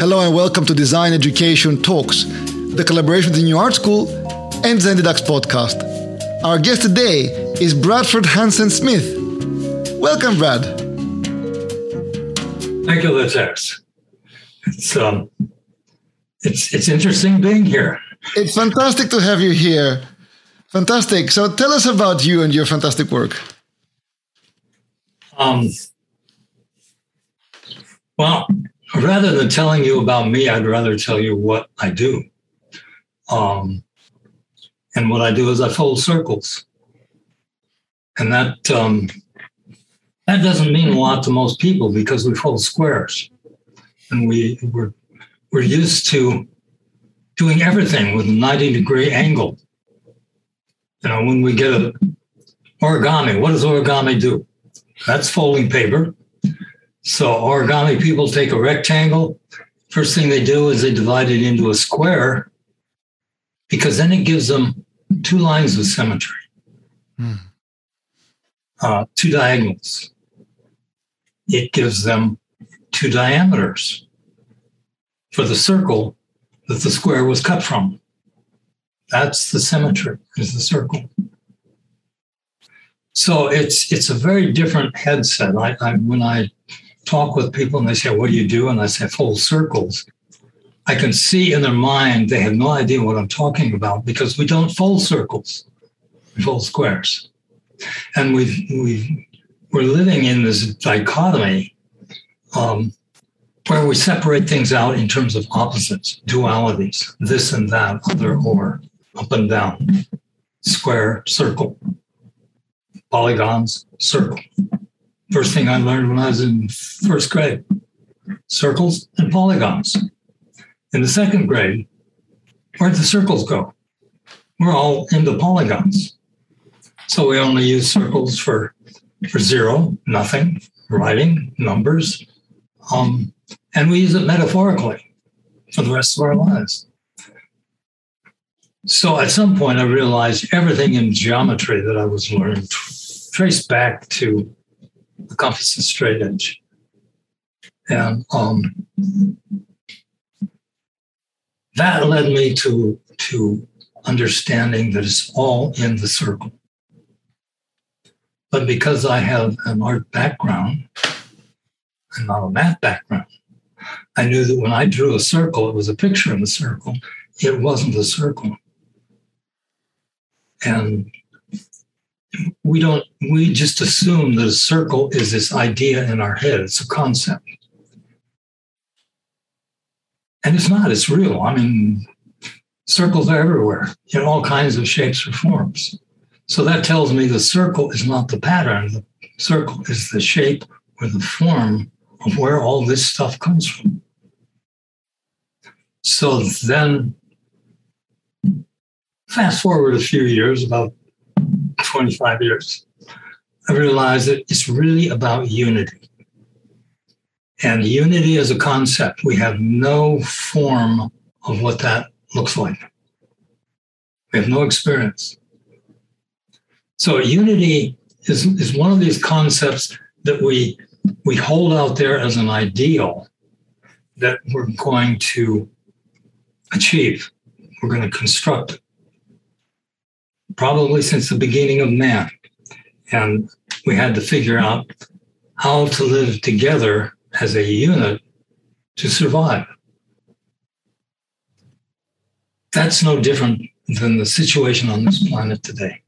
Hello and welcome to Design Education Talks, the collaboration with the New Art School and ZeniDux podcast. Our guest today is Bradford Hansen Smith. Welcome, Brad. Thank you, Latex. It's um, it's it's interesting being here. It's fantastic to have you here. Fantastic. So tell us about you and your fantastic work. Um, well, rather than telling you about me, I'd rather tell you what I do. Um, and what I do is I fold circles, and that um, that doesn't mean a lot to most people because we fold squares, and we we're we're used to doing everything with a 90 degree angle. You know, when we get a origami, what does origami do? That's folding paper. So origami people take a rectangle. First thing they do is they divide it into a square because then it gives them two lines of symmetry, hmm. uh, two diagonals. It gives them two diameters for the circle that the square was cut from. That's the symmetry, is the circle. So it's it's a very different headset. I, I when I talk with people and they say, "What do you do?" and I say, "Fold circles." I can see in their mind they have no idea what I'm talking about because we don't fold circles, we fold squares, and we've we we're living in this dichotomy um, where we separate things out in terms of opposites, dualities, this and that, other or, up and down, square, circle, polygons, circle. First thing I learned when I was in first grade circles and polygons. In the second grade, where'd the circles go? We're all into polygons. So we only use circles for, for zero, nothing, writing, numbers, um, and we use it metaphorically for the rest of our lives. So at some point, I realized everything in geometry that I was learning traced back to the compass and straight edge. And um, that led me to, to understanding that it's all in the circle. But because I have an art background and not a math background, I knew that when I drew a circle, it was a picture of a circle. It wasn't a circle. And we don't, we just assume that a circle is this idea in our head, it's a concept. And it's not, it's real. I mean, circles are everywhere in all kinds of shapes or forms. So that tells me the circle is not the pattern, the circle is the shape or the form of where all this stuff comes from. So then, fast forward a few years, about 25 years, I realized that it's really about unity. And unity as a concept, we have no form of what that looks like. We have no experience. So unity is, is one of these concepts that we we hold out there as an ideal that we're going to achieve. We're going to construct probably since the beginning of man. And we had to figure out how to live together as a unit to survive. That's no different than the situation on this planet today.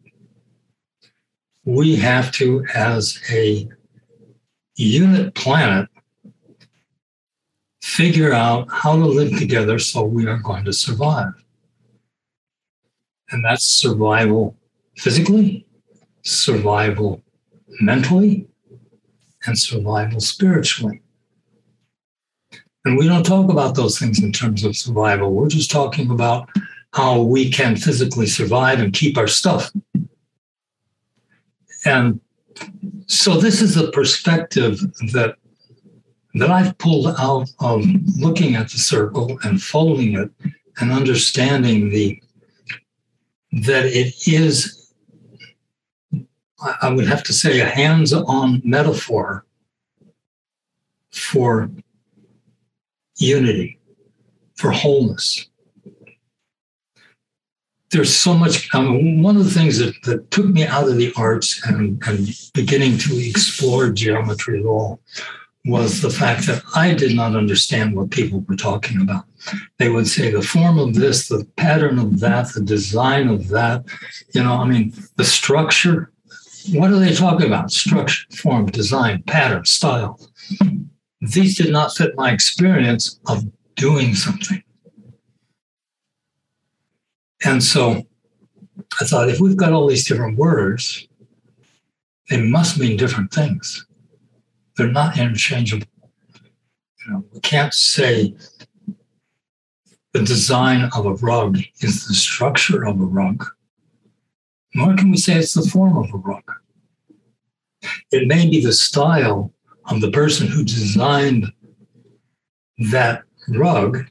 We have to, as a unit planet, figure out how to live together so we are going to survive. And that's survival physically, survival mentally, and survival spiritually. And we don't talk about those things in terms of survival. We're just talking about how we can physically survive and keep our stuff. And so this is the perspective that that I've pulled out of looking at the circle and folding it and understanding the that it is I would have to say a hands-on metaphor for unity. for wholeness. There's so much. Um, one of the things that, that took me out of the arts and, and beginning to explore geometry at all was the fact that I did not understand what people were talking about. They would say the form of this, the pattern of that, the design of that. You know, I mean, the structure. What are they talking about? Structure, form, design, pattern, style. These did not fit my experience of doing something. And so I thought if we've got all these different words, they must mean different things. They're not interchangeable. You know, we can't say the design of a rug is the structure of a rug, nor can we say it's the form of a rug. It may be the style of the person who designed that rug,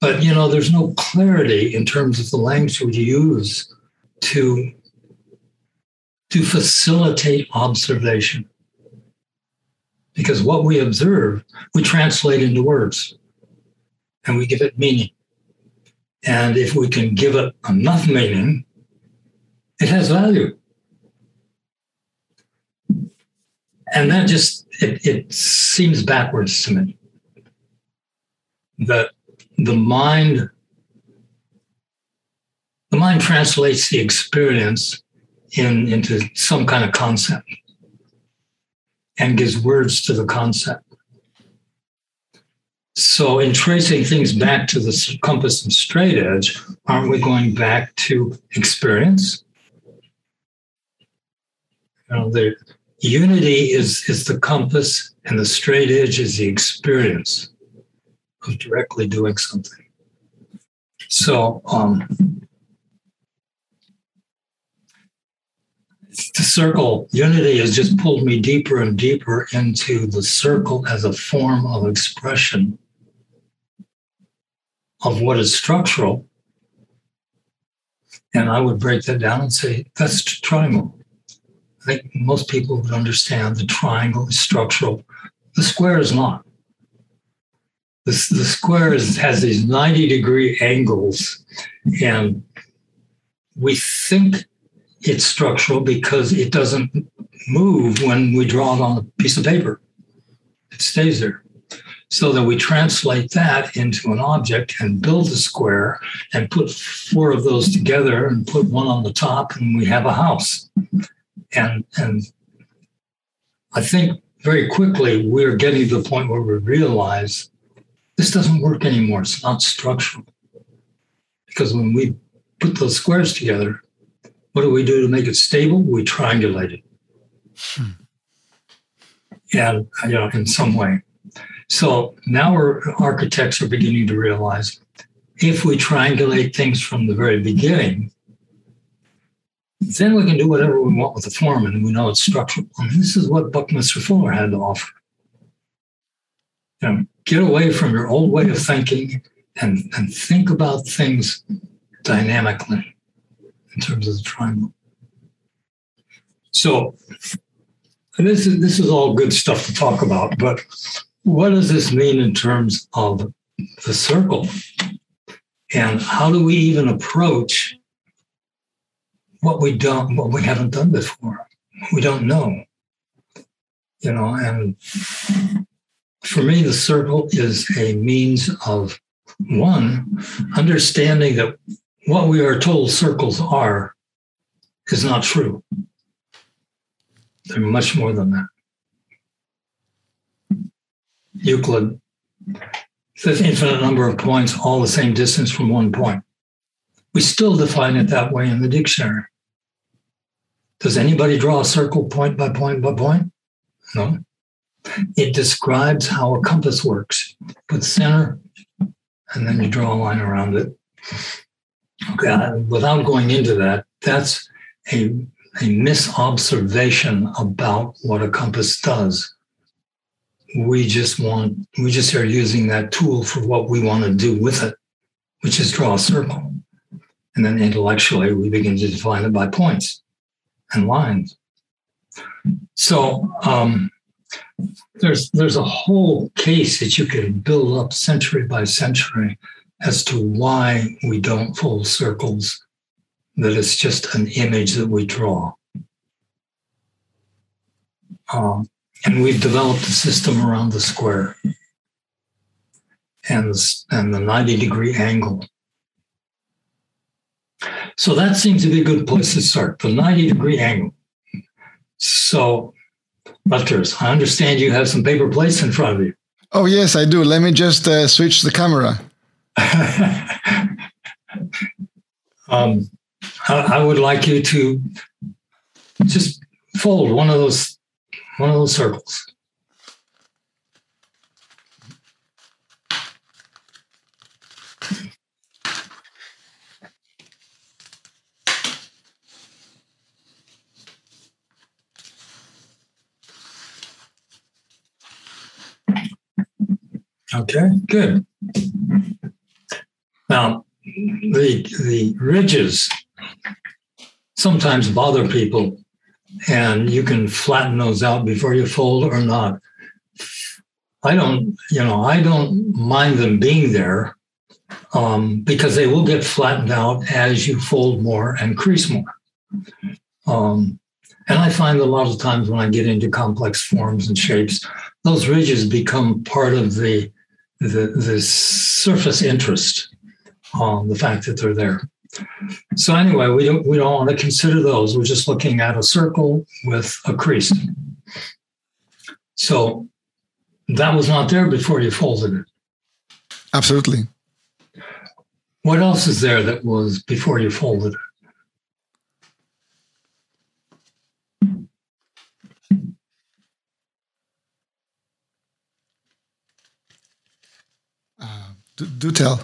but you know, there's no clarity in terms of the language we use to to facilitate observation. Because what we observe, we translate into words and we give it meaning. And if we can give it enough meaning, it has value. And that just, it, it seems backwards to me. That the mind, the mind translates the experience in, into some kind of concept and gives words to the concept. So, in tracing things back to the compass and straight edge, aren't we going back to experience? You know, the unity is, is the compass, and the straight edge is the experience of directly doing something. So, um, the circle unity has just pulled me deeper and deeper into the circle as a form of expression of what is structural. And I would break that down and say, that's triangle. I think most people would understand the triangle is structural. The square is not. The, the square is, has these 90 degree angles, and we think it's structural because it doesn't move when we draw it on a piece of paper. It stays there so that we translate that into an object and build a square and put four of those together and put one on the top and we have a house. And and i think very quickly we're getting to the point where we realize this doesn't work anymore. It's not structural. Because when we put those squares together what do we do to make it stable? We triangulate it. Hmm. and you know in some way so now our architects are beginning to realize if we triangulate things from the very beginning, then we can do whatever we want with the form and we know it's structural. And this is what Buckminster Fuller had to offer. You know, get away from your old way of thinking and, and think about things dynamically in terms of the triangle. So this is this is all good stuff to talk about, but what does this mean in terms of the circle? And how do we even approach what we don't, what we haven't done before? We don't know. You know, and for me, the circle is a means of one, understanding that what we are told circles are is not true. They're much more than that. Euclid says infinite number of points, all the same distance from one point. We still define it that way in the dictionary. Does anybody draw a circle point by point by point? No. It describes how a compass works. Put center, and then you draw a line around it. Okay, without going into that, that's a, a misobservation about what a compass does we just want we just are using that tool for what we want to do with it which is draw a circle and then intellectually we begin to define it by points and lines so um, there's there's a whole case that you can build up century by century as to why we don't fold circles, that it's just an image that we draw. Um, and we've developed a system around the square and, and the 90 degree angle. So that seems to be a good place to start, the 90 degree angle. So, Rutgers, I understand you have some paper plates in front of you. Oh, yes, I do. Let me just uh, switch the camera. um, I, I would like you to just fold one of those one of those circles. Okay, good. Now, the the ridges sometimes bother people, and you can flatten those out before you fold or not. I don't, you know, I don't mind them being there um, because they will get flattened out as you fold more and crease more. Um, and I find a lot of times when I get into complex forms and shapes, those ridges become part of the the, the surface interest on the fact that they're there. So anyway, we don't we don't want to consider those. We're just looking at a circle with a crease. So that was not there before you folded it. Absolutely. What else is there that was before you folded it? Uh, do, do tell.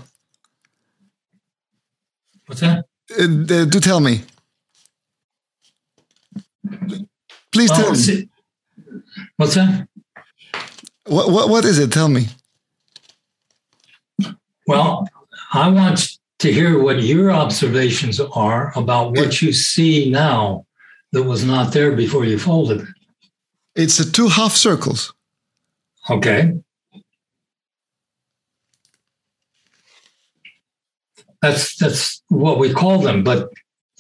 What's that? Uh, do tell me. Please Well, tell me. What's that? What, what, what is it? Tell me. Well, I want to hear what your observations are about what you see now that was not there before you folded it. It's uh, two half circles. Okay. That's that's what we call them, but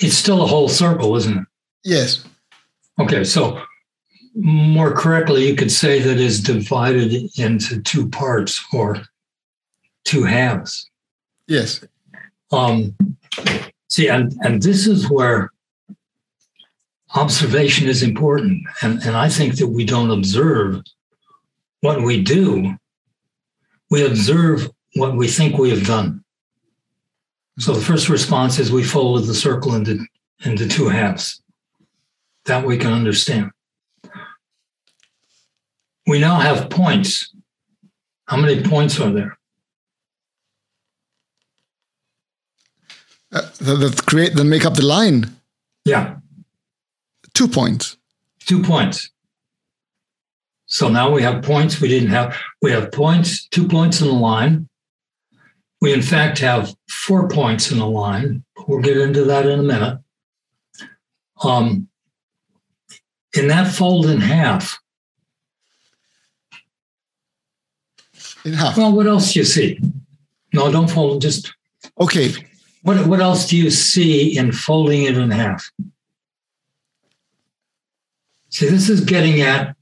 it's still a whole circle, isn't it? Yes. Okay, so more correctly, you could say that is divided into two parts or two halves. Yes. Um, see, and and this is where observation is important, and and I think that we don't observe what we do. We observe what we think we have done. So the first response is we folded the circle into into two halves. That we can understand. We now have points. How many points are there? Uh, that, that create that make up the line. Yeah, Two points. two points. So now we have points we didn't have. We have points, two points in the line. We, in fact, have four points in a line. We'll get into that in a minute. Um, in that fold in half, In half. well, what else do you see? No, don't fold. Just Okay. what, what else do you see in folding it in half? See, this is getting at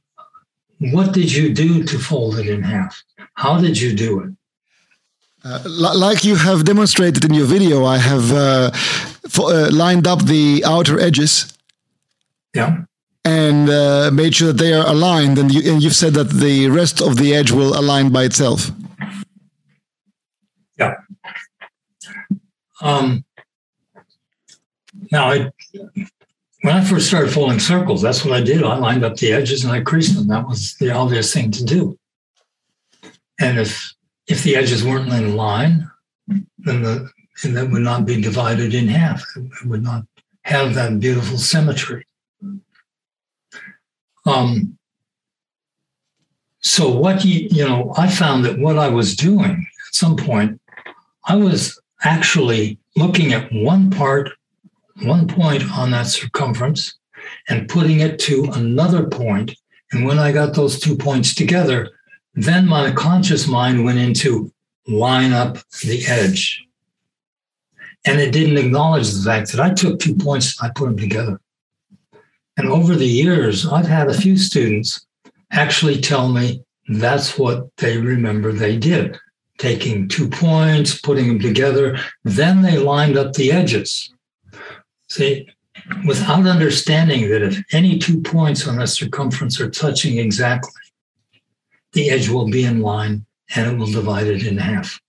what did you do to fold it in half? How did you do it? Uh, like you have demonstrated in your video, I have uh, fo- uh, lined up the outer edges Yeah. and uh, made sure that they are aligned. And, you, and you've said that the rest of the edge will align by itself. Yeah. Um, now, I, when I first started folding circles, that's what I did. I lined up the edges and I creased them. That was the obvious thing to do. And if if the edges weren't in line, then the and that would not be divided in half. It would not have that beautiful symmetry. Um, so what you you know, I found that what I was doing at some point, I was actually looking at one part, one point on that circumference, and putting it to another point. point And when I got those two points together, then my conscious mind went into line up the edge. And it didn't acknowledge the fact that I took two points, I put them together. And over the years, I've had a few students actually tell me that's what they remember they did taking two points, putting them together. Then they lined up the edges. See, without understanding that if any two points on a circumference are touching exactly, the edge will be in line and it will divide it in half.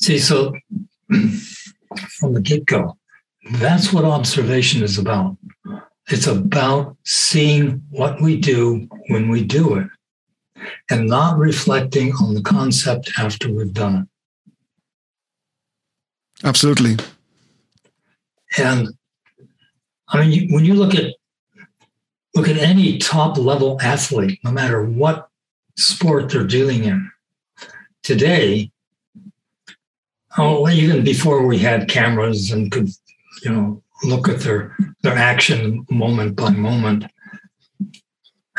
See, so from the get go, that's what observation is about. It's about seeing what we do when we do it and not reflecting on the concept after we've done it. Absolutely. And I mean, when you look at look at any top level athlete, no matter what sport they're dealing in, today, oh, even before we had cameras and could, you know, look at their their action moment by moment,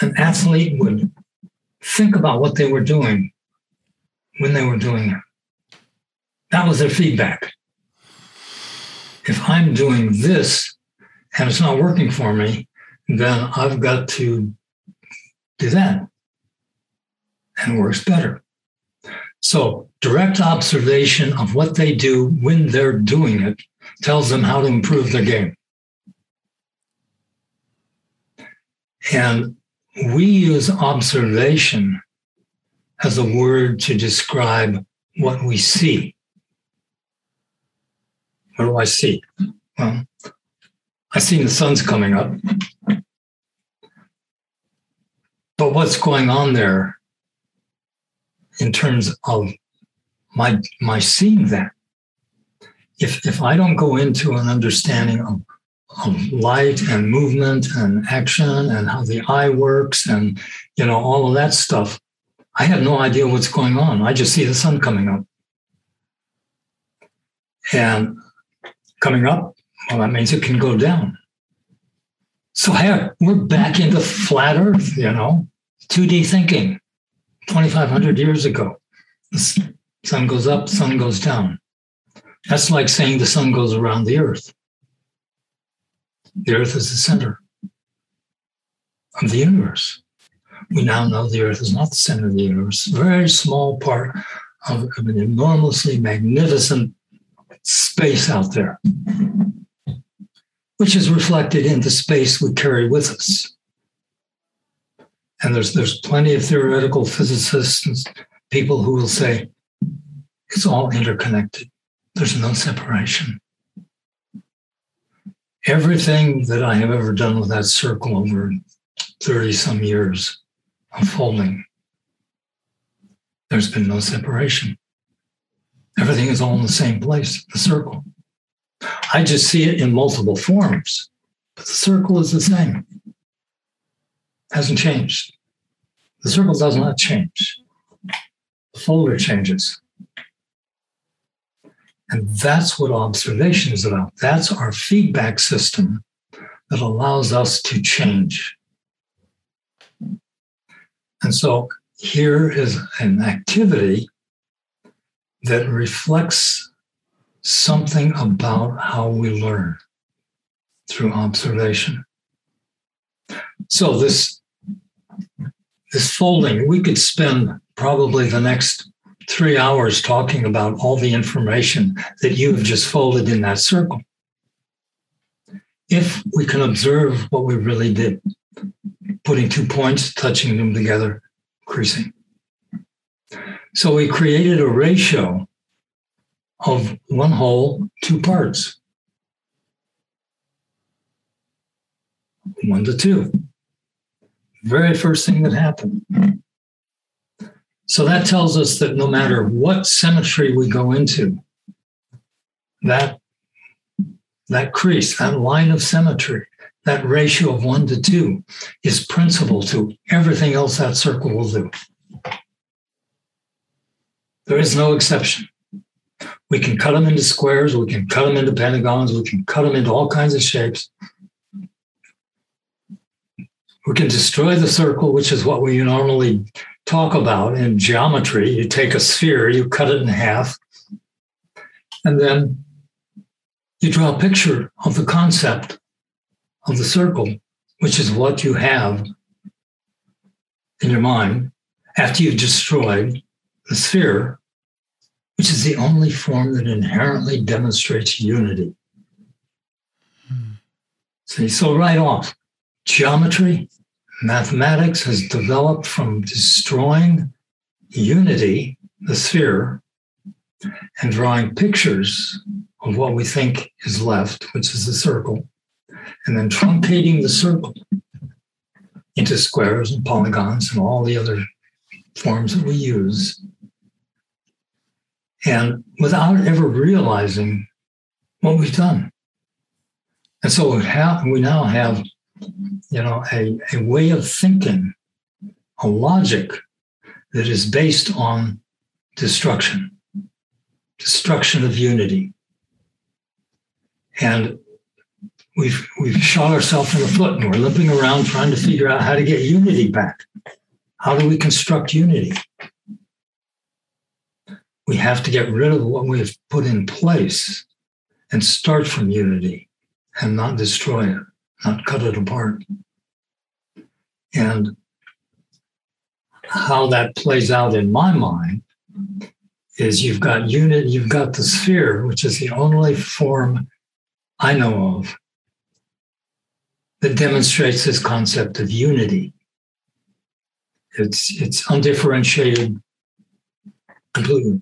an athlete would think about what they were doing when they were doing it. That was their feedback. If I'm doing this and it's not working for me, then I've got to do that. And works better. So, direct observation of what they do when they're doing it tells them how to improve their game. And we use observation as a word to describe what we see. What do I see? Well, I see the sun's coming up. But what's going on there in terms of my my seeing that? If if I don't go into an understanding of of light and movement and action and how the eye works and you know all of that stuff i have no idea what's going on. I just see the sun coming up. And coming up well that means it can go down. So here we're back into flat earth you know 2d thinking 2500 years ago the sun goes up sun goes down that's like saying the sun goes around the earth the earth is the center of the universe. We now know the earth is not the center of the universe, a very small part of an enormously magnificent space out there, which is reflected in the space we carry with us. And there's there's plenty of theoretical physicists and people who will say it's all interconnected. There's no separation everything that I have ever done with that circle over 30 some years of folding, there's been no separation. Everything is all in the same place, the circle. I just see it in multiple forms, but the circle is the same. Hasn't changed. The circle does not change. The folder changes. And that's what observation is about. That's our feedback system that allows us to change. And so here is an activity that reflects something about how we learn through observation. So this this folding, we could spend probably the next three hours talking about all the information that you've just folded in that circle. If we can observe what we really did, putting two points, touching them together, creasing. So we created a ratio of one whole, two parts. One to two. Very first thing that happened. So that tells us that no matter what symmetry we go into, that that crease, that line of symmetry, that ratio of one to two is principle to everything else that circle will do. There is no exception. We can cut them into squares, we can cut them into pentagons, we can cut them into all kinds of shapes. We can destroy the circle, which is what we normally talk about in geometry. You take a sphere, you cut it in half, and then you draw a picture of the concept of the circle, which is what you have in your mind after you've destroyed the sphere, which is the only form that inherently demonstrates unity. Hmm. See, so right off, geometry, mathematics has developed from destroying unity, the sphere, and drawing pictures of what we think is left, which is the circle, and then truncating the circle into squares and polygons and all the other forms that we use. And without ever realizing what we've done. And so we, now have, you know, a, a way of thinking, a logic that is based on destruction, destruction of unity. And we've we've shot ourselves in the foot and we're limping around trying to figure out how to get unity back. How do we construct unity? We have to get rid of what we have put in place and start from unity and not destroy it, not cut it apart. And how that plays out in my mind is you've got unit, you've got the sphere, which is the only form I know of that demonstrates this concept of unity. It's it's undifferentiated completely.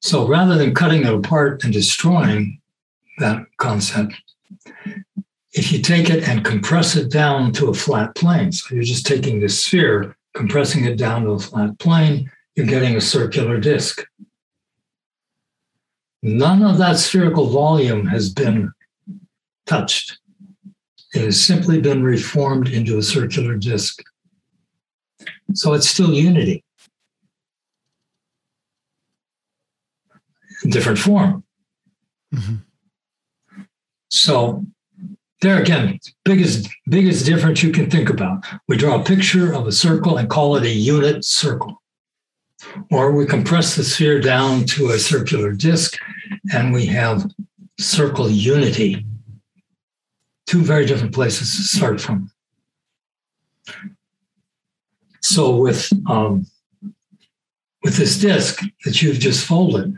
So rather than cutting it apart and destroying that concept, if you take it and compress it down to a flat plane, so you're just taking this sphere, compressing it down to a flat plane, you're getting a circular disk. None of that spherical volume has been touched. It has simply been reformed into a circular disk. So it's still unity. Different form. Mm-hmm. So there again, biggest biggest difference you can think about. We draw a picture of a circle and call it a unit circle. Or we compress the sphere down to a circular disk and we have circle unity two very different places to start from. So with um, with this disk that you've just folded,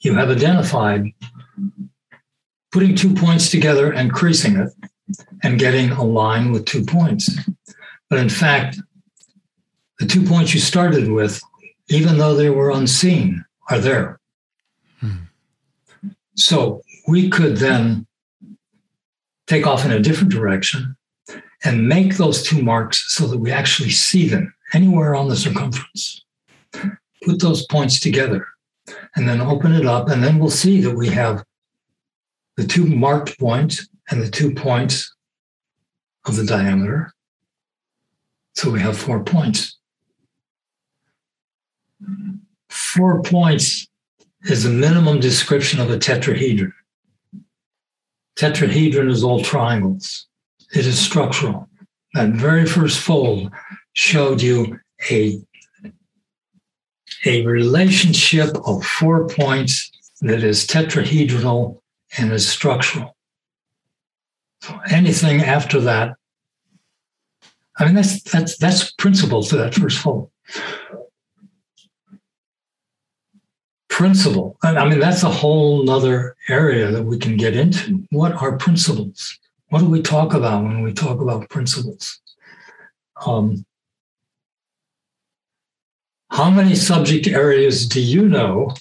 you have identified putting two points together and creasing it and getting a line with two points. But in fact, the two points you started with, even though they were unseen, are there. Hmm. So we could then take off in a different direction and make those two marks so that we actually see them anywhere on the circumference. Put those points together and then open it up, and then we'll see that we have the two marked points and the two points of the diameter. So we have four points. Four points is the minimum description of a tetrahedron. Tetrahedron is all triangles. It is structural. That very first fold showed you a, a relationship of four points that is tetrahedral and is structural. So anything after that, I mean that's that's that's principle to that first fold. principle. I mean, that's a whole other area that we can get into. What are principles? What do we talk about when we talk about principles? Um, how many subject areas do you know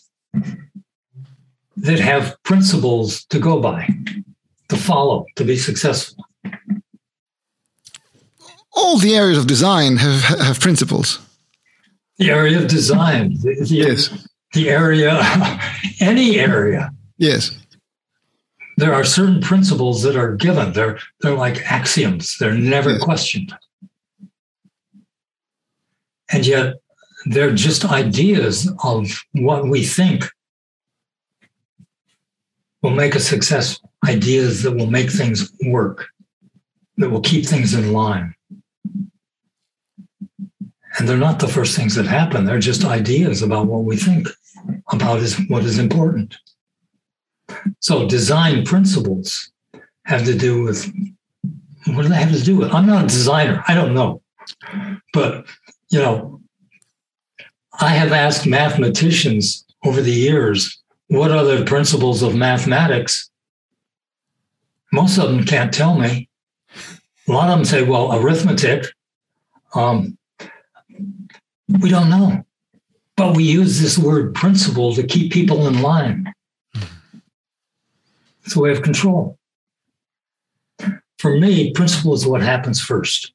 that have principles to go by, to follow, to be successful? All the areas of design have have principles. The area of design. The, the, yes the area, any area. Yes. There are certain principles that are given. They're they're like axioms. They're never yes. questioned. And yet they're just ideas of what we think will make us successful, ideas that will make things work. that will keep things in line. And they're not the first things that happen. They're just ideas about what we think about is what is important. So design principles have to do with what do they have to do with? I'm not a designer. I don't know. But, you know, I have asked mathematicians over the years, what are the principles of mathematics? Most of them can't tell me. A lot of them say, well, arithmetic. Um, we don't know. But we use this word principle to keep people in line. It's a way of control. For me, principle is what happens first.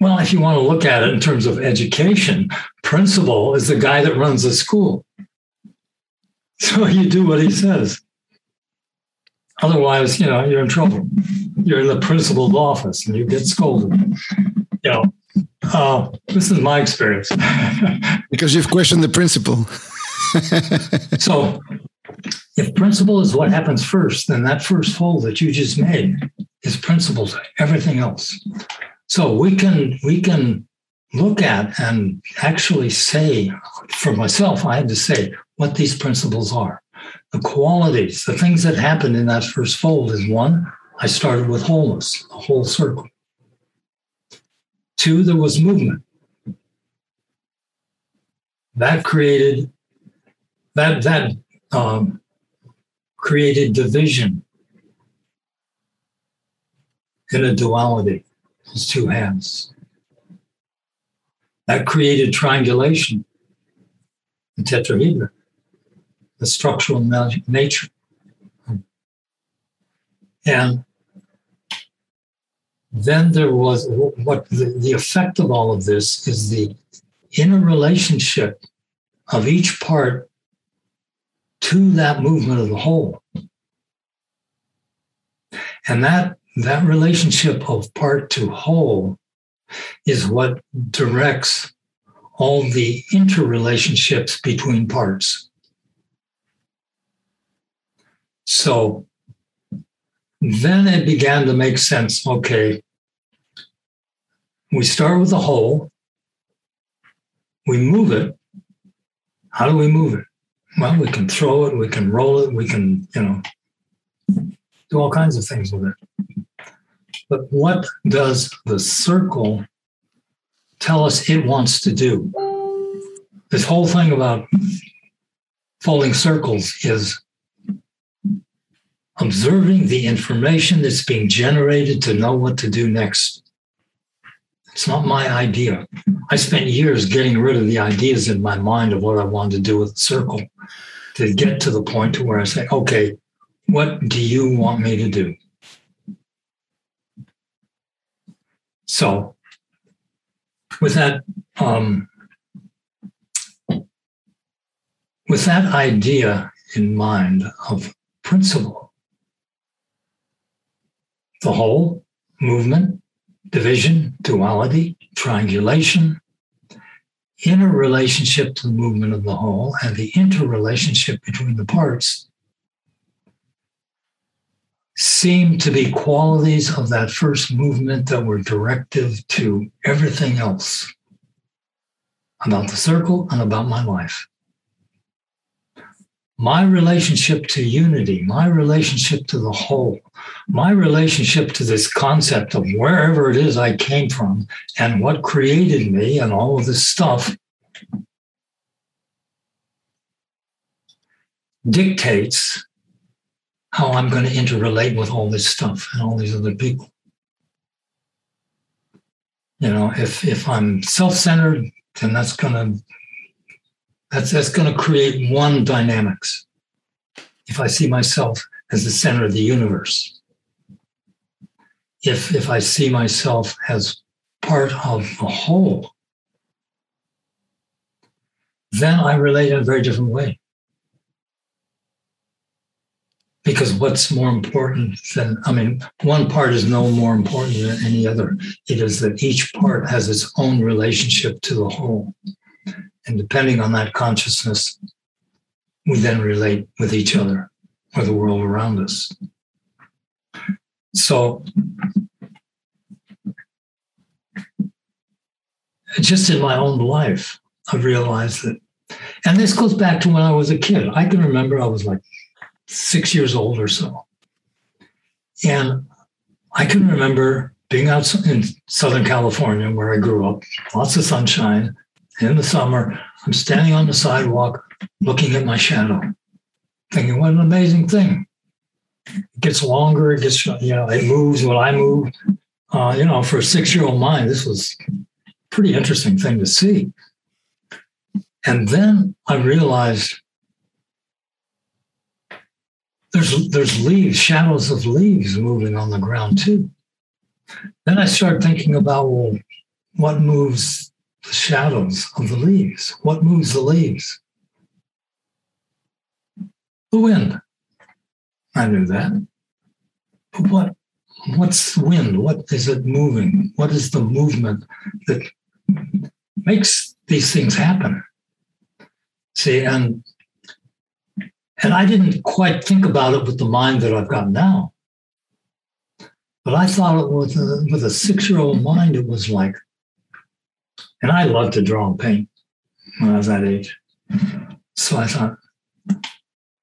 Well, if you want to look at it in terms of education, principal is the guy that runs the school. So you do what he says. Otherwise, you know, you're in trouble. You're in the principal's office and you get scolded. You know, uh, this is my experience. because you've questioned the principle. so, if principle is what happens first, then that first fold that you just made is principle to everything else. So we can we can look at and actually say, for myself, I had to say what these principles are. The qualities, the things that happened in that first fold is one, I started with wholeness, a whole circle. Two, there was movement. That created that that um, created division in a duality, his two hands. That created triangulation, the tetrahedron, the structural nature. And then there was what the, the effect of all of this is the inner relationship of each part to that movement of the whole. And that, that relationship of part to whole is what directs all the interrelationships between parts. So then it began to make sense. Okay, we start with a whole, we move it. How do we move it? Well, we can throw it, we can roll it, we can, you know, do all kinds of things with it. But what does the circle tell us it wants to do? This whole thing about folding circles is observing the information that's being generated to know what to do next. It's not my idea. I spent years getting rid of the ideas in my mind of what I wanted to do with the circle to get to the point to where I say, okay, what do you want me to do? So, with that, um, with that idea in mind of principle, the whole movement, division, duality, triangulation, inner relationship to the movement of the whole, and the interrelationship between the parts seem to be qualities of that first movement that were directive to everything else about the circle and about my life my relationship to unity, my relationship to the whole, my relationship to this concept of wherever it is I came from and what created me and all of this stuff dictates how I'm going to interrelate with all this stuff and all these other people. You know, if if I'm self-centered, then that's going to that's, that's going to create one dynamics. If I see myself as the center of the universe, if, if I see myself as part of the whole, then I relate in a very different way. Because what's more important than, I mean, one part is no more important than any other. It is that each part has its own relationship to the whole. And depending on that consciousness, we then relate with each other or the world around us. So, just in my own life, I've realized that, and this goes back to when I was a kid. I can remember I was like six years old or so. And I can remember being out in Southern California where I grew up, lots of sunshine, in the summer, I'm standing on the sidewalk looking at my shadow, thinking, what an amazing thing. It gets longer, it gets, you know, it moves when I move. Uh, you know, for a six year old mind, this was a pretty interesting thing to see. And then I realized there's there's leaves, shadows of leaves moving on the ground too. Then I started thinking about well, what moves the shadows of the leaves? What moves the leaves? The wind. I knew that. But what what's wind? What is it moving? What is the movement that makes these things happen? See, and and I didn't quite think about it with the mind that I've got now. But I thought it was a, with a six-year-old mind, it was like, and I loved to draw and paint when I was that age. So I thought,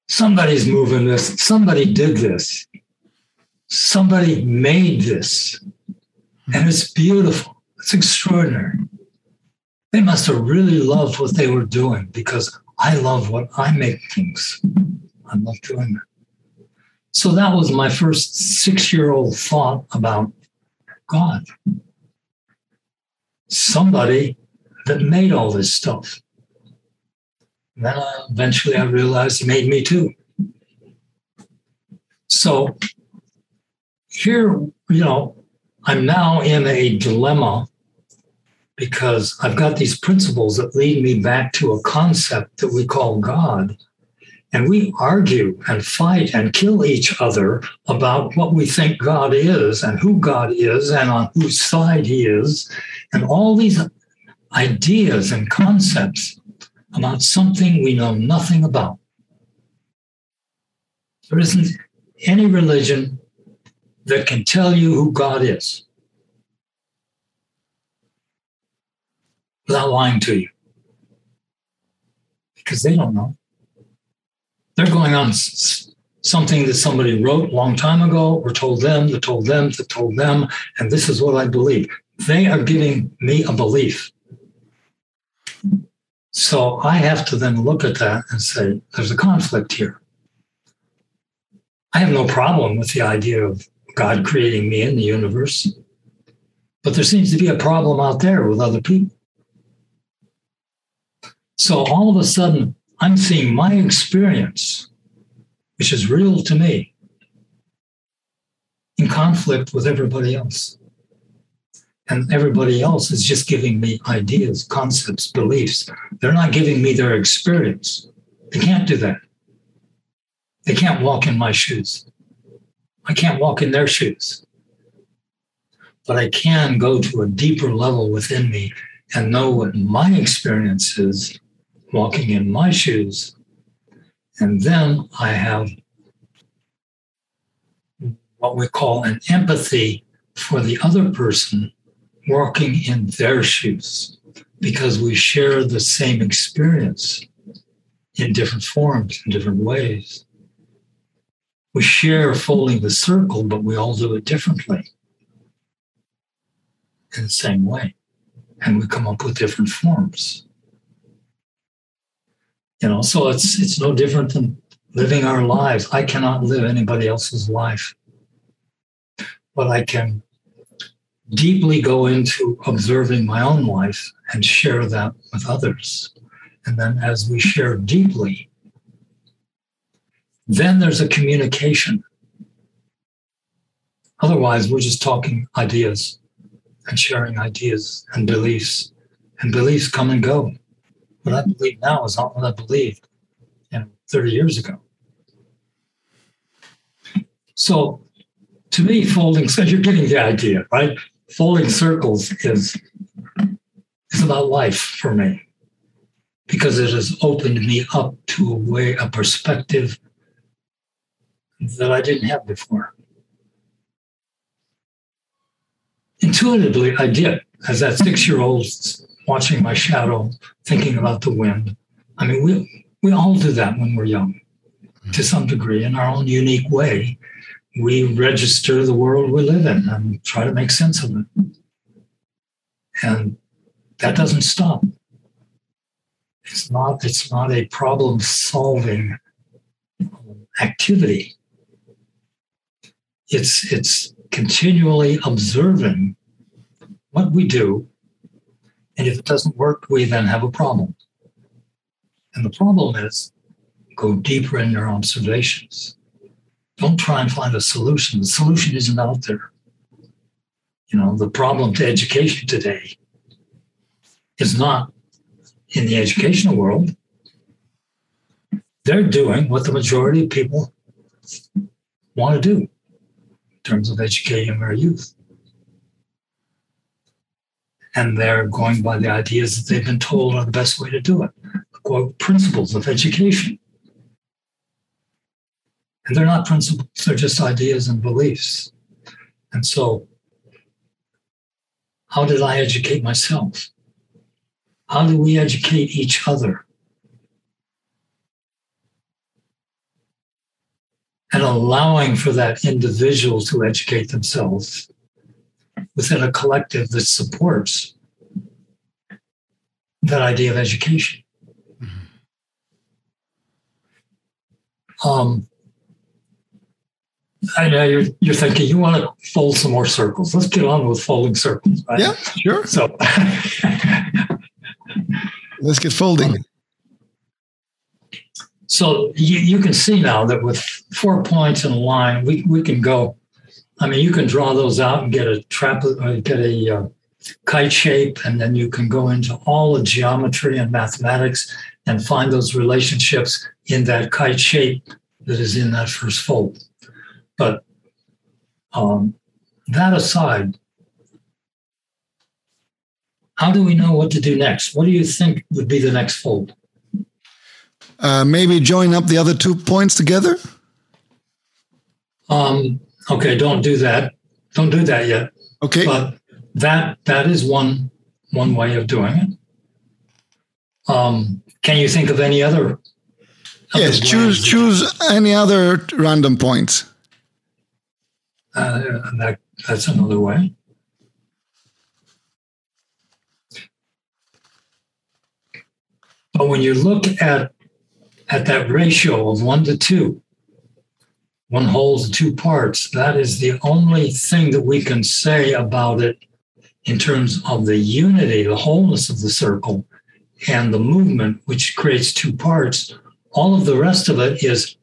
somebody's moving this, somebody did this, somebody made this, and it's beautiful. It's extraordinary. They must have really loved what they were doing because I love what I make things. I love doing that. So that was my first six year old thought about God. Somebody that made all this stuff. And then uh, eventually I realized he made me too. So here, you know, I'm now in a dilemma because I've got these principles that lead me back to a concept that we call God. And we argue and fight and kill each other about what we think God is and who God is and on whose side he is. And all these ideas and concepts about something we know nothing about. There isn't any religion that can tell you who God is. without lying to you because they don't know. They're going on something that somebody wrote a long time ago or told them that told them that told them, and this is what I believe. They are giving me a belief. So I have to then look at that and say, there's a conflict here. I have no problem with the idea of God creating me in the universe, but there seems to be a problem out there with other people. So all of a sudden, I'm seeing my experience, which is real to me, in conflict with everybody else. And everybody else is just giving me ideas, concepts, beliefs. They're not giving me their experience. They can't do that. They can't walk in my shoes. I can't walk in their shoes. But I can go to a deeper level within me and know what my experience is walking in my shoes. And then I have what we call an empathy for the other person walking in their shoes because we share the same experience in different forms, in different ways. We share folding the circle, but we all do it differently in the same way. And we come up with different forms. You know, so it's it's no different than living our lives. I cannot live anybody else's life, but I can deeply go into observing my own life and share that with others. And then as we share deeply, then there's a communication. Otherwise, we're just talking ideas and sharing ideas and beliefs, and beliefs come and go. What I believe now is not what I believed you know, 30 years ago. So to me, folding, so you're getting the idea, right? Folding circles is, is about life for me because it has opened me up to a way, a perspective that I didn't have before. Intuitively, I did. As that six year old watching my shadow, thinking about the wind. I mean, we, we all do that when we're young to some degree in our own unique way. We register the world we live in and try to make sense of it. And that doesn't stop. It's not, it's not a problem solving um, activity. It's, it's continually observing what we do. And if it doesn't work, we then have a problem. And the problem is go deeper in your observations. Don't try and find a solution. The solution isn't out there. You know, the problem to education today is not in the educational world. They're doing what the majority of people want to do in terms of educating their youth. And they're going by the ideas that they've been told are the best way to do it. The quote principles of education. And they're not principles, they're just ideas and beliefs. And so, how did I educate myself? How do we educate each other? And allowing for that individual to educate themselves within a collective that supports that idea of education. Mm-hmm. Um, I know you're you're thinking you want to fold some more circles. Let's get on with folding circles, right? Yeah, sure. So let's get folding. So you, you can see now that with four points in a line, we, we can go. I mean, you can draw those out and get a trap, uh, get a uh, kite shape, and then you can go into all the geometry and mathematics and find those relationships in that kite shape that is in that first fold. But um, that aside, how do we know what to do next? What do you think would be the next fold? Uh, maybe join up the other two points together. Um, okay, don't do that. Don't do that yet. Okay, but that that is one one way of doing it. Um, can you think of any other? Yes, choose choose any other random points. Uh, that, that's another way. But when you look at at that ratio of one to two, one holds two parts. That is the only thing that we can say about it in terms of the unity, the wholeness of the circle, and the movement, which creates two parts. All of the rest of it is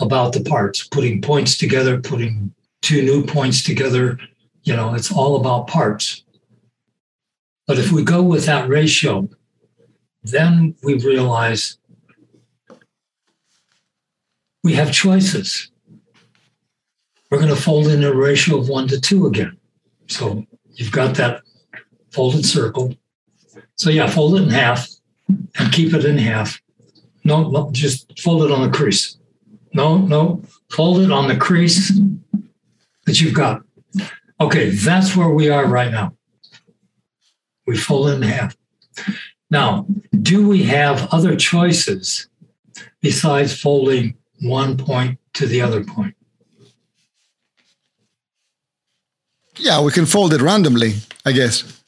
about the parts, putting points together, putting two new points together. You know, it's all about parts. But if we go with that ratio, then we realize we have choices. We're going to fold in a ratio of one to two again. So you've got that folded circle. So yeah, fold it in half and keep it in half. No, no, just fold it on a crease. No, no, fold it on the crease that you've got. Okay, that's where we are right now. We fold it in half. Now, do we have other choices besides folding one point to the other point? Yeah, we can fold it randomly, I guess.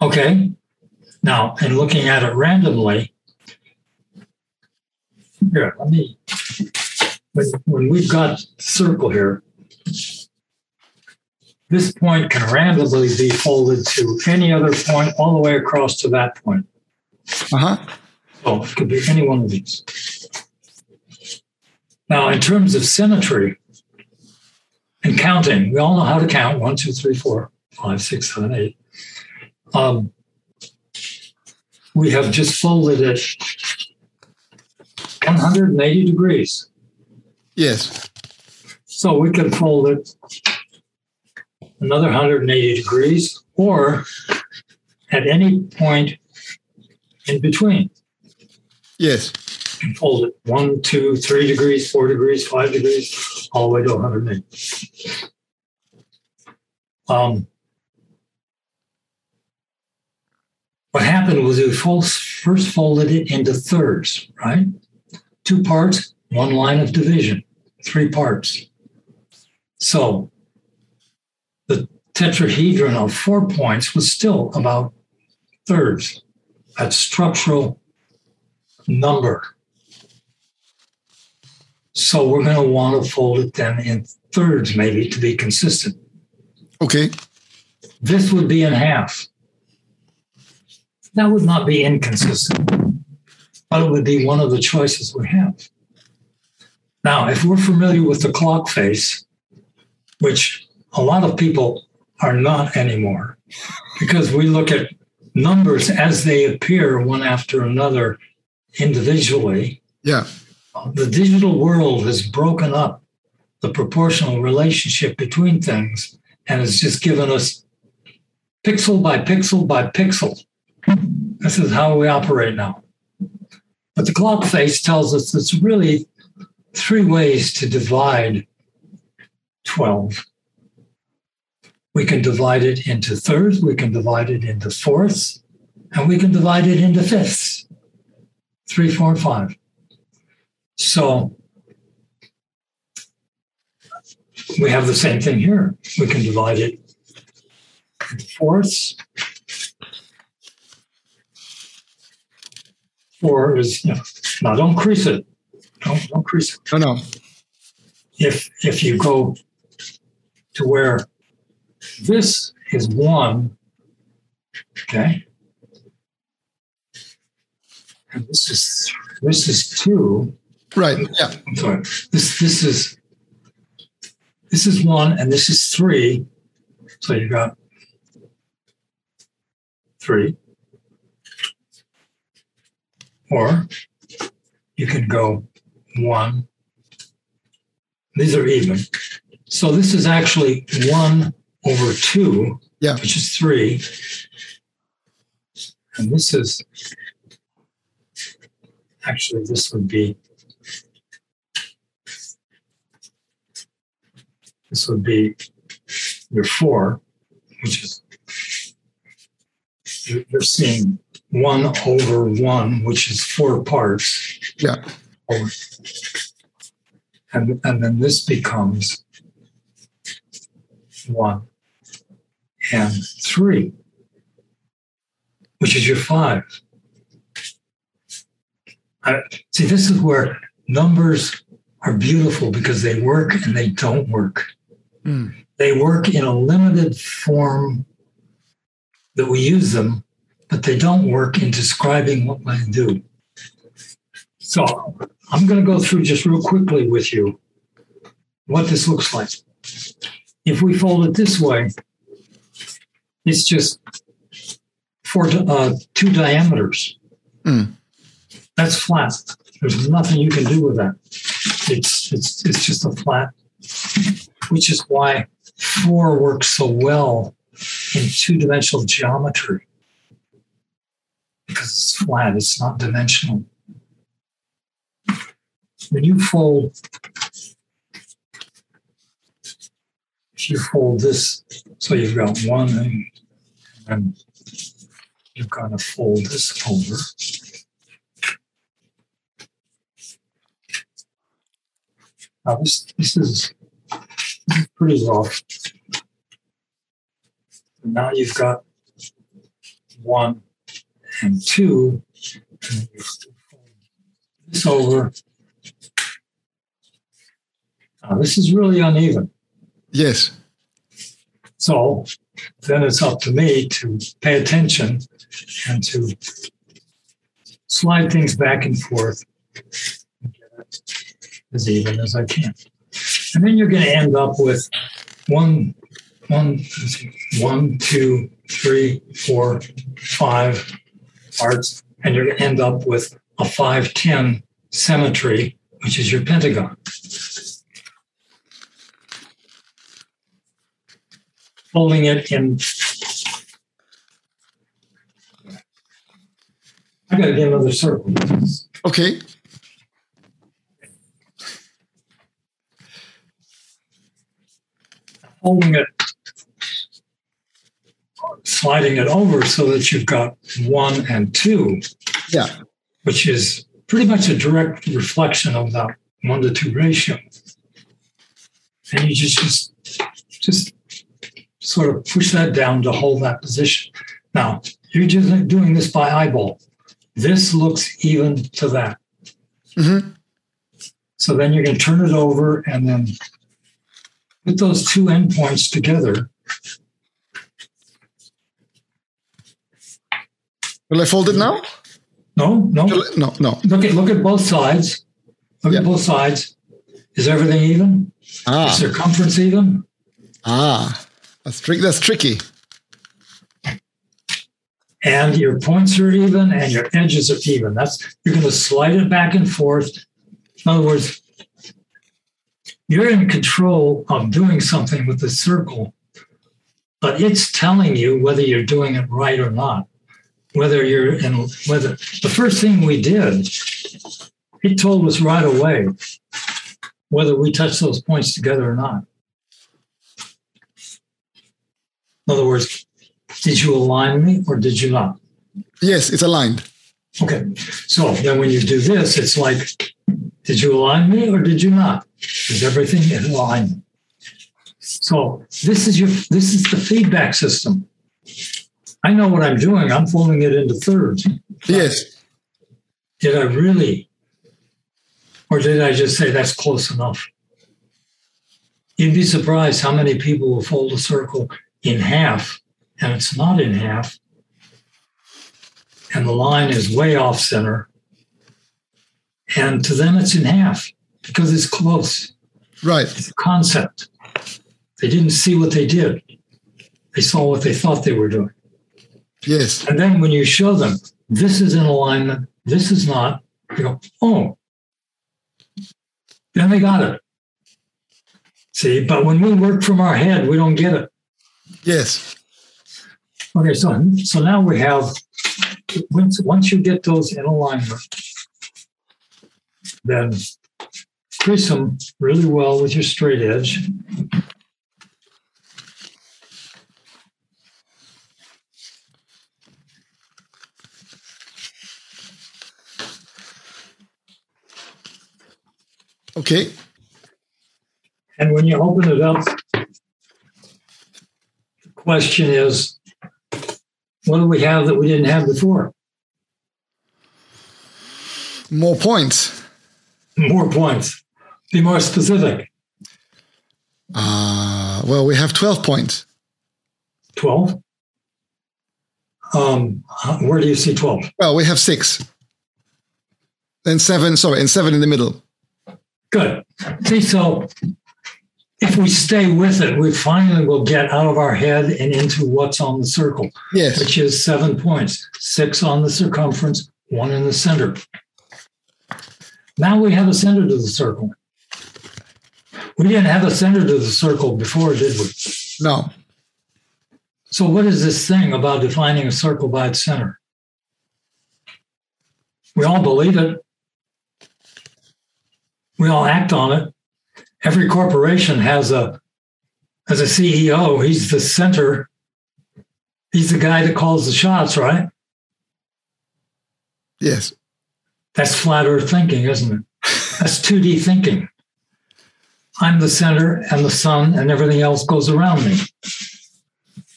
Okay. Now, in looking at it randomly, here, let me, when, we've got circle here, this point can randomly be folded to any other point all the way across to that point. Uh-huh. So it could be any one of these. Now, in terms of symmetry and counting, we all know how to count one, two, three, four, five, six, seven, eight. Um, we have just folded it 180 degrees. Yes. So we can fold it another 180 degrees or at any point in between. Yes. And fold it one, two, three degrees, four degrees, five degrees, all the way to 180. Um, what happened was we first folded it into thirds, right? Two parts, one line of division, three parts. So the tetrahedron of four points was still about thirds, that structural number. So we're going to want to fold it then in thirds, maybe to be consistent. Okay. This would be in half. That would not be inconsistent, but it would be one of the choices we have. Now, if we're familiar with the clock face, which a lot of people are not anymore, because we look at numbers as they appear one after another individually. Yeah. The digital world has broken up the proportional relationship between things and has just given us pixel by pixel by pixel. This is how we operate now. But the clock face tells us it's really three ways to divide 12. We can divide it into thirds, we can divide it into fourths, and we can divide it into fifths three, four, five. So we have the same thing here. We can divide it into fourths. Four is, you know, now don't crease it. Don't, don't crease it. No, no. If, if you go to where this is one, okay, and this is this is two. Right. Yeah. I'm sorry. This this is this is one, and this is three. So you got three. Or you can go one. These are even. So this is actually one over two, yeah. which is three. And this is actually, this would be this would be your four, which is you're seeing one over one, which is four parts. Yeah. And, and then this becomes one and three, which is your five. I, see, this is where numbers are beautiful because they work and they don't work. Mm. They work in a limited form that we use them, but they don't work in describing what I do. So I'm going to go through just real quickly with you what this looks like. If we fold it this way, it's just four, uh, two diameters. Mm. That's flat. There's nothing you can do with that. It's it's it's just a flat, which is why four works so well in two-dimensional geometry because it's flat. It's not dimensional. When you fold, if you fold this, so you've got one and then you've got to fold this over. Now this this is pretty rough. Now you've got one and two, this over. Now this is really uneven. Yes. So then it's up to me to pay attention and to slide things back and forth as even as I can. And then you're going to end up with one, one, one, two, three, four, five parts, and you're going to end up with a 510 symmetry, which is your pentagon. Holding it in. I got to get another circle. Okay. holding it sliding it over so that you've got one and two, Yeah. which is pretty much a direct reflection of that one to two ratio. And you just just just sort of push that down to hold that position. Now you're just doing this by eyeball. This looks even to that. Mhm. So then you can turn it over and then put those two endpoints together. Will I fold it now? No, no. No, no. Look at look at both sides. Look Yeah. at both sides. Is everything even? Is Ah, circumference even? ah. That's tricky. That's tricky. And your points are even and your edges are even. That's you're going to slide it back and forth. In other words, you're in control of doing something with the circle, but it's telling you whether you're doing it right or not. Whether you're in whether the first thing we did, it told us right away whether we touched those points together or not. In other words, did you align me or did you not? Yes, it's aligned. Okay. So then when you do this, it's like, did you align me or did you not? Is everything in alignment? So this is your this is the feedback system. I know what I'm doing. I'm folding it into thirds. Yes. Did I really? Or did I just say that's close enough? You'd be surprised how many people will fold a circle in half and it's not in half. And the line is way off center. And to them, it's in half because it's close. Right. It's a concept. They didn't see what they did, they saw what they thought they were doing. Yes. And then when you show them, this is in alignment, this is not, they go, oh, then they got it. See, but when we work from our head, we don't get it. Yes. Okay, so so now we have once once you get those in alignment, then crease them really well with your straight edge. Okay. And when you open it up, the question is, what do we have that we didn't have before? More points. More points. Be more specific. Uh, well, we have 12 points. 12. Um, where do you see 12? Well, we have six. Then seven, sorry, and seven in the middle. Good. See, so if we stay with it, we finally will get out of our head and into what's on the circle, Yes. which is seven points six on the circumference, one in the center. Now we have a center to the circle. We didn't have a center to the circle before, did we? No. So, what is this thing about defining a circle by its center? We all believe it. We all act on it. Every corporation has a as a CEO. He's the center. He's the guy that calls the shots, right? Yes. That's flat earth thinking, isn't it? That's 2D thinking. I'm the center and the sun and everything else goes around me.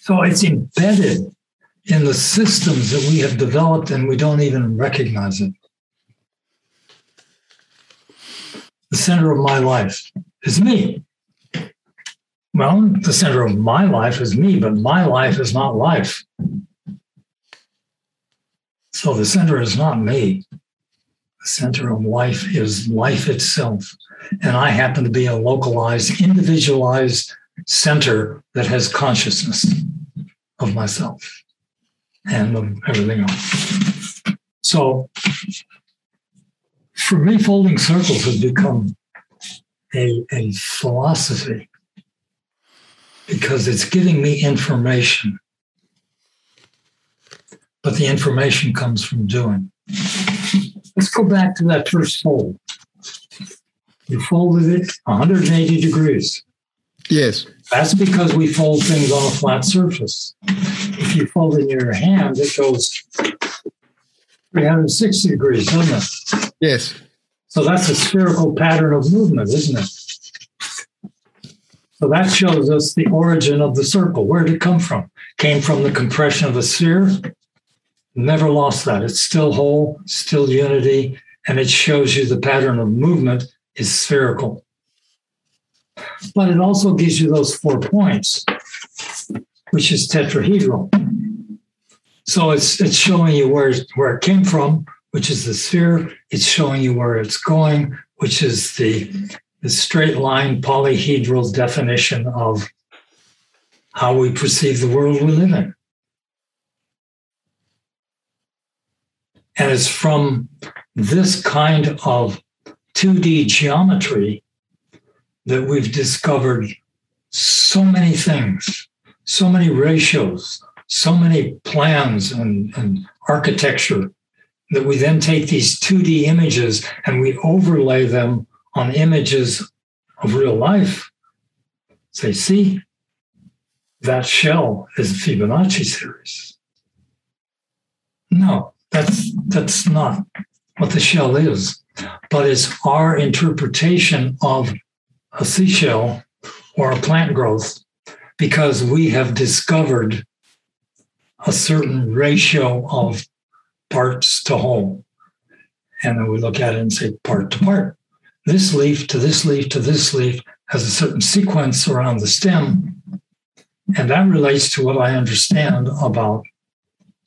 So it's embedded in the systems that we have developed and we don't even recognize it. The center of my life is me. Well, the center of my life is me, but my life is not life. So the center is not me. The center of life is life itself. And I happen to be a localized, individualized center that has consciousness of myself and of everything else. So for me, folding circles has become a, a philosophy because it's giving me information. But the information comes from doing. Let's go back to that first fold. You folded it 180 degrees. Yes. That's because we fold things on a flat surface. If you fold in your hand, it goes 360 degrees, doesn't it? Yes. So that's a spherical pattern of movement, isn't it? So that shows us the origin of the circle. Where did it come from? Came from the compression of a sphere. Never lost that. It's still whole, still unity, and it shows you the pattern of movement is spherical. But it also gives you those four points, which is tetrahedral. So it's it's showing you where where it came from, which is the sphere. It's showing you where it's going, which is the the straight line polyhedral definition of how we perceive the world we live in. And it's from this kind of 2D geometry that we've discovered so many things, so many ratios, so many plans and, and architecture that we then take these 2D images and we overlay them on images of real life. Say, see, that shell is a Fibonacci series. No, that's that's not what the shell is, but it's our interpretation of a seashell or a plant growth because we have discovered a certain ratio of parts to whole. And then we look at it and say part to part. This leaf to this leaf to this leaf has a certain sequence around the stem. And that relates to what I understand about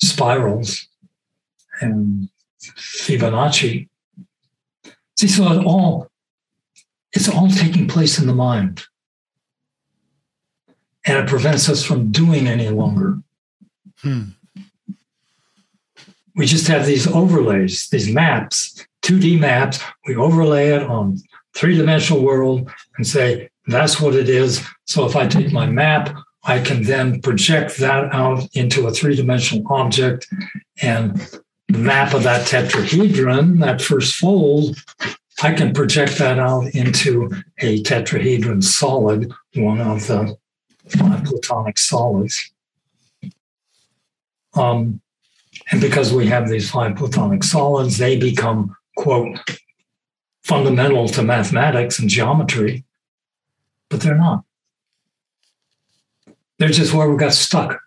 spirals and Fibonacci. See, so it all it's all taking place in the mind. And it prevents us from doing any longer. Hmm. We just have these overlays, these maps, 2D maps. We overlay it on three-dimensional world and say, that's what it is. So if I take my map, I can then project that out into a three-dimensional object and the map of that tetrahedron, that first fold, I can project that out into a tetrahedron solid, one of the five platonic solids. Um, and because we have these five platonic solids, they become, quote, fundamental to mathematics and geometry, but they're not. They're just where we got stuck.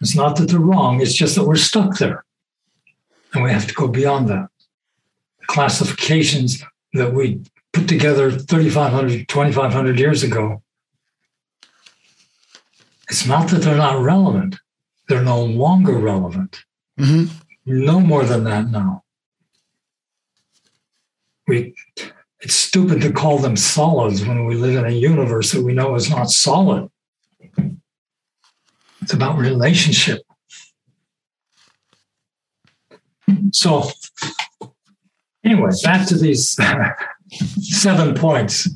It's not that they're wrong, it's just that we're stuck there. And we have to go beyond that. The classifications that we put together 3,500, 2,500 years ago, it's not that they're not relevant, they're no longer relevant. Mm-hmm. No more than that now. We, it's stupid to call them solids when we live in a universe that we know is not solid. It's about relationship. So, anyway, back to these seven points.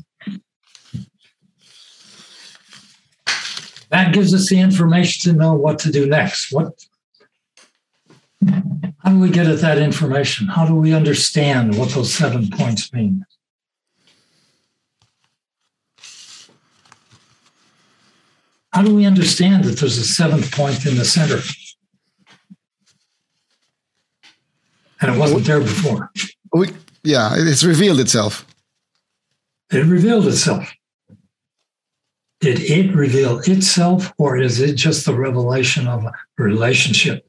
That gives us the information to know what to do next. What how do we get at that information? How do we understand what those seven points mean? How do we understand that there's a seventh point in the center? And it wasn't there before. We, yeah, it's revealed itself. It revealed itself. Did it reveal itself, or is it just the revelation of a relationship?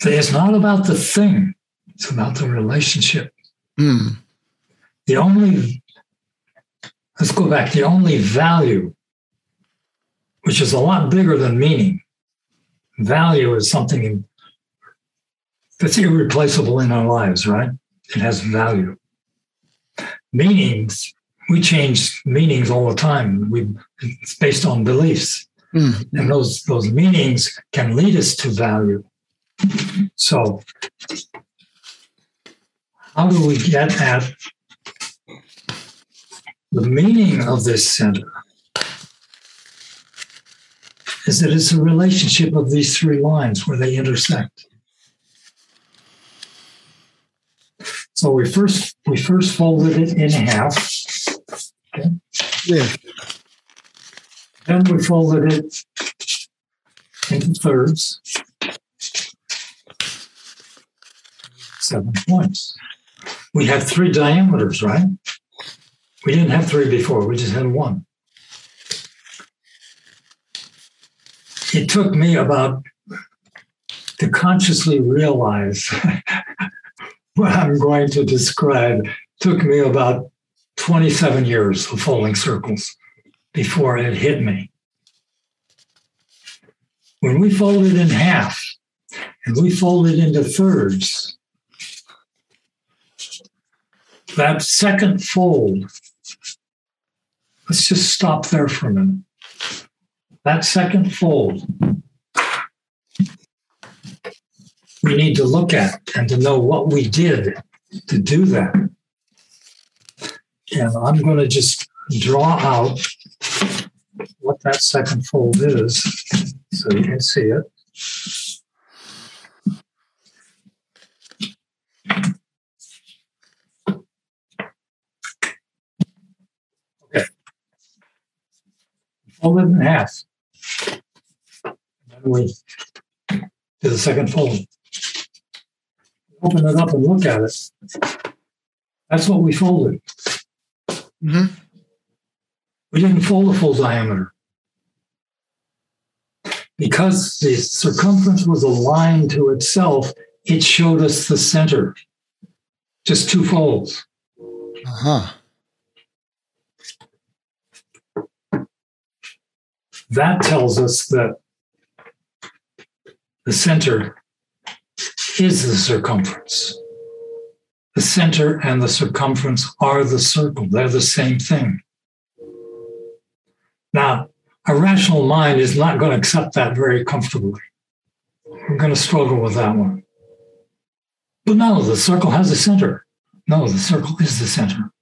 So it's not about the thing, it's about the relationship. Mm. The only Let's go back. The only value, which is a lot bigger than meaning, value is something that's irreplaceable in our lives, right? It has value. Meanings, we change meanings all the time. We, it's based on beliefs. Mm-hmm. And those, those meanings can lead us to value. So, how do we get at the meaning of this center is that it's a relationship of these three lines where they intersect. So we first we first folded it in half. Yeah. Then we folded it into thirds. Seven points. We had three diameters, right? We didn't have three before, we just had one. It took me about to consciously realize what I'm going to describe took me about 27 years of folding circles before it hit me. When we folded in half and we folded into thirds, that second fold, let's just stop there for a minute. That second fold, we need to look at and to know what we did to do that. And I'm going to just draw out what that second fold is so you can see it. Okay. Fold it in half. Then we do the second fold. Open it up and look at it. That's what we folded. Hmm We didn't fold a full diameter. Because the circumference was aligned to itself, it showed us the center. Just two folds. Uh-huh. That tells us that the center is the circumference. The center and the circumference are the circle, they're the same thing. Now, a rational mind is not going to accept that very comfortably. We're going to struggle with that one. But no, the circle has a center. No, the circle is the center.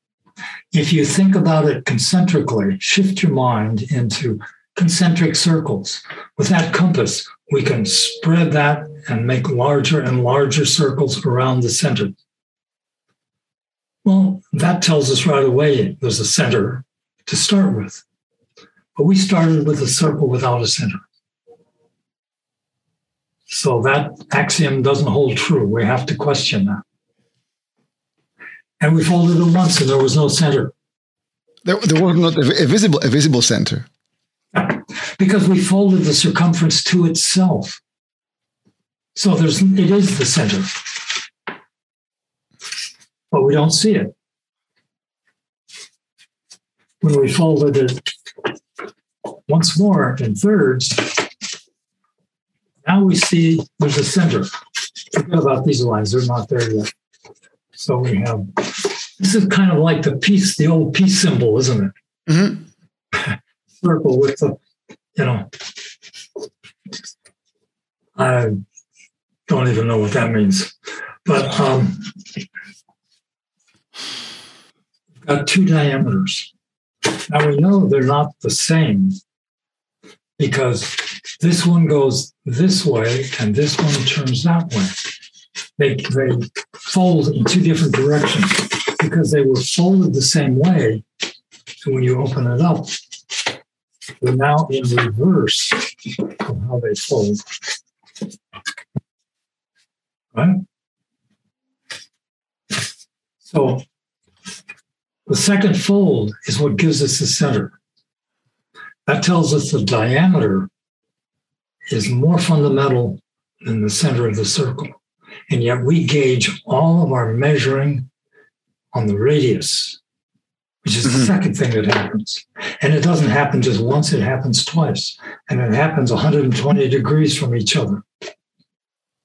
If you think about it concentrically, shift your mind into concentric circles. With that compass, we can spread that and make larger and larger circles around the center. Well, that tells us right away there's a center to start with. But we started with a circle without a center. So that axiom doesn't hold true. We have to question that. And we folded it once and there was no center. There, there was not a, a visible a visible center. because we folded the circumference to itself. So there's it is the center. But we don't see it. When we folded it once more in thirds, now we see there's a center. Forget about these lines, they're not there yet. So we have this is kind of like the peace, the old peace symbol, isn't it? hmm circle with the, you know, I don't even know what that means. But um, got two diameters. Now we know they're not the same because this one goes this way and this one turns that way. They, they fold in two different directions because they were folded the same way. So when you open it up, they're now in reverse of how they fold. Right? So the second fold is what gives us the center. That tells us the diameter is more fundamental than the center of the circle. And yet we gauge all of our measuring on the radius, which is the Mhm. second thing that happens. And it doesn't happen just once, it happens twice. And it happens 120 degrees from each other.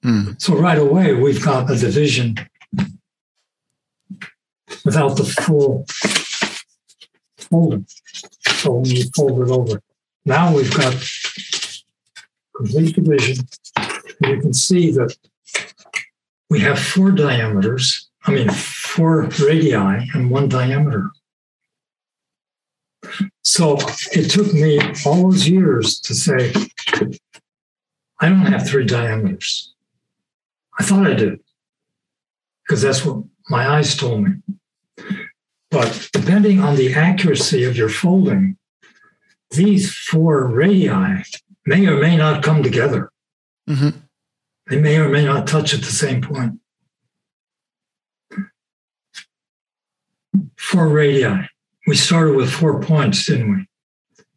Hmm. So right away, we've got a division without the full folding. So when you fold it over, now we've got complete division. You can see that we have four diameters, I mean, four radii and one diameter. So it took me all those years to say, I don't have three diameters. I thought I did because that's what My eyes told me. But depending on the accuracy of your folding, these four radii may or may not come together. Mm-hmm. They may or may not touch at the same point. Four radii. We started with four points, didn't we?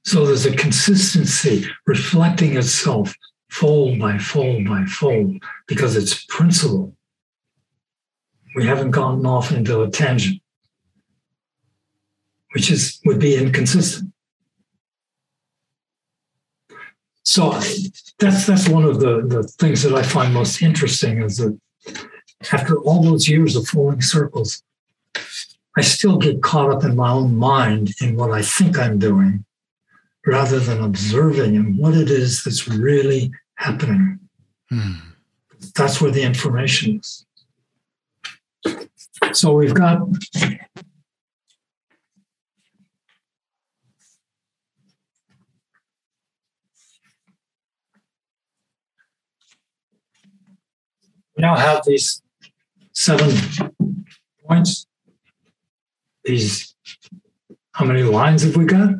So there's a consistency reflecting itself fold by fold by fold because it's principle. We haven't gotten off into a tangent, which is would be inconsistent. So that's that's one of the, the things that I find most interesting is that after all those years of folding circles, I still get caught up in my own mind in what I think I'm doing rather than observing and what it is that's really happening. Hmm. That's where the information is. So we've got we now have these seven points. These, how many lines have we got?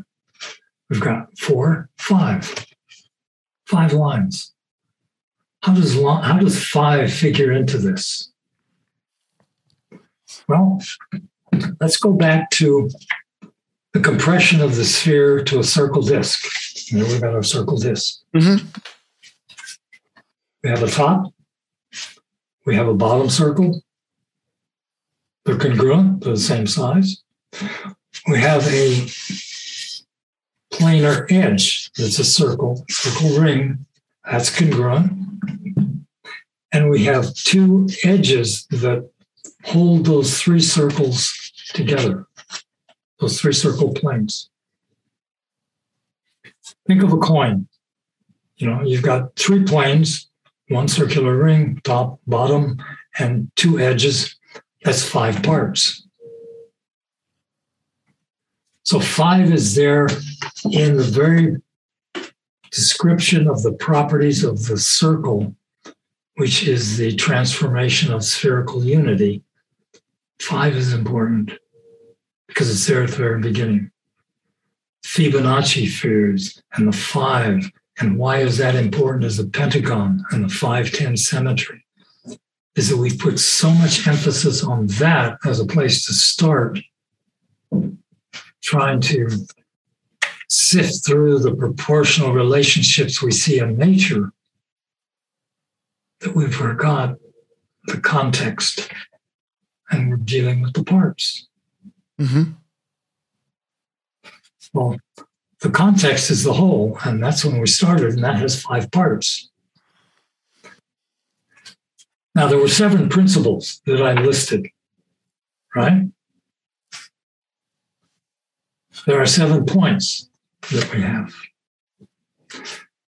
We've got four, five, five lines. How does how does five figure into this? Well, let's go back to the compression of the sphere to a circle disk. Here we've got our circle disk. Mm-hmm. We have a top, we have a bottom circle. They're congruent, they're the same size. We have a planar edge that's a circle, circle ring, that's congruent. And we have two edges that hold those three circles together, those three circle planes. Think of a coin. You know, you've got three planes one circular ring, top, bottom, and two edges. That's five parts. So five is there in the very description of the properties of the circle, which is the transformation of spherical unity. Five is important because it's there at the very beginning. Fibonacci spheres and the five and why is that important as a pentagon and the 510 symmetry? Is that we've put so much emphasis on that as a place to start trying to sift through the proportional relationships we see in nature that we forgot the context and we're dealing with the parts. Mm-hmm. Well, the context is the whole, and that's when we started, and that has five parts. Now, there were seven principles that I listed, right? There are seven points that we have.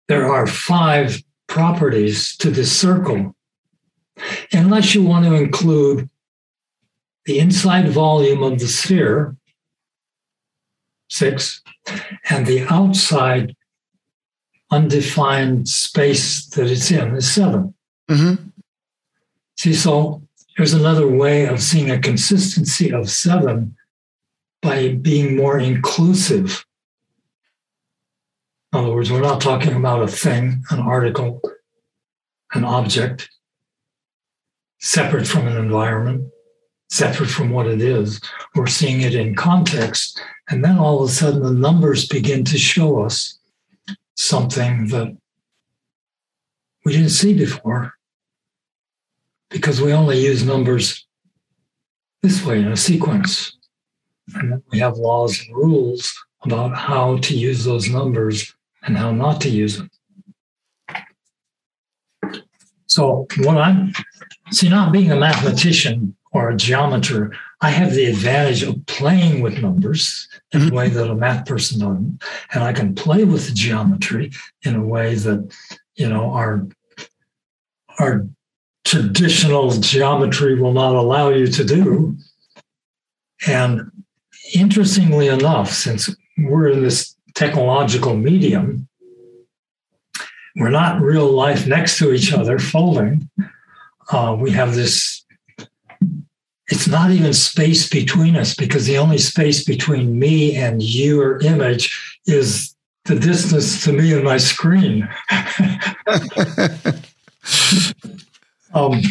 There are five properties to this circle, unless you want to include the inside volume of the sphere, six, and the outside undefined space that it's in is 7 mm-hmm. See, so here's another way of seeing a consistency of seven by being more inclusive. In other words, we're not talking about a thing, an article, an object, separate from an environment, separate from what it is. We're seeing it in context and then all of a sudden, the numbers begin to show us something that we didn't see before because we only use numbers this way in a sequence. And then we have laws and rules about how to use those numbers and how not to use them. So, what I'm see, not being a mathematician or a geometer, I have the advantage of playing with numbers in a mm-hmm. way that a math person doesn't. And I can play with the geometry in a way that, you know, our, our traditional geometry will not allow you to do. And interestingly enough, since we're in this technological medium, we're not real life next to each other folding. Uh, we have this it's not even space between us because the only space between me and your image is the distance to me and my screen. um,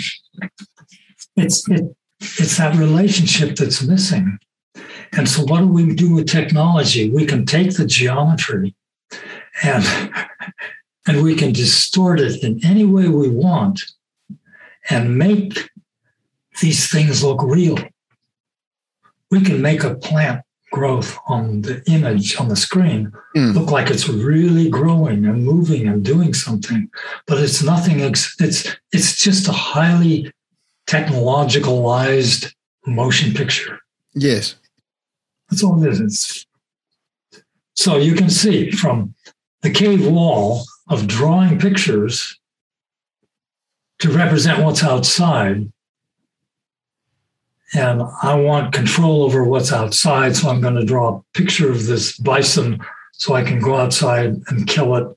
it's it, it's that relationship that's missing. And so, what do we do with technology? We can take the geometry and and we can distort it in any way we want and make these things look real. We can make a plant growth on the image on the screen mm. look like it's really growing and moving and doing something, but it's nothing. It's it's it's just a highly technologicalized motion picture. Yes, that's all it is. It's, so you can see from the cave wall of drawing pictures to represent what's outside. And I want control over what's outside. So I'm going to draw a picture of this bison so I can go outside and kill it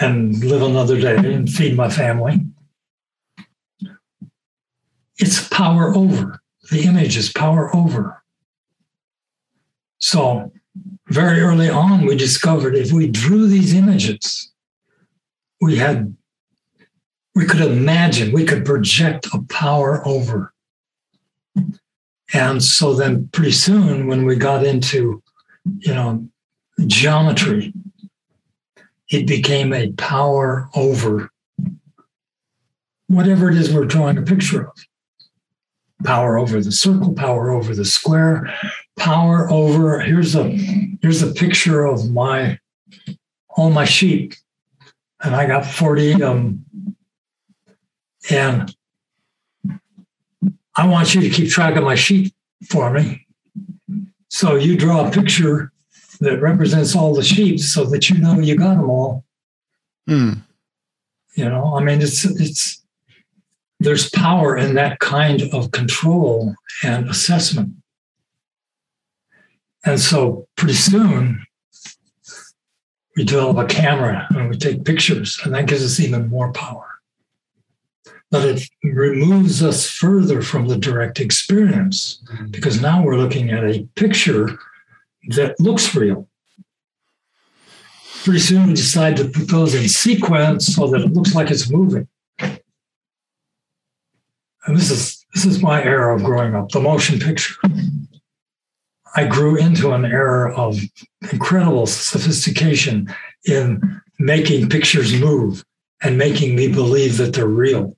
and live another day and feed my family. It's power over. The image is power over. So, very early on, we discovered if we drew these images, we had we could imagine, we could project a power over. And so then pretty soon when we got into, you know, geometry, it became a power over whatever it is we're drawing a picture of. Power over the circle, power over the square, power over here's a here's a picture of my all my sheep. And I got 40 of them. and I want you to keep track of my sheet for me. So you draw a picture that represents all the sheep so that you know you got them all. Hmm. You know, I mean, it's, it's, there's power in that kind of control and assessment. And so pretty soon we develop a camera and we take pictures, and that gives us even more power but it removes us further from the direct experience mm-hmm. because now we're looking at a picture that looks real. Pretty soon we decide to put those in sequence so that it looks like it's moving. And this is this is my era of growing up, the motion picture. I grew into an era of incredible sophistication in making pictures move and making me believe that they're real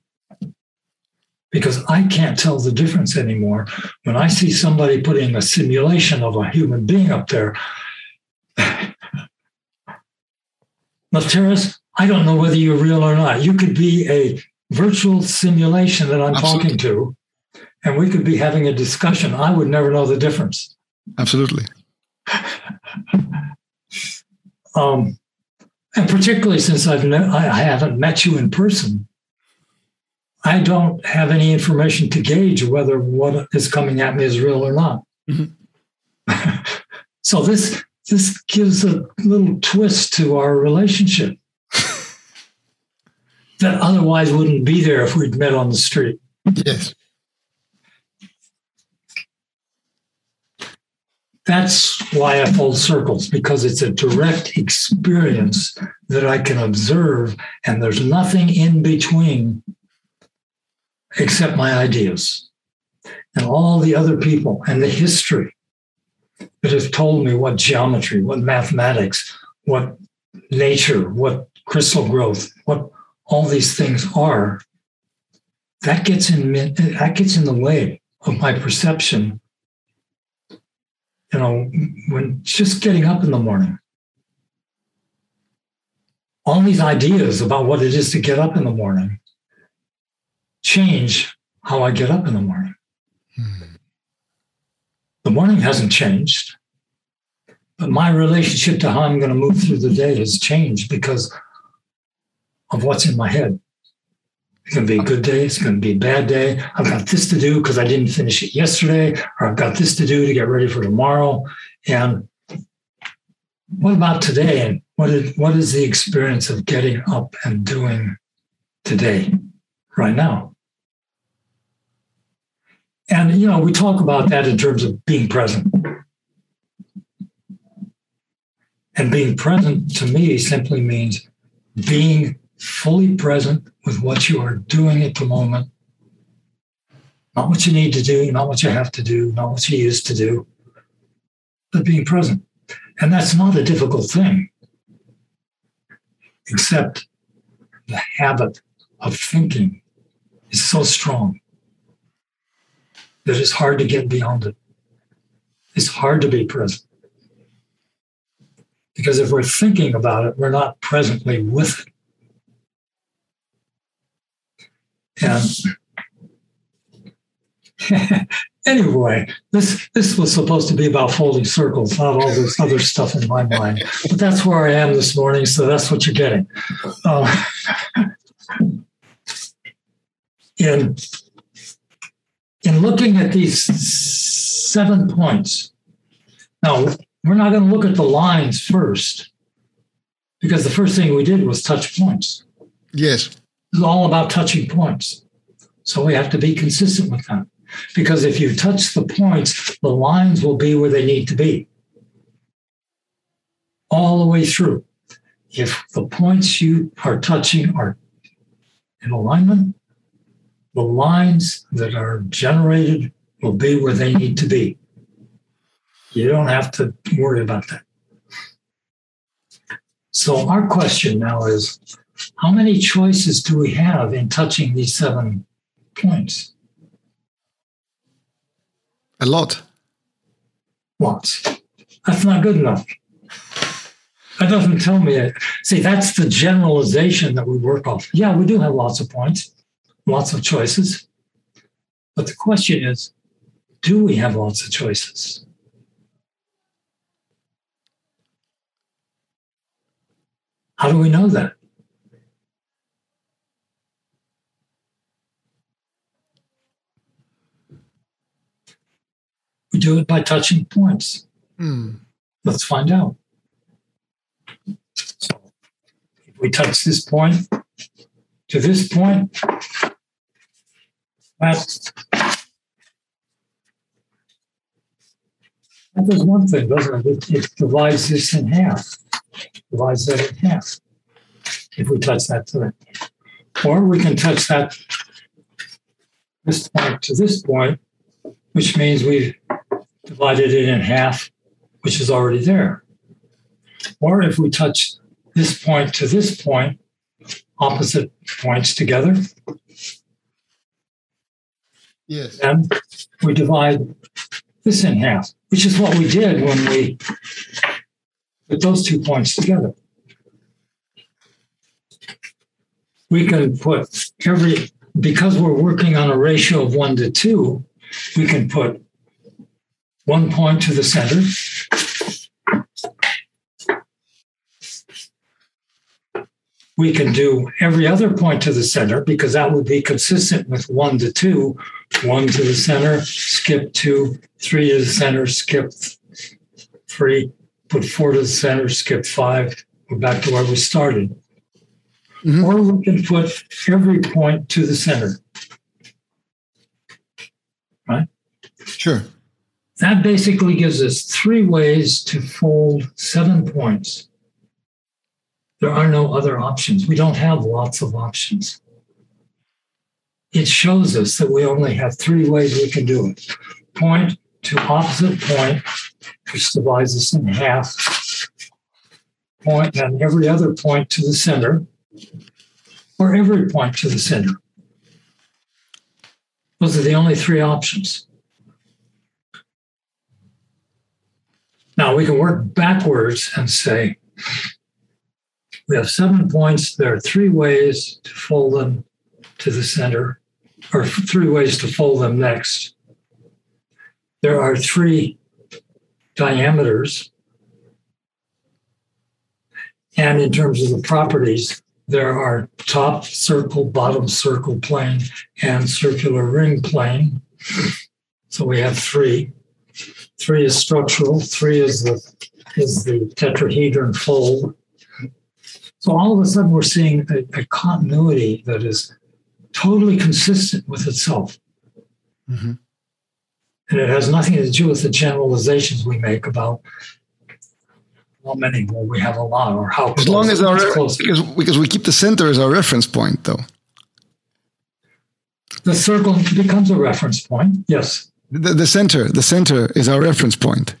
because I can't tell the difference anymore. When I see somebody putting a simulation of a human being up there, Lefteris, I don't know whether you're real or not. You could be a virtual simulation that I'm Absolutely. talking to, and we could be having a discussion. I would never know the difference. Absolutely. um, and particularly since I've ne- I haven't met you in person, I don't have any information to gauge whether what is coming at me is real or not. Mm-hmm. so this this gives a little twist to our relationship that otherwise wouldn't be there if we'd met on the street. Yes. That's why I fold circles because it's a direct experience that I can observe, and there's nothing in between except my ideas and all the other people and the history that have told me what geometry, what mathematics, what nature, what crystal growth, what all these things are, that gets in that gets in the way of my perception. You know, when just getting up in the morning, all these ideas about what it is to get up in the morning change how I get up in the morning. Hmm. The morning hasn't changed, but my relationship to how I'm going to move through the day has changed because of what's in my head. It's going to be a good day. It's going to be a bad day. I've got this to do because I didn't finish it yesterday, or I've got this to do to get ready for tomorrow. And what about today? And what is, what is the experience of getting up and doing today, right now? And, you know, we talk about that in terms of being present. And being present to me simply means being fully present with what you are doing at the moment. Not what you need to do, not what you have to do, not what you used to do, but being present. And that's not a difficult thing, except the habit of thinking is so strong that it's hard to get beyond it. It's hard to be present. Because if we're thinking about it, we're not presently with it. And anyway, this this was supposed to be about folding circles, not all this other stuff in my mind. But that's where I am this morning, so that's what you're getting. Uh, in in looking at these seven points, now we're not going to look at the lines first, because the first thing we did was touch points. Yes, It's all about touching points. So we have to be consistent with that. Because if you touch the points, the lines will be where they need to be. All the way through. If the points you are touching are in alignment, the lines that are generated will be where they need to be. You don't have to worry about that. So, our question now is how many choices do we have in touching these seven points? a lot. Lots. That's not good enough. That doesn't tell me it. See, that's the generalization that we work off. Yeah, we do have lots of points, lots of choices. But the question is do we have lots of choices? How do we know that? We do it by touching points. Hmm. Let's find out. So if we touch this point to this point, that, does one thing, doesn't it? it? It divides this in half, divides that in half. If we touch that to it. Or we can touch that this point to this point, which means we've divided it in half, which is already there. Or if we touch this point to this point, opposite points together, Yes. And we divide this in half, which is what we did when we put those two points together. We can put every, because we're working on a ratio of one to two, we can put one point to the center. We can do every other point to the center because that would be consistent with one to two. One to the center, skip two, three to the center, skip three, put four to the center, skip five, we're back to where we started. Mhm. Or we can put every point to the center. Right? Sure. That basically gives us three ways to fold seven points. There are no other options. We don't have lots of options. It shows us that we only have three ways we can do it point to opposite point, which divides us in half, point and every other point to the center, or every point to the center. Those are the only three options. Now we can work backwards and say we have seven points. There are three ways to fold them to the center, or three ways to fold them next. There are three diameters. And in terms of the properties, there are top circle, bottom circle plane, and circular ring plane. So we have three. Three is structural, three is the is the tetrahedron fold. So all of a sudden we're seeing a, a continuity that is totally consistent with itself. Mhm. And it has nothing to do with the generalizations we make about how many will we have a lot or how as long as our because, because we keep the center as our reference point though. The circle becomes a reference point yes. The, the center the center is our reference point.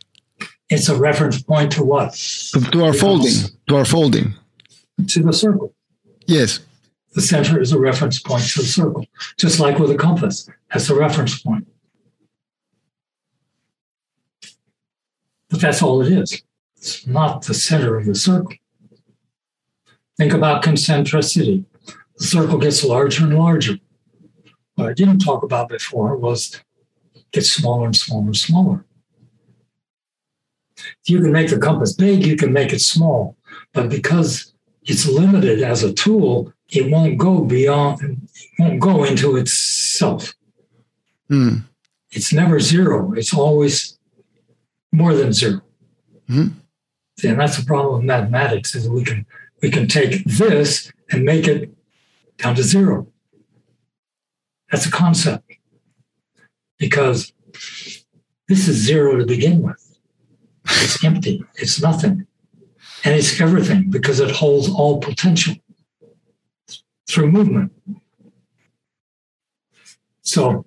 It's a reference point to what? To, to our folding to our folding to the circle yes the center is a reference point to the circle just like with a compass that's a reference point but that's all it is it's not the center of the circle. Think about concentricity. The circle gets larger and larger. What I didn't talk about before was get smaller and smaller and smaller. If you can make the compass big, you can make it small. But because it's limited as a tool, it won't go beyond, it won't go into itself. Mm. It's never zero. It's always more than 0 mm-hmm. And that's the problem with mathematics is we can we can take this and make it down to zero. That's a concept. Because this is zero to begin with. It's empty. It's nothing. And it's everything because it holds all potential through movement. So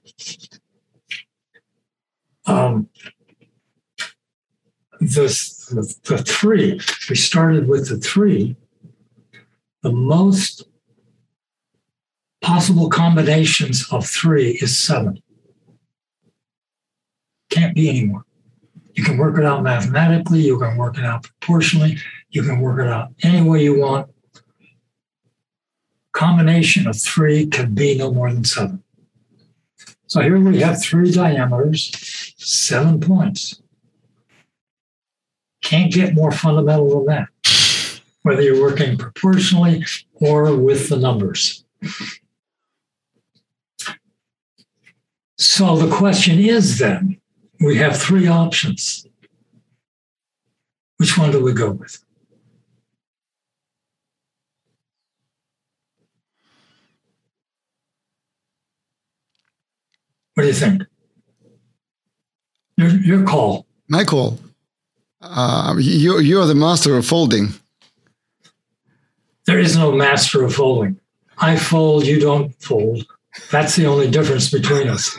um, the, the, the three, we started with the three, the most possible combinations of three is seven. Can't be anymore. You can work it out mathematically, you can work it out proportionally, you can work it out any way you want. Combination of three can be no more than seven. So here we have three diameters, seven points. Can't get more fundamental than that, whether you're working proportionally or with the numbers. So the question is then we have three options. Which one do we go with? What do you think? Your, your call. My call. Uh, you, you're the master of folding. There is no master of folding. I fold, you don't fold. That's the only difference between us.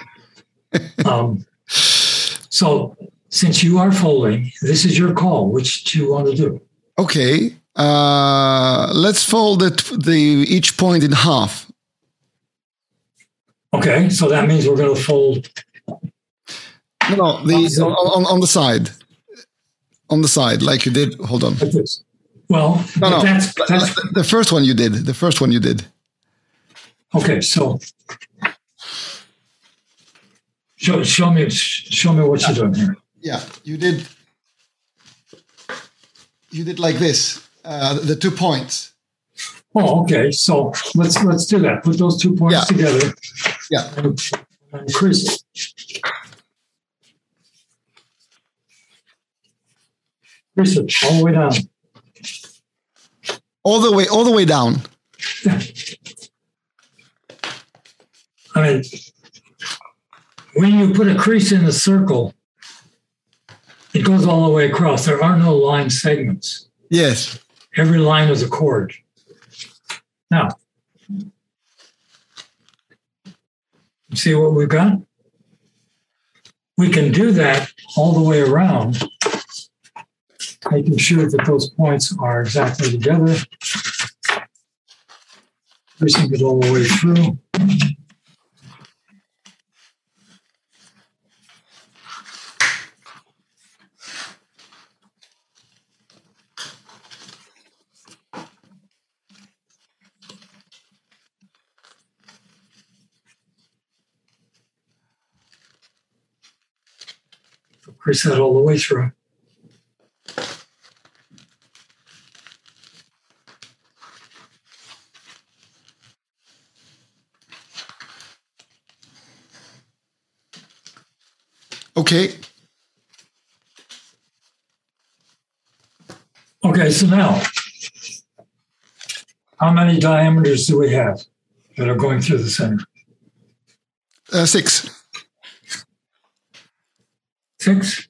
Um, so, since you are folding, this is your call. Which do you want to do? Okay. Uh, let's fold it the each point in half. Okay, so that means we're going to fold. No, no the on, on the side on the side, like you did. Hold on. Well, no, no. That's, that's, the first one you did. The first one you did. Okay, so show show me show me what yeah. you're doing here. Yeah, you did. You did like this. Uh, the two points. Oh, okay. So let's let's do that. Put those two points yeah. together. Yeah. And, and increase it. All the way down. All the way, all the way down. I mean, when you put a crease in the circle, it goes all the way across. There are no line segments. Yes. Every line is a chord. Now, see what we've got? We can do that all the way around making sure that those points are exactly together. Tracing it all the way through. Trace that all the way through. Okay. Okay, so now, how many diameters do we have that are going through the center? Uh, six. Six?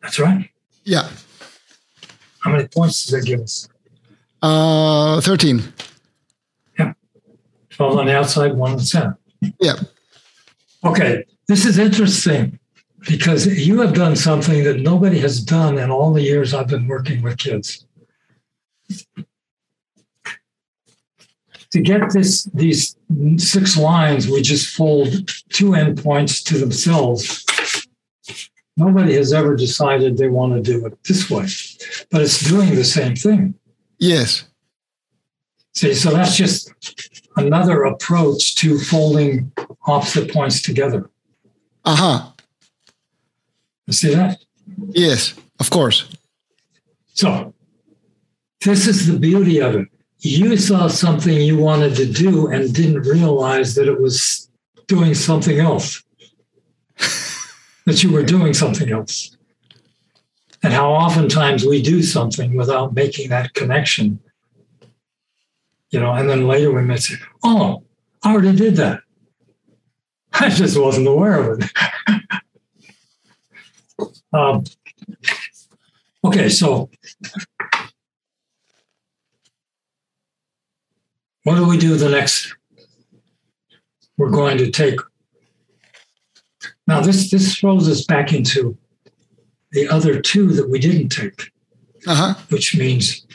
That's right. Yeah. How many points does that give us? Uh, 13. Yeah. 12 on the outside, one on the center. Yeah. Okay, this is interesting because you have done something that nobody has done in all the years I've been working with kids. To get this these six lines, we just fold two endpoints to themselves. Nobody has ever decided they want to do it this way, but it's doing the same thing. Yes. See, so that's just another approach to folding opposite points together. Uh huh. You see that? Yes, of course. So, this is the beauty of it. You saw something you wanted to do and didn't realize that it was doing something else, that you were doing something else. And how oftentimes we do something without making that connection. You know, and then later we may say, Oh, I already did that. I just wasn't aware of it. um, okay, so what do we do the next? We're going to take. Now, this this throws us back into the other two that we didn't take, Uh huh. which means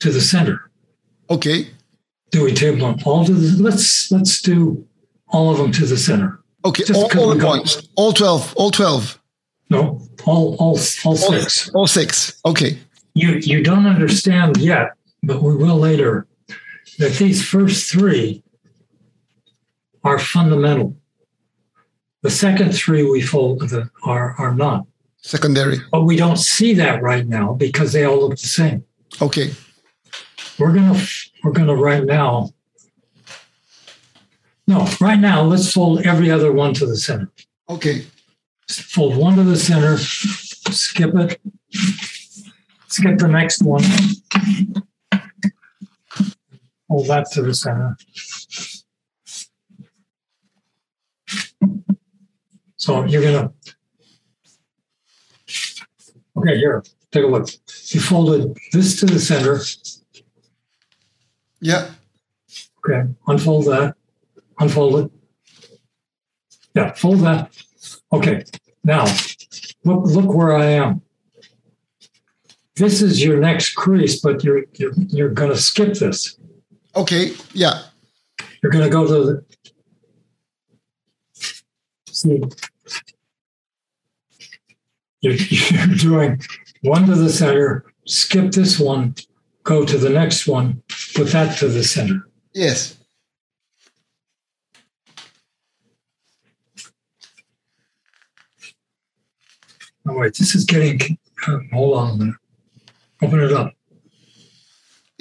to the center. Okay. Do we take them all to the? Let's let's do all of them to the center. Okay. Just All, all the points. All 12. All 12. No, all all all six. All six. Okay. You you don't understand yet, but we will later. That these first three are fundamental. The second three we fold are are not, Secondary. but we don't see that right now because they all look the same. Okay. We're gonna we're gonna right now. No, right now let's fold every other one to the center. Okay. fold one to the center, skip it, skip the next one, fold that to the center. So you're gonna, okay, here, take a look. You folded this to the center, Yeah. okay, unfold that, unfold it. Yeah, fold that. Okay, now look look where I am. This is your next crease, but you're you're you're gonna skip this. Okay. Yeah. You're gonna go to the see. You're, you're doing one to the center, skip this one, go to the next one, put that to the center. Yes. Oh wait, this is getting. uh, hold on a minute. Open it up.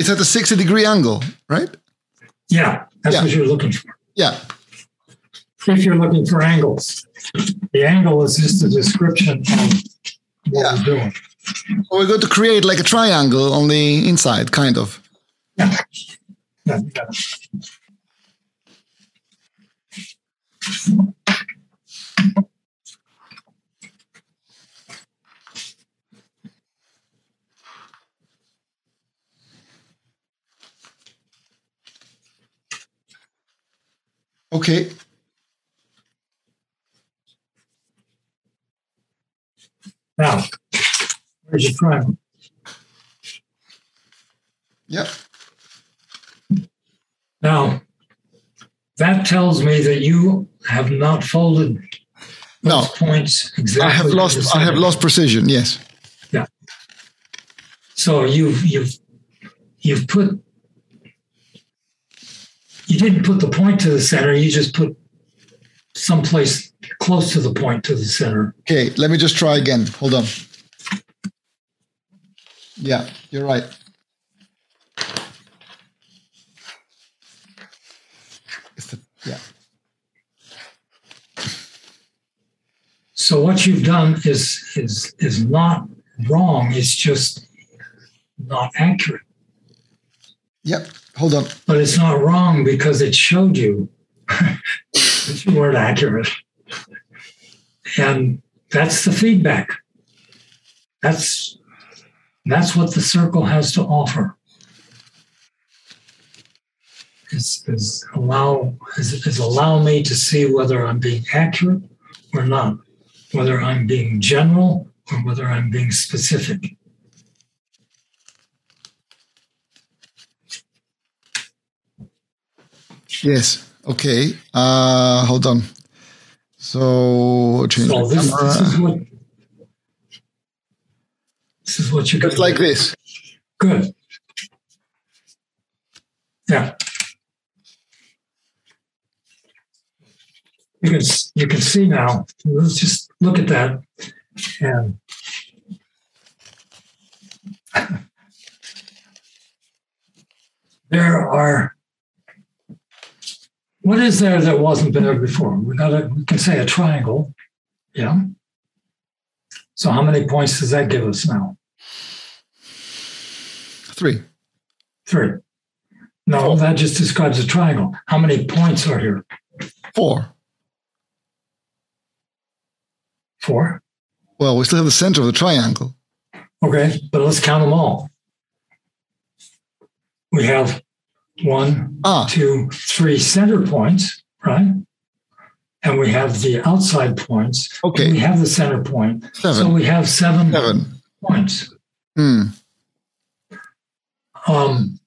It's at a 60 degree angle, right? Yeah, that's Yeah. what you're looking for. Yeah. If you're looking for angles, the angle is just a description of what Yeah. we're doing. So we're going to create like a triangle on the inside, kind of. Yeah. Yeah, you Okay. Now, where's your triangle? Yep. Now, that tells me that you have not folded No. those points exactly. I have lost. I have lost precision. Yes. Yeah. So you've you've you've put you didn't put the point to the center. You just put someplace close to the point to the center. Okay. Let me just try again. Hold on. Yeah, you're right. The, yeah. So what you've done is is is not wrong. It's just not accurate. Yep. Hold on. But it's not wrong because it showed you that you weren't accurate. And that's the feedback. That's that's what the circle has to offer. Is, is allow is, is allow me to see whether I'm being accurate or not, whether I'm being general or whether I'm being specific. Yes. Okay. Uh, hold on. So change So the this, camera. this is what this is what you Just like this. Good. Yeah. You can you can see now. Let's just look at that, and there are. What is there that wasn't there before? We got a, we can say a triangle, yeah. So how many points does that give us now? Three. Three. No, Four. that just describes a triangle. How many points are here? Four. Four. Well, we still have the center of the triangle. Okay, but let's count them all. We have one, Ah, two, three center points, right? And we have the outside points. okay. We have the center point. Seven. So we have seven, Seven. points. Hmm. Um,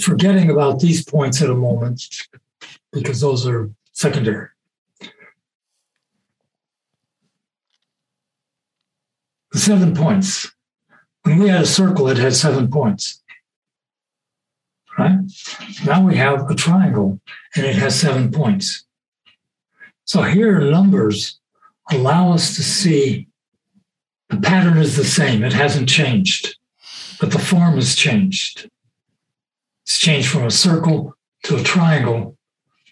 forgetting about these points at a moment because those are secondary. The seven points. When we had a circle, it had seven points. Right? Now we have a triangle and it has seven points. So here, numbers allow us to see the pattern is the same, it hasn't changed but the form has changed. It's changed from a circle to a triangle,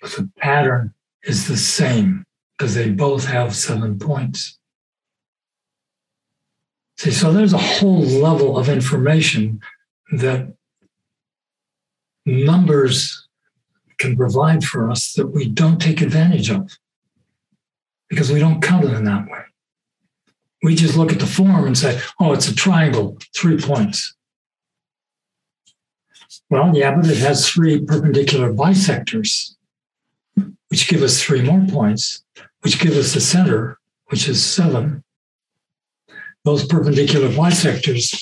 but the pattern is the same because they both have seven points. See, so there's a whole level of information that numbers can provide for us that we don't take advantage of because we don't count it in that way. We just look at the form and say, oh, it's a triangle, three points. Well, yeah, but it has three perpendicular bisectors, which give us three more points, which give us the center, which is seven. Those perpendicular bisectors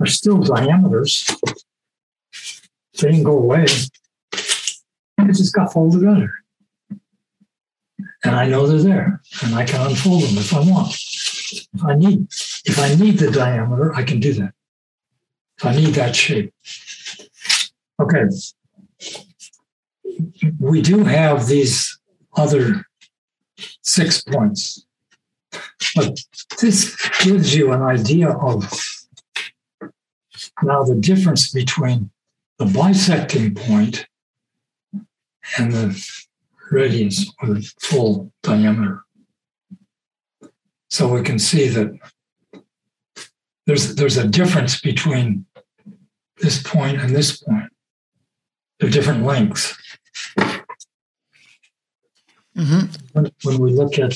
are still diameters. They didn't go away. It just got folded together. And I know they're there, and I can unfold them if I want. If I need, if I need the diameter, I can do that. If I need that shape. Okay. We do have these other six points, but this gives you an idea of now the difference between the bisecting point and the radius or the full diameter. So we can see that there's there's a difference between this point and this point. They're different lengths. hmm When, when we look at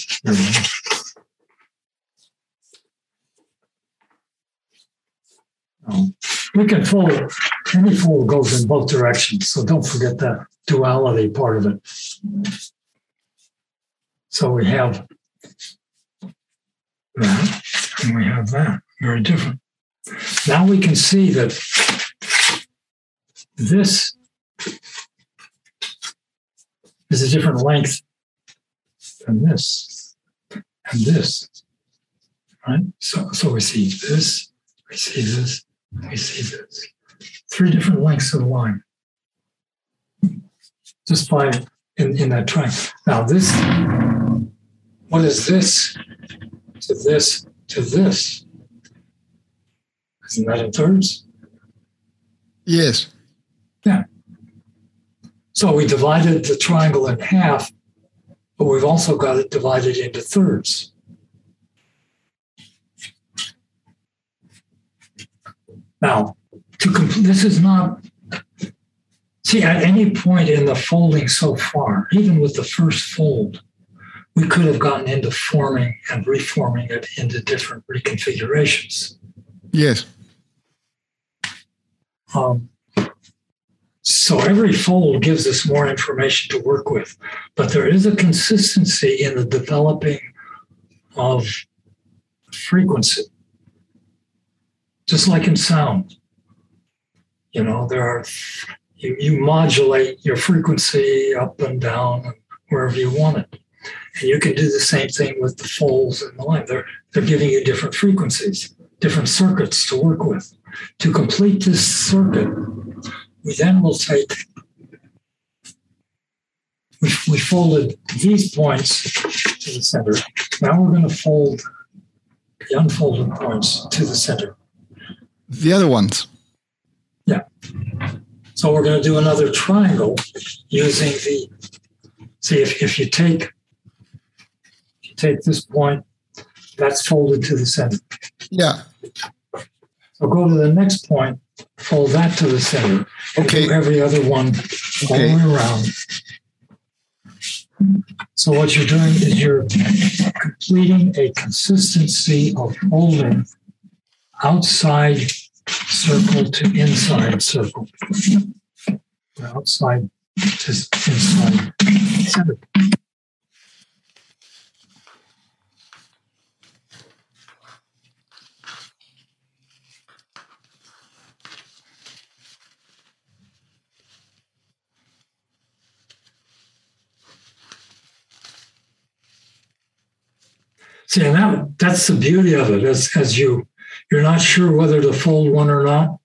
um, we can fold any fold goes in both directions, so don't forget that duality part of it. So we have that, and we have that. Very different. Now we can see that this is a different length than this and this. Right? So, so we see this, we see this, we see this. Three different lengths of the line. Just by in, in that triangle. Now this, what is this to this to this? Isn't that in thirds? Yes. Yeah. So we divided the triangle in half, but we've also got it divided into thirds. Now, to complete, this is not See, at any point in the folding so far, even with the first fold, we could have gotten into forming and reforming it into different reconfigurations. Yes. Um, so every fold gives us more information to work with, but there is a consistency in the developing of frequency, just like in sound. You know, there are you, you modulate your frequency up and down wherever you want it. And you can do the same thing with the folds and the line. They're, they're giving you different frequencies, different circuits to work with. To complete this circuit, we then will take, we, we folded these points to the center. Now we're going to fold the unfolded points to the center. The other ones. Yeah. So we're going to do another triangle using the, see if, if you take, if you take this point, that's folded to the center. Yeah. So go to the next point, fold that to the center. Okay. Every other one all Okay. the way around. So what you're doing is you're completing a consistency of folding outside circle to inside circle. Outside to inside center. See, and that, that's the beauty of it. As, as you, you're not sure whether to fold one or not,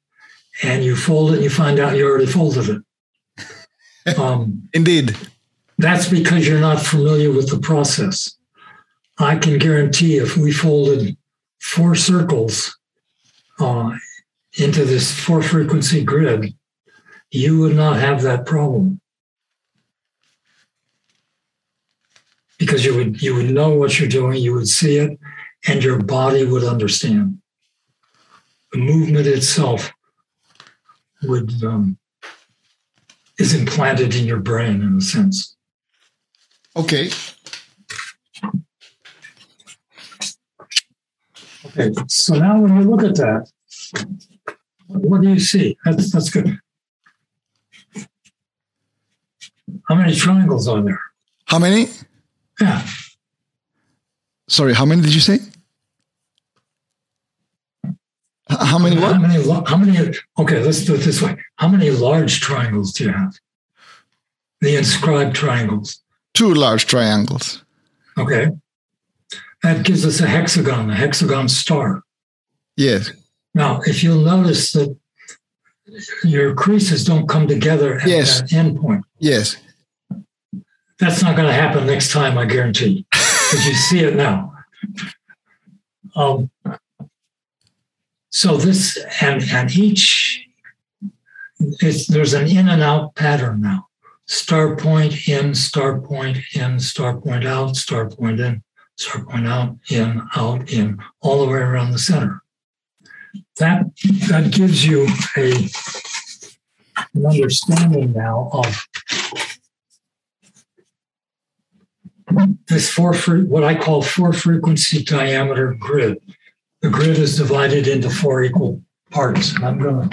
and you fold it and you find out you already folded it. Um, Indeed. that's because you're not familiar with the process. I can guarantee if we folded four circles uh, into this four frequency grid, you would not have that problem. Because you would you would know what you're doing, you would see it, and your body would understand. The movement itself would um, is implanted in your brain in a sense. Okay. Okay, so now when you look at that, what do you see? That's that's good. How many triangles are there? How many? Yeah, Sorry, how many did you say? How many How many? How many? Okay, let's do it this way. How many large triangles do you have? The inscribed triangles. Two large triangles. Okay, that gives us a hexagon, a hexagon star. Yes. Now, if you'll notice that your creases don't come together at Yes. that end point. Yes. That's not going to happen next time, I guarantee, because you see it now. Um, so this and and each, there's an in and out pattern now. Star point in, star point in, star point out, star point in, star point out, in, out, in, all the way around the center. That that gives you a an understanding now of this four what I call four frequency diameter grid. The grid is divided into four equal parts. And I'm gonna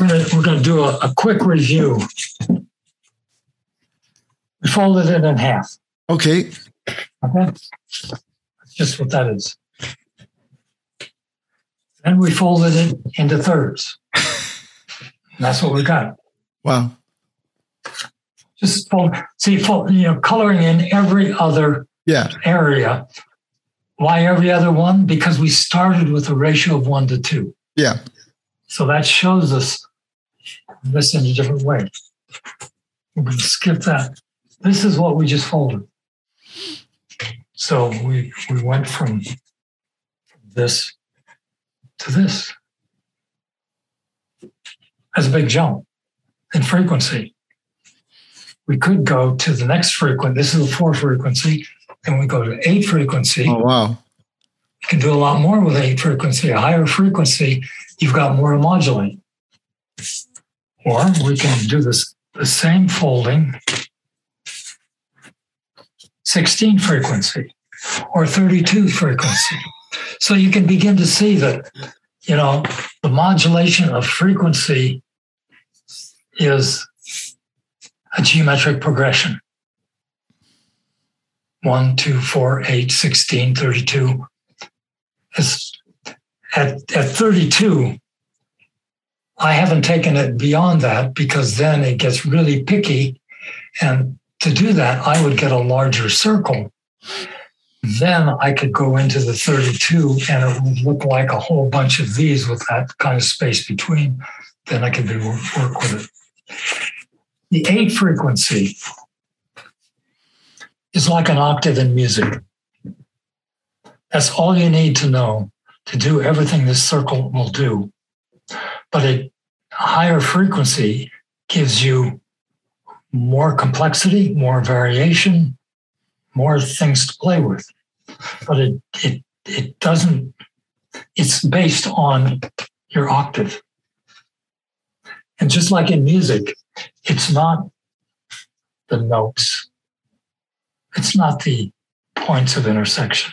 we're gonna, we're gonna do a, a quick review. We folded it in half. Okay. Okay. That's just what that is. Then we folded it into thirds. And that's what we got. Wow. Just fold, see, fold, you know, coloring in every other Yeah. area. Why every other one? Because we started with a ratio of one to two. Yeah. So that shows us this in a different way. We're going to skip that. This is what we just folded. So we we went from this to this. That's a big jump in frequency. We could go to the next frequency. This is the four frequency, and we go to eight frequency. Oh wow. You can do a lot more with eight frequency. A higher frequency, you've got more to modulate. Or we can do this the same folding, 16 frequency or 32 frequency. So you can begin to see that, you know, the modulation of frequency is a geometric progression. 1, 2, 4, 8, 16, 32. It's at, at 32, I haven't taken it beyond that because then it gets really picky. And to do that, I would get a larger circle. Then I could go into the 32 and it would look like a whole bunch of these with that kind of space between. Then I could be, work with it. The eight frequency is like an octave in music. That's all you need to know to do everything this circle will do. But a higher frequency gives you more complexity, more variation, more things to play with. But it it it doesn't it's based on your octave. And just like in music, it's not the notes. It's not the points of intersection.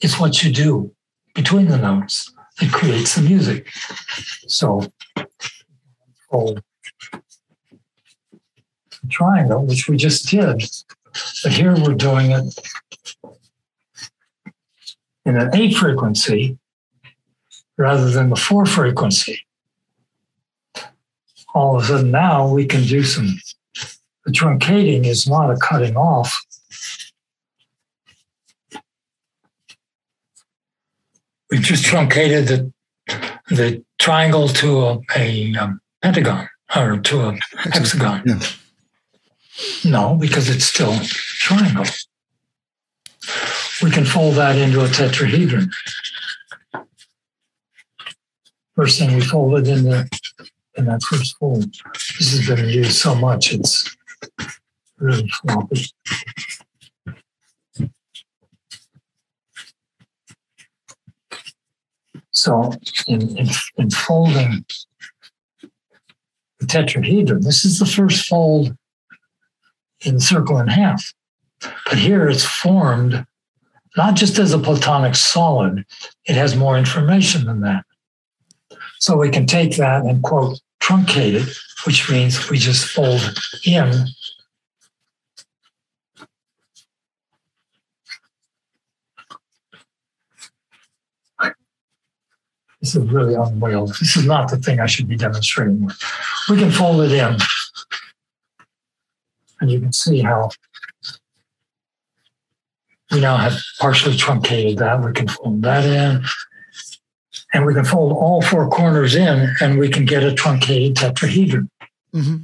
It's what you do between the notes that creates the music. So, oh, triangle, which we just did, but here we're doing it in an eight frequency rather than the four frequency. All of a sudden now we can do some, the truncating is not a cutting off, we just truncated the the triangle to a, a um, pentagon or to a hexagon. Yeah. No, because it's still triangle. We can fold that into a tetrahedron. First thing we fold it in the in that first fold. This has been used so much it's really floppy. So in, in, in folding the tetrahedron, this is the first fold in circle in half. But here it's formed not just as a platonic solid, it has more information than that. So we can take that and quote truncate it, which means we just fold in This is really unwieldy. This is not the thing I should be demonstrating with. We can fold it in. And you can see how we now have partially truncated that. We can fold that in. And we can fold all four corners in and we can get a truncated tetrahedron. Mm-hmm.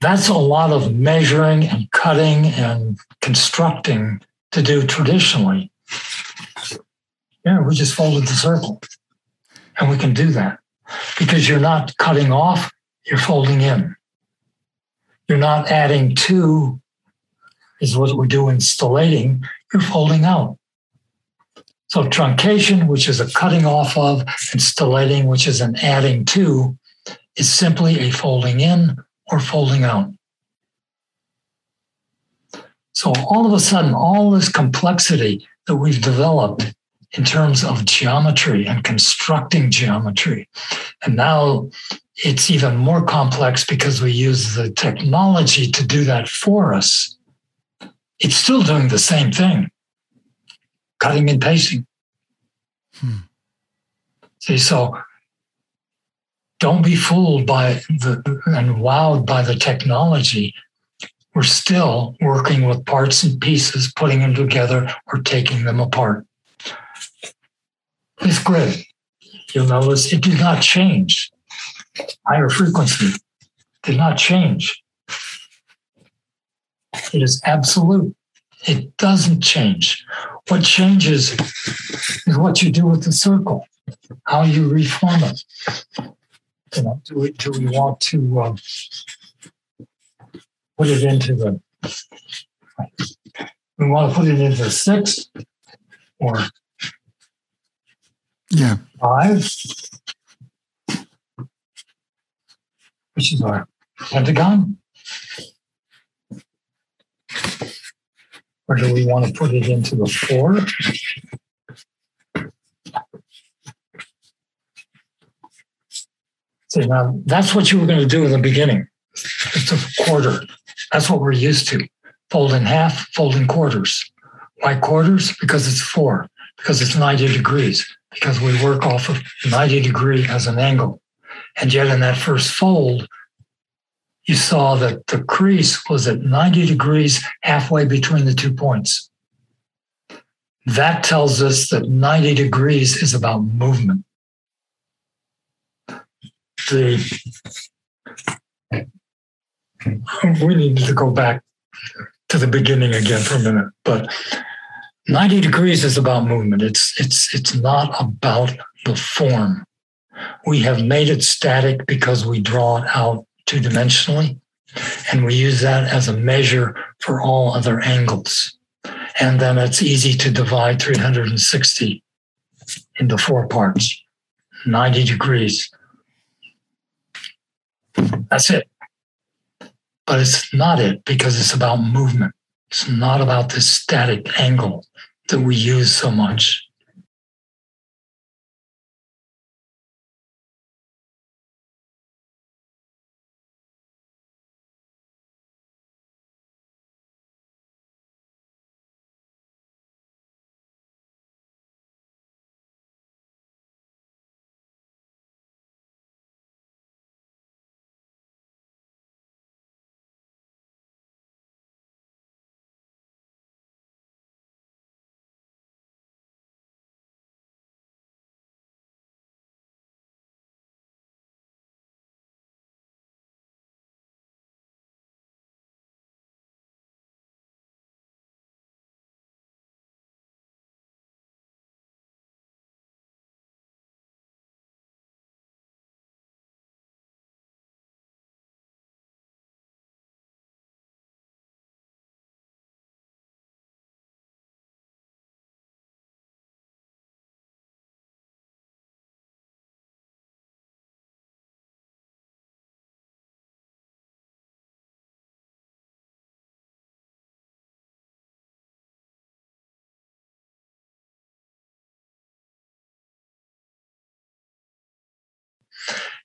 That's a lot of measuring and cutting and constructing to do traditionally. Yeah, we just folded the circle. And we can do that because you're not cutting off, you're folding in. You're not adding to, is what we do in stellating, you're folding out. So truncation, which is a cutting off of, and stellating, which is an adding to, is simply a folding in or folding out. So all of a sudden, all this complexity that we've developed in terms of geometry and constructing geometry. And now it's even more complex because we use the technology to do that for us. It's still doing the same thing cutting and pasting. Hmm. See, so don't be fooled by the and wowed by the technology. We're still working with parts and pieces, putting them together or taking them apart. This grid, you'll notice it did not change. Higher frequency did not change. It is absolute. It doesn't change. What changes is what you do with the circle, how you reform it. You know, do we, do we want to um, put it into the, we want to put it into six or yeah. Five which is our pentagon. Or do we want to put it into the four? See, now that's what you were going to do in the beginning. It's a quarter. That's what we're used to. Fold in half, fold in quarters. Why quarters? Because it's four, because it's 90 degrees, because we work off of 90 degree as an angle. And yet in that first fold, you saw that the crease was at 90 degrees halfway between the two points. That tells us that 90 degrees is about movement. The, we need to go back to the beginning again for a minute, but 90 degrees is about movement. It's it's it's not about the form. We have made it static because we draw it out two dimensionally, and we use that as a measure for all other angles. And then it's easy to divide 360 into four parts, 90 degrees. That's it. But it's not it because it's about movement. It's not about this static angle that we use so much.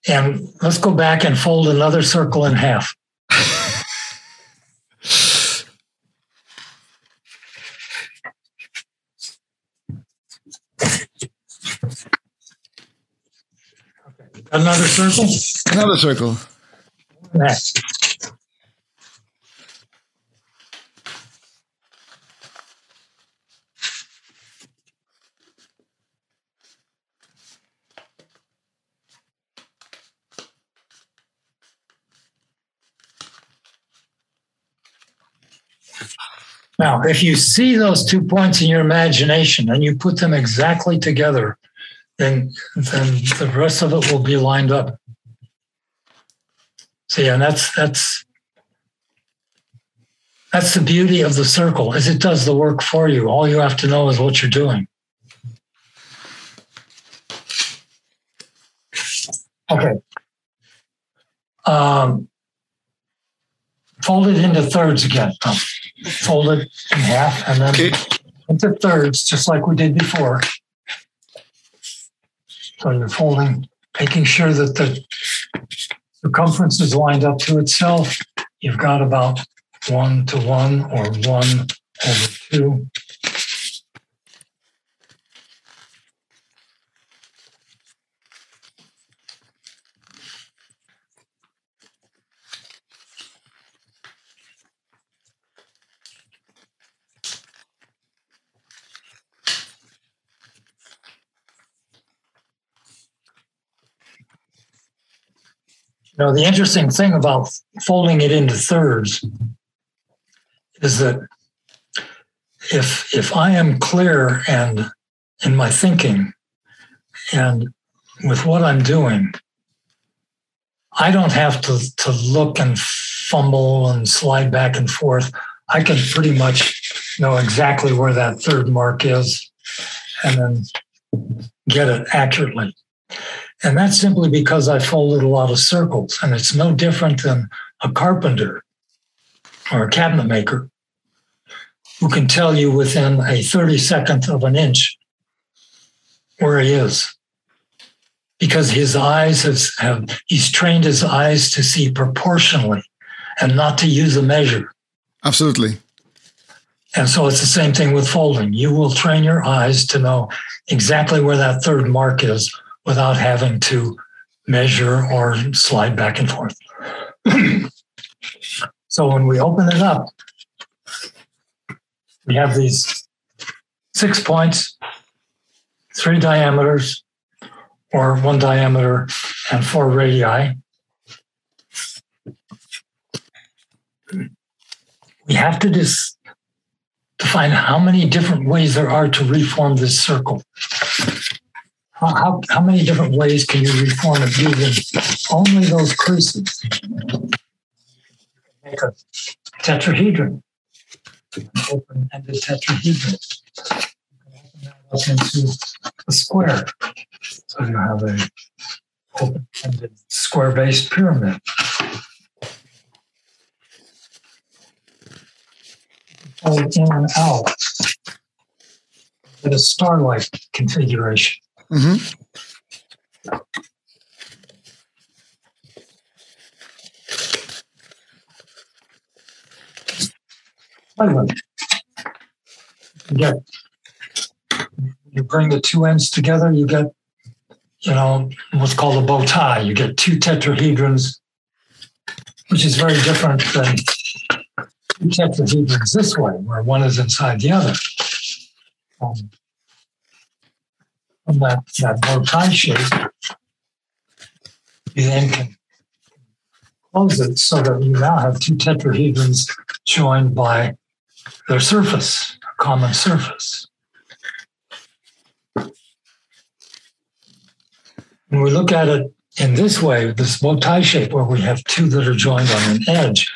And let's go back and fold another circle in half. Another circle? Another circle. Next. Now, if you see those two points in your imagination and you put them exactly together, then, then the rest of it will be lined up. See, and that's that's that's the beauty of the circle, is it does the work for you. All you have to know is what you're doing. Okay. Um, fold it into thirds again. Fold it in half and then Okay. into thirds, just like we did before. So you're folding, making sure that the circumference is lined up to itself. You've got about one to one or one over two. Know, the interesting thing about folding it into thirds is that if if I am clear and in my thinking and with what I'm doing, I don't have to, to look and fumble and slide back and forth. I can pretty much know exactly where that third mark is and then get it accurately. And that's simply because I folded a lot of circles. And it's no different than a carpenter or a cabinet maker who can tell you within a 32nd of an inch where he is. Because his eyes have, have he's trained his eyes to see proportionally and not to use a measure. Absolutely. And so it's the same thing with folding. You will train your eyes to know exactly where that third mark is without having to measure or slide back and forth. so when we open it up, we have these six points, three diameters, or one diameter and four radii. We have to just define how many different ways there are to reform this circle. How, how, many different ways can you reform it using only those creases? Make a tetrahedron, open-ended tetrahedron. Up into a square. So you have a open-ended square-based pyramid. Fold in and out. Get a star-like configuration. Mm-hmm. Get you bring the two ends together, you get you know what's called a bow tie. You get two tetrahedrons, which is very different than two tetrahedrons this way, where one is inside the other. Um, from that, that bow shape, you then can close it so that you now have two tetrahedrons joined by their surface, a common surface. When we look at it in this way, this bow tie shape, where we have two that are joined on an edge,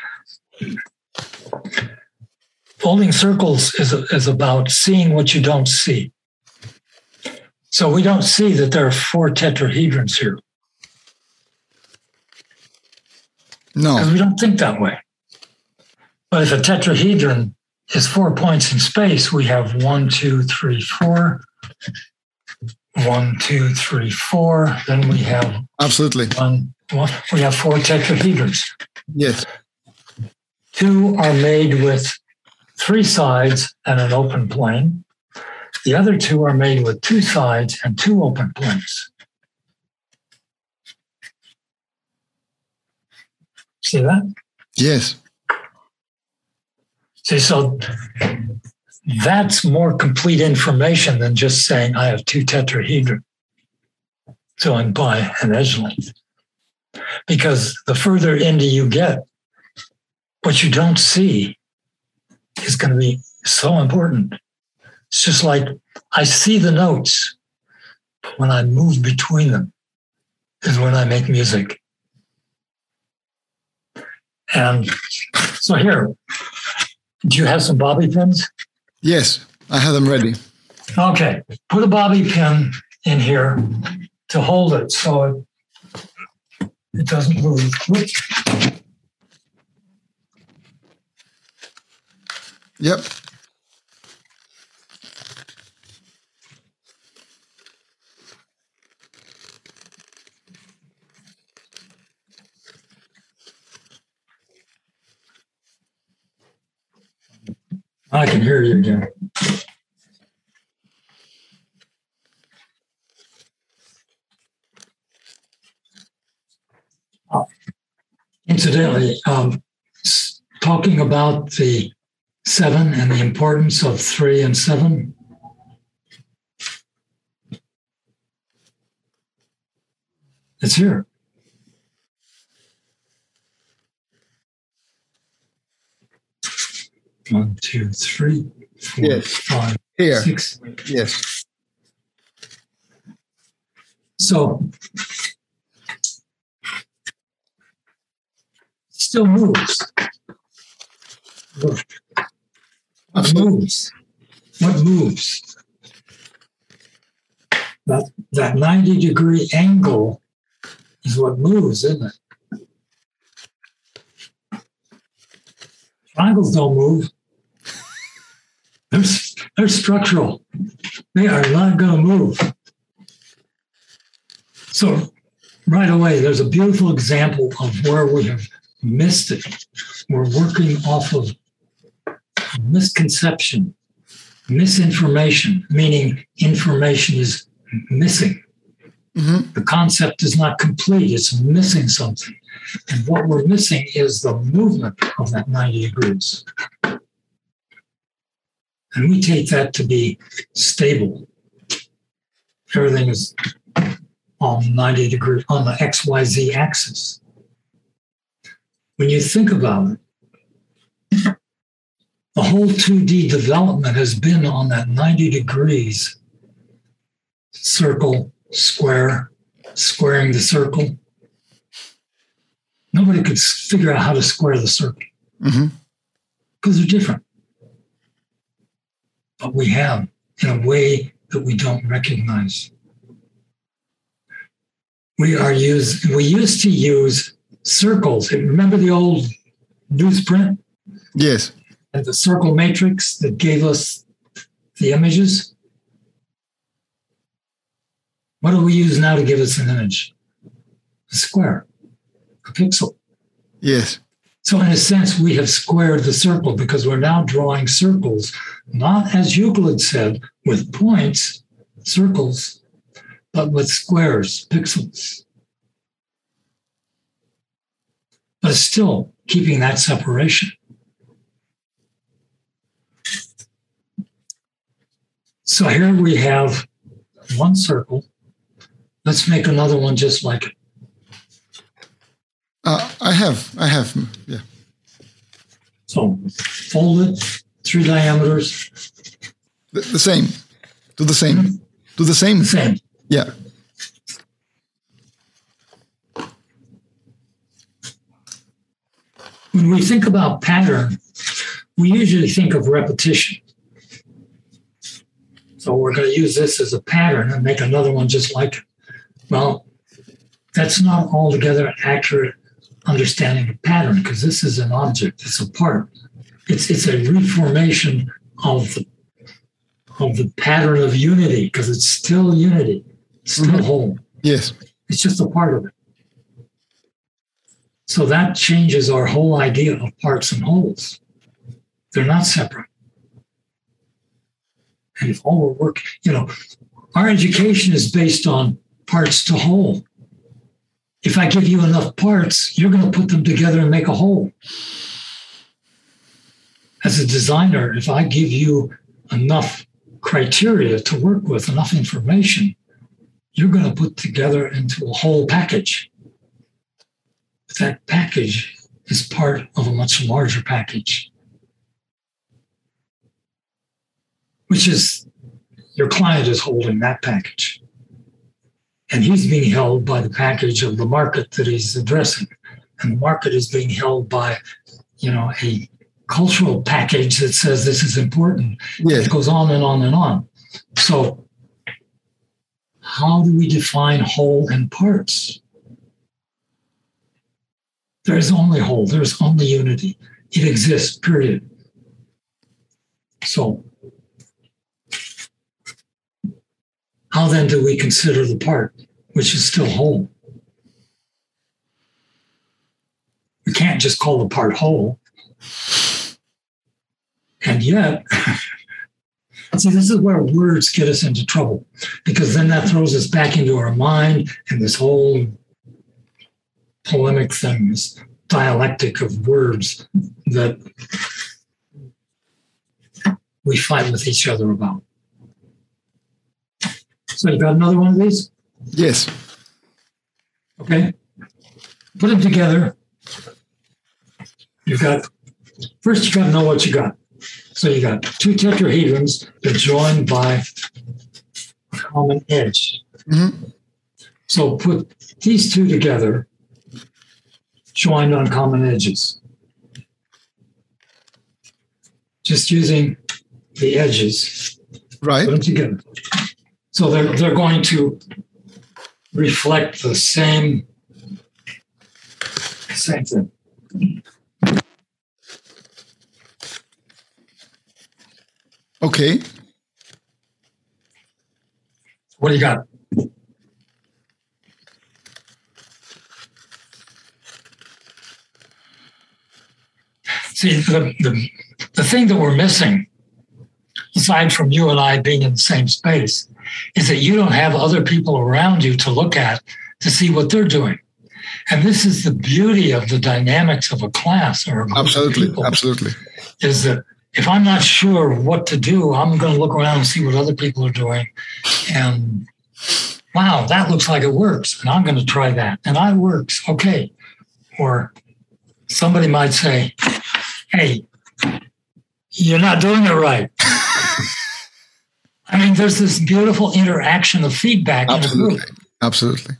folding circles is, is about seeing what you don't see. So we don't see that there are four tetrahedrons here No. because we don't think that way. But if a tetrahedron is four points in space, we have one, two, three, four. One, two, three, four. Then we have Absolutely. one, one we have four tetrahedrons. Yes. Two are made with three sides and an open plane. The other two are made with two sides and two open planes. See that? Yes. See, so that's more complete information than just saying I have two tetrahedron joined by an edge length. Because the further into you get, what you don't see is going to be so important. It's just like I see the notes, but when I move between them is when I make music. And so here, do you have some bobby pins? Yes. I have them ready. Okay, put a bobby pin in here to hold it so it, it doesn't move. Whoops. Yep. I can hear you again. Incidentally, um, talking about the seven and the importance of three and seven. It's here. One, two, three, four, Yes. five, Here. six. Yes. So still moves. Look. What moves? What moves? That, that 90 degree angle is what moves, isn't it? Triangles don't move. They're, structural. They are not going to move. So, right away, there's a beautiful example of where we have missed it. We're working off of misconception, misinformation, meaning information is missing. Mhm. The concept is not complete, it's missing something. And what we're missing is the movement of that 90 degrees. And we take that to be stable. Everything is on 90 degrees on the XYZ axis. When you think about it, the whole 2D development has been on that 90 degrees circle, square, squaring the circle. Nobody could figure out how to square the circle Mhm. because they're different. But we have in a way that we don't recognize. We are used, we used to use circles. Remember the old newsprint Yes. and the circle matrix that gave us the images? What do we use now to give us an image? A square, a pixel. Yes. So, in a sense, we have squared the circle because we're now drawing circles, not as Euclid said, with points, circles, but with squares, pixels. But still keeping that separation. So here we have one circle. Let's make another one just like it. Uh, I have. I have. Yeah. So fold it, three diameters, The, the same. Do the same. Do the same. the same. Yeah. When we think about pattern, we usually think of repetition. So we're going to use this as a pattern and make another one just like it. Well, that's not altogether accurate understanding of pattern because this is an object, it's a part. It's it's a reformation of the of the pattern of unity because it's still unity, it's still Mhm. whole. Yes. It's just a part of it. So that changes our whole idea of parts and wholes. They're not separate. And if all we're work, you know, our education is based on parts to whole. If I give you enough parts, you're going to put them together and make a whole. As a designer, if I give you enough criteria to work with, enough information, you're going to put together into a whole package. But that package is part of a much larger package, which is your client is holding that package. And he's being held by the package of the market that he's addressing. And the market is being held by, you know, a cultural package that says this is important. Yes. It goes on and on and on. So, how do we define whole and parts? There is only whole, there's only unity. It exists, period. So, how then do we consider the part, which is still whole? We can't just call the part whole. And yet, see, this is where words get us into trouble because then that throws us back into our mind and this whole polemic thing, this dialectic of words that we fight with each other about. So you got another one of these? Yes. Okay. Put them together. You've got, first You've got to know what you got. So you got two tetrahedrons that are joined by a common edge. Mhm. So put these two together, joined on common edges. Just using the edges, Right. put them together. So they're, they're going to reflect the same, same thing. Okay. What do you got? See, the, the, the thing that we're missing, aside from you and I being in the same space, is that you don't have other people around you to look at to see what they're doing. And this is the beauty of the dynamics of a class or a group Absolutely. of people Absolutely. is that if I'm not sure what to do, I'm going to look around and see what other people are doing. And wow, that looks like it works. And I'm going to try that. And that works. Okay. Or somebody might say, hey, you're not doing it right. I mean, there's this beautiful interaction of feedback in a Absolutely. group Absolutely.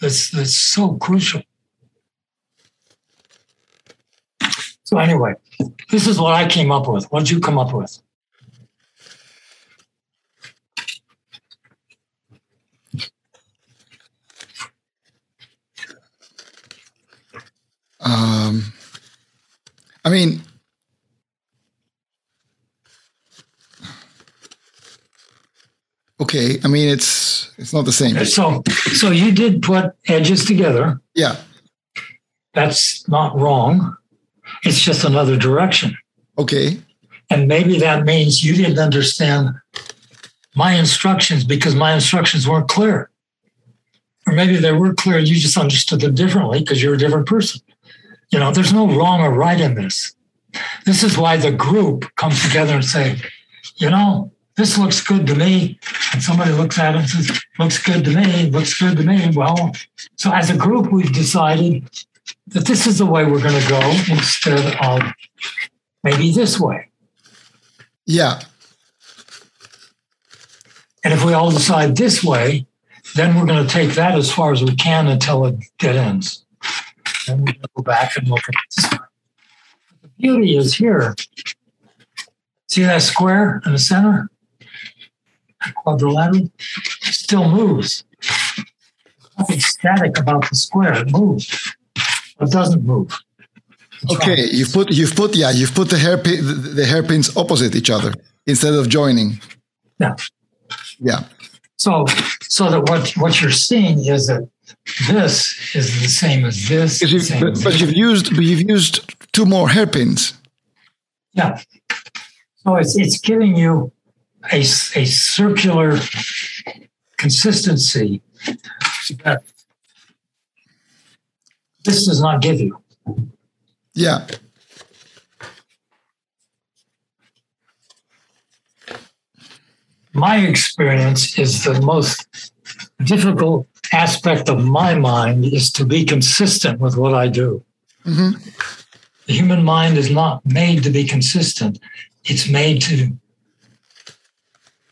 that's, that's so crucial. So, anyway, this is what I came up with. What did you come up with? Um, I mean, okay. I mean, it's it's not the same. So, so you did put edges together. Yeah. That's not wrong. It's just another direction. Okay. And maybe that means you didn't understand my instructions because my instructions weren't clear. Or maybe they were clear, you just understood them differently because you're a different person. You know, there's no wrong or right in this. This is why the group comes together and say, you know, this looks good to me. And somebody looks at it and says, looks good to me, looks good to me. Well, so as a group, we've decided that this is the way we're going to go instead of maybe this way. Yeah. And if we all decide this way, then we're going to take that as far as we can until it dead ends. Then we're going to go back and look at this. The beauty is here. See that square in the center? Quadrilateral? Still moves. Nothing static about the square. It moves. It doesn't move. It's Okay. You've put you've put yeah you've put the hairpin the, the hairpins opposite each other instead of joining. Yeah. Yeah. So, so that what what you're seeing is that this is the same as this. You've- same but, as but you've used but you've used two more hairpins. Yeah. So it's it's giving you a, a circular consistency that this does not give you. Yeah. My experience is the most difficult aspect of my mind is to be consistent with what I do. hmm The human mind is not made to be consistent. It's made to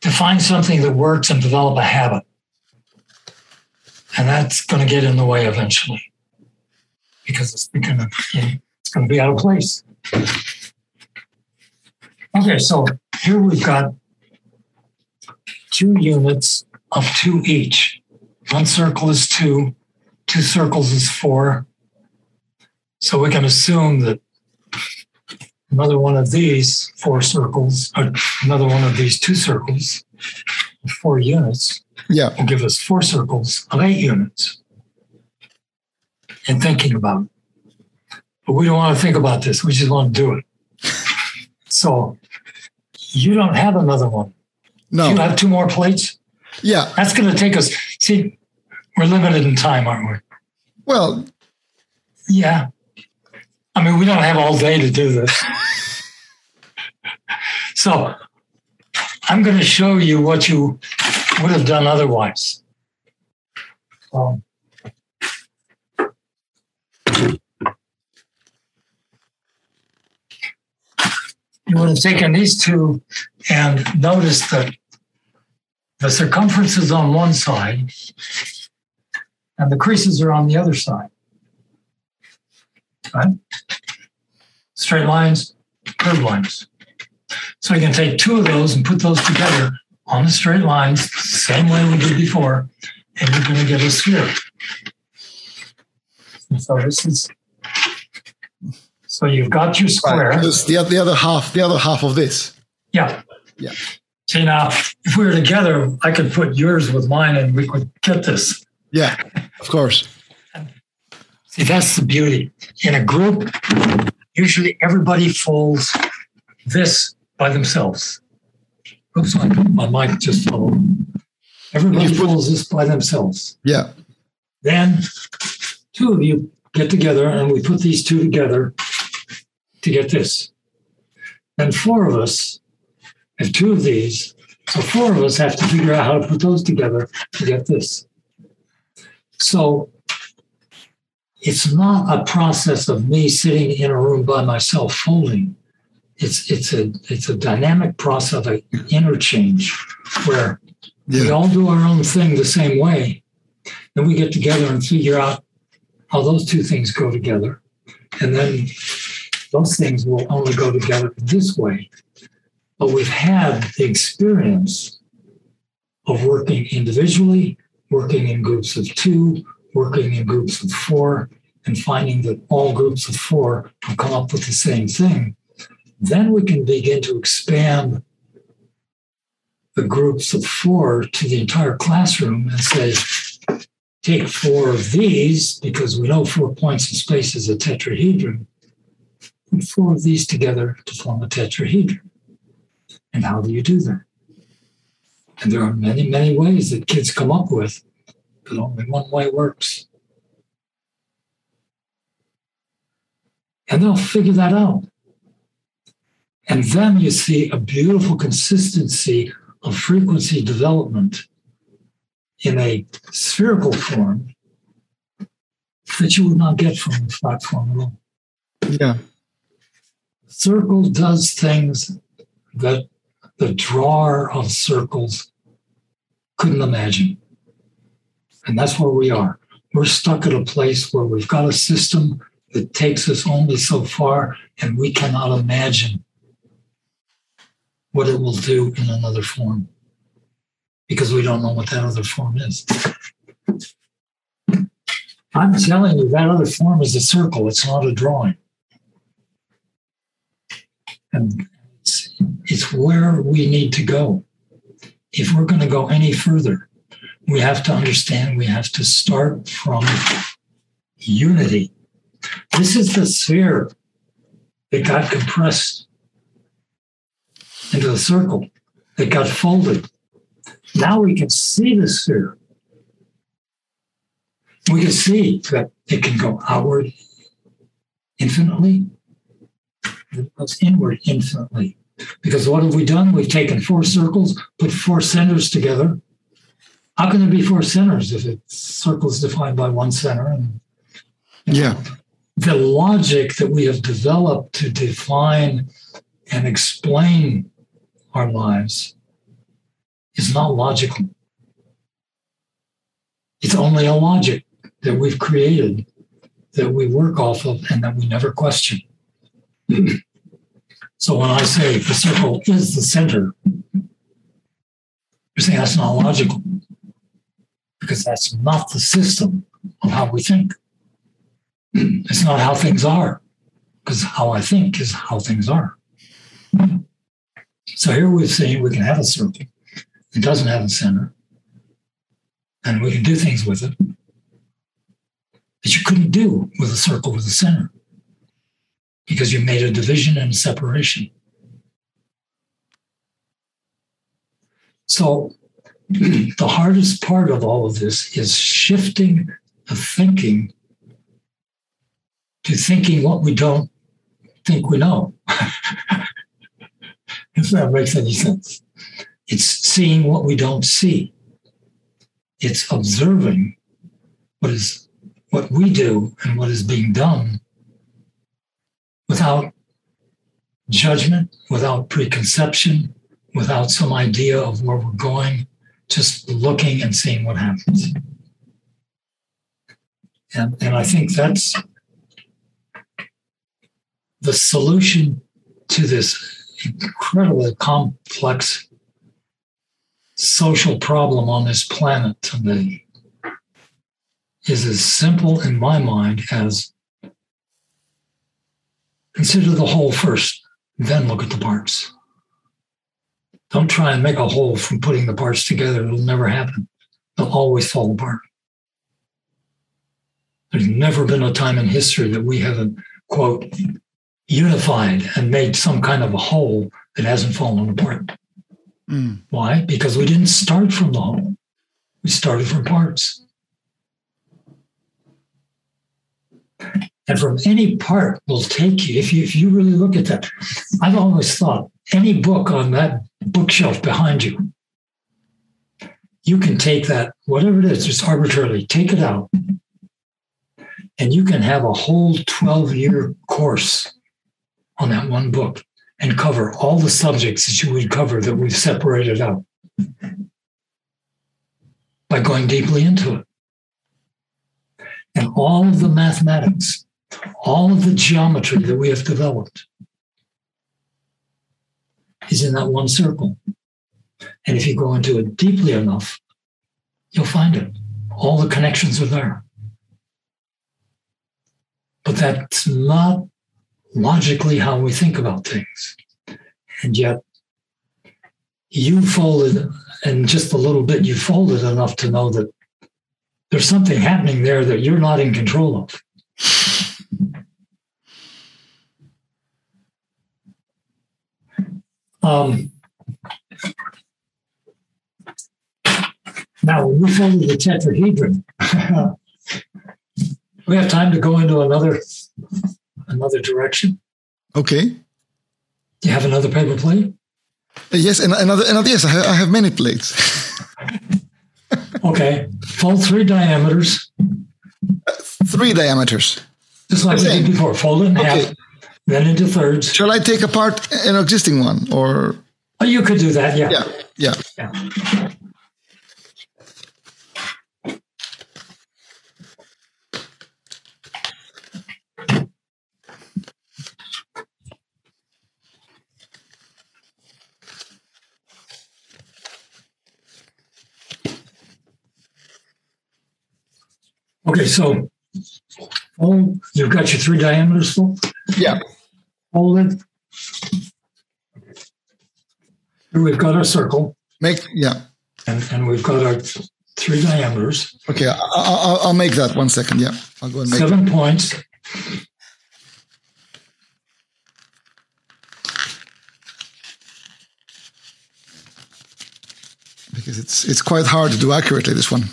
to find something that works and develop a habit. And that's going to get in the way eventually because it's going to it's going to be out of place. Okay, so here we've got two units of two each. One circle is two, two circles is four, so we can assume that another one of these four circles, or another one of these two circles, four units, Yeah. will give us four circles of eight units. And thinking about it. But we don't want to think about this. We just want to do it. So you don't have another one. No. You have two more plates. Yeah. That's going to take us. See, we're limited in time, aren't we? Well, Yeah. I mean, we don't have all day to do this. so I'm going to show you what you would have done otherwise. Um, you would have taken these two and noticed that the circumference is on one side and the creases are on the other side. Right? Straight lines, curved lines. So you can take two of those and put those together on the straight lines, same way we did before, and you're going to get a sphere. And so this is, so you've got your square. Right. The, the other half, the other half of this. Yeah. Yeah. See now, if we were together, I could put yours with mine and we could get this. Yeah, of course. See, that's the beauty. In a group, usually everybody folds this by themselves. Oops, my, my mic just fell. Everybody put- folds this by themselves. Yeah. Then two of you get together and we put these two together to get this. And four of us have two of these. So four of us have to figure out how to put those together to get this. So it's not a process of me sitting in a room by myself folding. It's it's a it's a dynamic process of an interchange where we all do our own thing the same way. Then we get together and figure out how those two things go together. And then those things will only go together this way. But we've had the experience of working individually, working in groups of two, working in groups of four, and finding that all groups of four come up with the same thing. Then we can begin to expand the groups of four to the entire classroom and say, take four of these, because we know four points in space is a tetrahedron, put four of these together to form a tetrahedron. And how do you do that? And there are many, many ways that kids come up with, but only one way works. And they'll figure that out. And then you see a beautiful consistency of frequency development in a spherical form that you would not get from a flat form at all. Yeah. Circle does things that the drawer of circles couldn't imagine. And that's where we are. We're stuck at a place where we've got a system that takes us only so far, and we cannot imagine what it will do in another form because we don't know what that other form is. I'm telling you, that other form is a circle, it's not a drawing. And it's, it's where we need to go. If we're going to go any further, we have to understand we have to start from unity. This is the sphere that got compressed into the circle that got folded. Now we can see the sphere. We can see that it can go outward infinitely, it goes inward infinitely. Because what have we done? We've taken four circles, put four centers together. How can there be four centers if it's circles defined by one center? And Yeah. the logic that we have developed to define and explain our lives is not logical. It's only a logic that we've created that we work off of and that we never question. so when I say the circle is the center, you're saying that's not logical because that's not the system of how we think. It's not how things are, because how I think is how things are. So here we're saying we can have a circle. It doesn't have a center. And we can do things with it that you couldn't do with a circle with a center because you made a division and a separation. So the hardest part of all of this is shifting the thinking to thinking what we don't think we know. if that makes any sense. It's seeing what we don't see. It's observing what is what we do and what is being done without judgment, without preconception, without some idea of where we're going, just looking and seeing what happens. And, and I think that's the solution to this incredibly complex social problem on this planet today is as simple in my mind as consider the whole first, then look at the parts. Don't try and make a whole from putting the parts together. It'll never happen. They'll always fall apart. There's never been a time in history that we haven't, quote, unified and made some kind of a whole that hasn't fallen apart. Mm. Why? Because we didn't start from the whole, we started from parts. And from any part will take you, if you if you really look at that, I've always thought any book on that bookshelf behind you, you can take that, whatever it is, just arbitrarily, take it out. And you can have a whole 12 year course on that one book and cover all the subjects that you would cover that we've separated out by going deeply into it. And all of the mathematics, all of the geometry that we have developed is in that one circle. And if you go into it deeply enough, you'll find it. All the connections are there. But that's not logically how we think about things. And yet, you folded, and just a little bit, you folded enough to know that there's something happening there that you're not in control of. Um, now, we folded the tetrahedron. we have time to go into another another direction. Okay. Do you have another paper plate? Uh, yes, and another, another yes, I have, I have many plates. okay, fold three diameters. Uh, three diameters. Just like we did before. Fold it in okay. half, then into thirds. Shall I take apart an existing one, or? Oh, you could do that. Yeah. Yeah. Yeah. yeah. Okay, so oh, you've got your three diameters full? Yeah. Hold it. Here we've got our circle. Make, yeah. And, and we've got our three diameters. Okay, I'll, I'll make that one second. Yeah, I'll go and make Seven points. Because it's it's quite hard to do accurately, this one.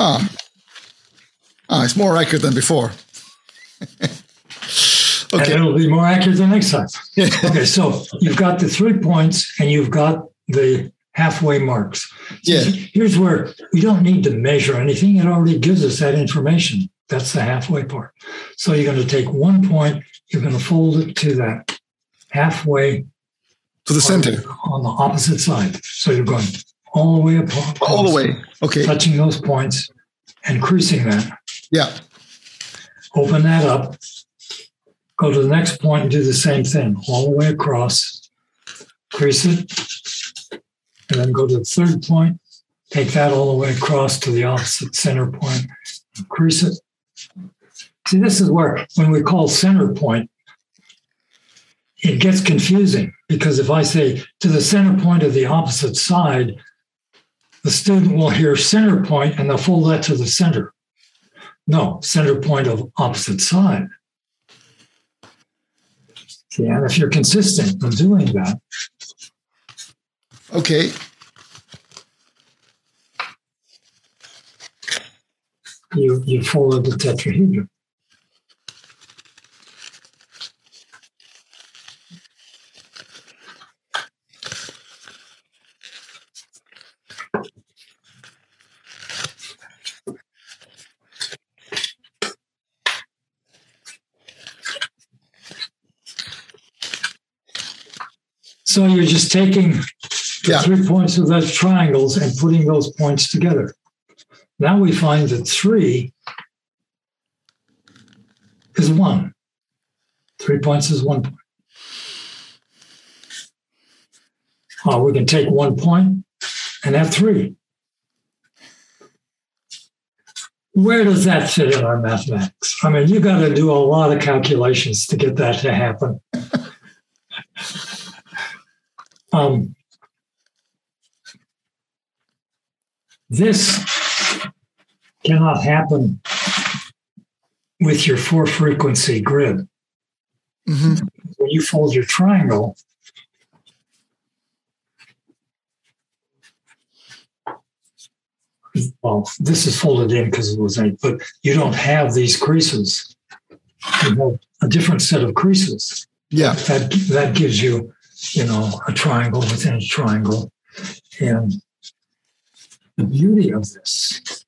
Ah. Ah, it's more accurate than before. okay. And it'll be more accurate the next time. okay, so you've got the three points and you've got the halfway marks. So yeah. Here's where we don't need to measure anything. It already gives us that information. That's the halfway part. So you're going to take one point, you're going to fold it to that halfway to the center on the opposite side. So you're going all the way up. All the way. Okay. Touching those points and creasing that. Yeah. Open that up. Go to the next point and do the same thing all the way across. Crease it. And then go to the third point. Take that all the way across to the opposite center point. Crease it. See, this is where, when we call center point, it gets confusing because if I say to the center point of the opposite side, the student will hear center point and they'll fold that to the center. No, center point of opposite side. Yeah, and if you're consistent in doing that. Okay. You you follow the tetrahedron. So you're just taking the Yeah. three points of those triangles and putting those points together. Now we find that three is one. Three points is one point. Uh, we can take one point and have three. Where does that fit in our mathematics? I mean, you got to do a lot of calculations to get that to happen. Um, this cannot happen with your four frequency grid. Mhm. When you fold your triangle, well, this is folded in because it was eight, but you don't have these creases. You have a different set of creases. Yeah. That that gives you, you know, a triangle within a triangle. And the beauty of this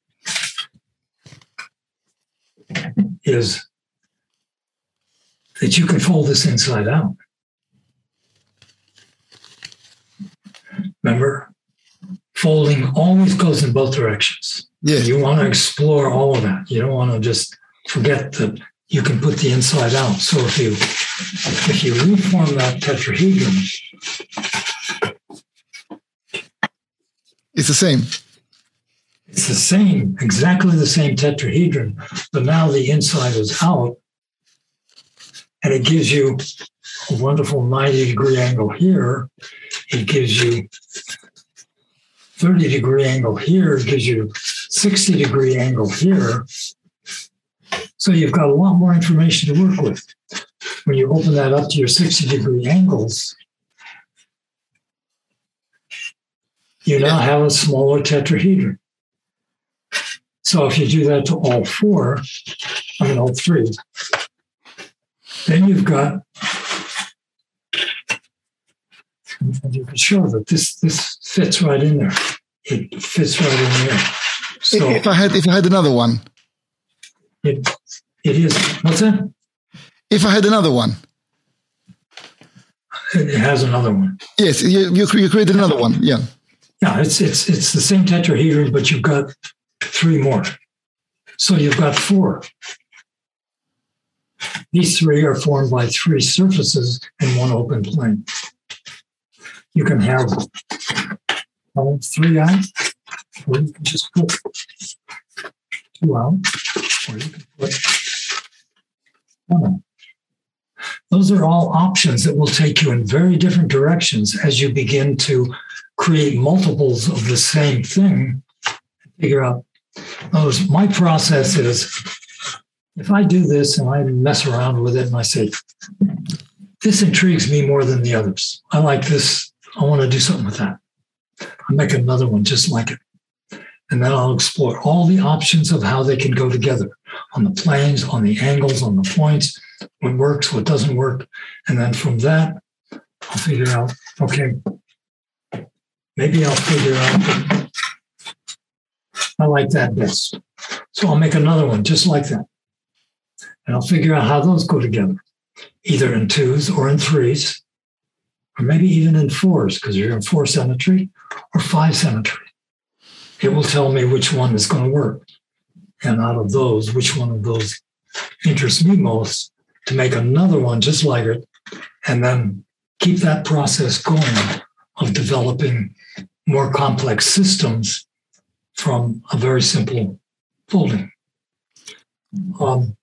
is that you can fold this inside out. Remember, folding always goes in both directions. Yeah. You want to explore all of that. You don't want to just forget that you can put the inside out. So if you if you reform that uh, tetrahedron, It's the same. it's the same, exactly the same tetrahedron, but now the inside is out, and it gives you a wonderful 90 degree angle here. It gives you 30 degree angle here. It gives you 60 degree angle here. So you've got a lot more information to work with. When you open that up to your 60 degree angles, you now have a smaller tetrahedron. So if you do that to all four, I mean all three, then you've got and you can show that this this fits right in there. It fits right in there. So if I had if I had another one. it it is what's that? If I had another one. It has another one. Yes, you, you, you created another one. Yeah. Yeah, it's it's it's the same tetrahedron, but you've got three more. So you've got four. These three are formed by three surfaces in one open plane. You can have all three out, or you can just put two out, or you can put one out. Those are all options that will take you in very different directions as you begin to create multiples of the same thing. Figure out those. My process is if I do this and I mess around with it and I say, this intrigues me more than the others. I like this. I want to do something with that. I make another one just like it. And then I'll explore all the options of how they can go together on the planes, on the angles, on the points, what works, what doesn't work. And then from that, I'll figure out, okay, maybe I'll figure out I like that best. So I'll make another one just like that. And I'll figure out how those go together, either in twos or in threes, or maybe even in fours, because you're in four symmetry or five symmetry. It will tell me which one is going to work. And out of those, which one of those interests me most to make another one just like it, and then keep that process going of developing more complex systems from a very simple folding. Um,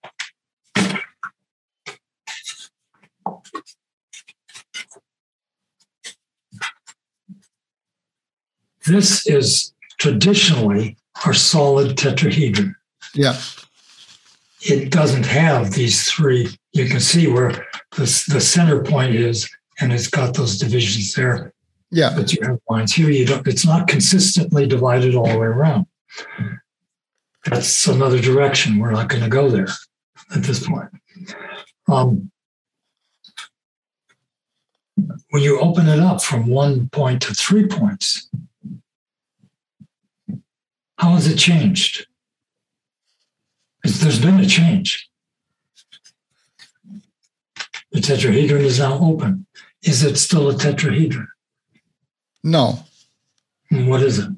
this is traditionally our solid tetrahedron. Yeah. It doesn't have these three. You can see where the, the center point is, and it's got those divisions there Yeah. but you have lines here. You don't. It's not consistently divided all the way around. That's another direction. We're not going to go there at this point. Um, when you open it up from one point to three points, how has it changed? It's- There's been a change. The tetrahedron is now open. Is it still a tetrahedron? No. And what is it?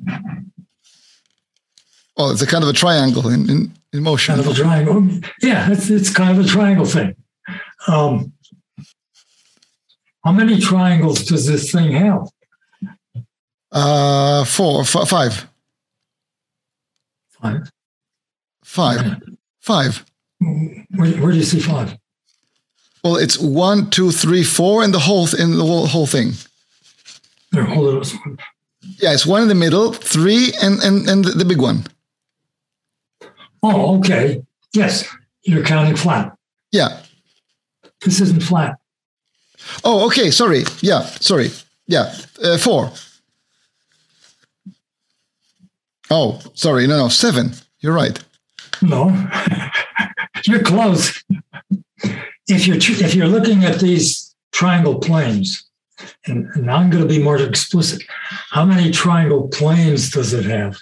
Well, it's a kind of a triangle in, in, in motion. Kind of a triangle. Yeah, it's, it's kind of a triangle thing. Um, how many triangles does this thing have? Uh, four, f- five, Five. five, five. Where, where do you see five? Well, it's one, two, three, four, and the whole th- in the whole, whole thing. There, hold it. Yeah, it's one in the middle, three, and and and the big one. Oh, okay. Yes, you're counting flat. Yeah. This isn't flat. Oh, okay. Sorry. Yeah. Sorry. Yeah. Uh, four. Oh, sorry. No, no. Seven. You're right. No, you're close. If you're tr- if you're looking at these triangle planes, and, and I'm going to be more explicit, how many triangle planes does it have?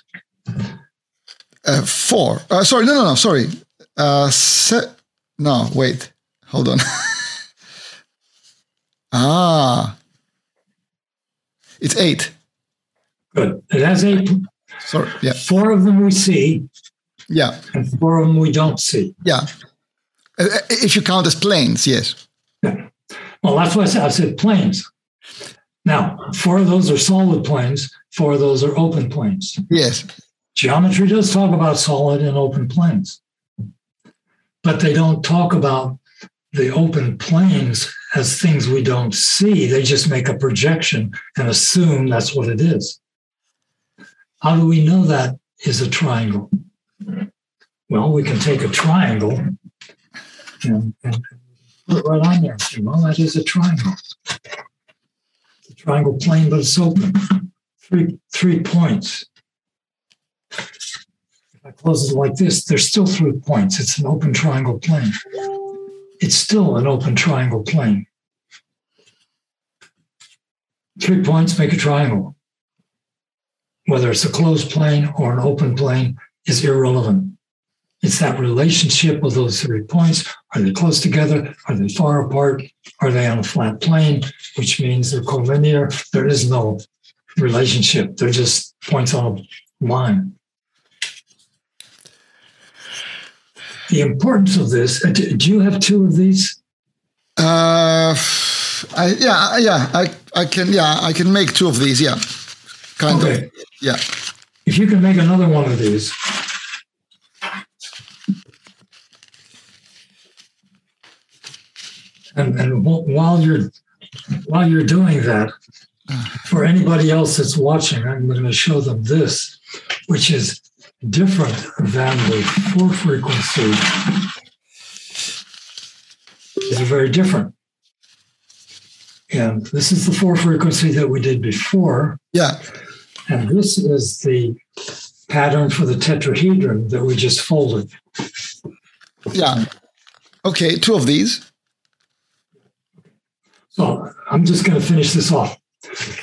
Uh, four. Uh, sorry. No, no, no. Sorry. Uh, se- no, wait. Hold on. ah. It's eight. Good. It has eight. Sorry. Yeah. Four of them we see, Yeah. and four of them we don't see. Yeah. Uh, if you count as planes, yes. Well, that's why I said, I said planes. Now, four of those are solid planes. Four of those are open planes. Yes. Geometry does talk about solid and open planes, but they don't talk about the open planes as things we don't see. They just make a projection and assume that's what it is. How do we know that is a triangle? Well, we can take a triangle and, and put it right on there and say, well, that is a triangle. It's a triangle plane, but it's open. Three, three points. If I close it like this, there's still three points. It's an open triangle plane. It's still an open triangle plane. Three points make a triangle. Whether it's a closed plane or an open plane is irrelevant. It's that relationship of those three points. Are they close together? Are they far apart? Are they on a flat plane? Which means they're collinear. There is no relationship. They're just points on a line. The importance of this, uh, do do you have two of these? Uh, I yeah yeah I I can yeah I can make two of these yeah, kind Okay. of yeah If you can make another one of these. And, and while you're while you're doing that, for anybody else that's watching, I'm going to show them this, which is different than the four frequency. These are very different. And this is the four frequency that we did before. yeah And this is the pattern for the tetrahedron that we just folded. yeah okay two of these So I'm just going to finish this off.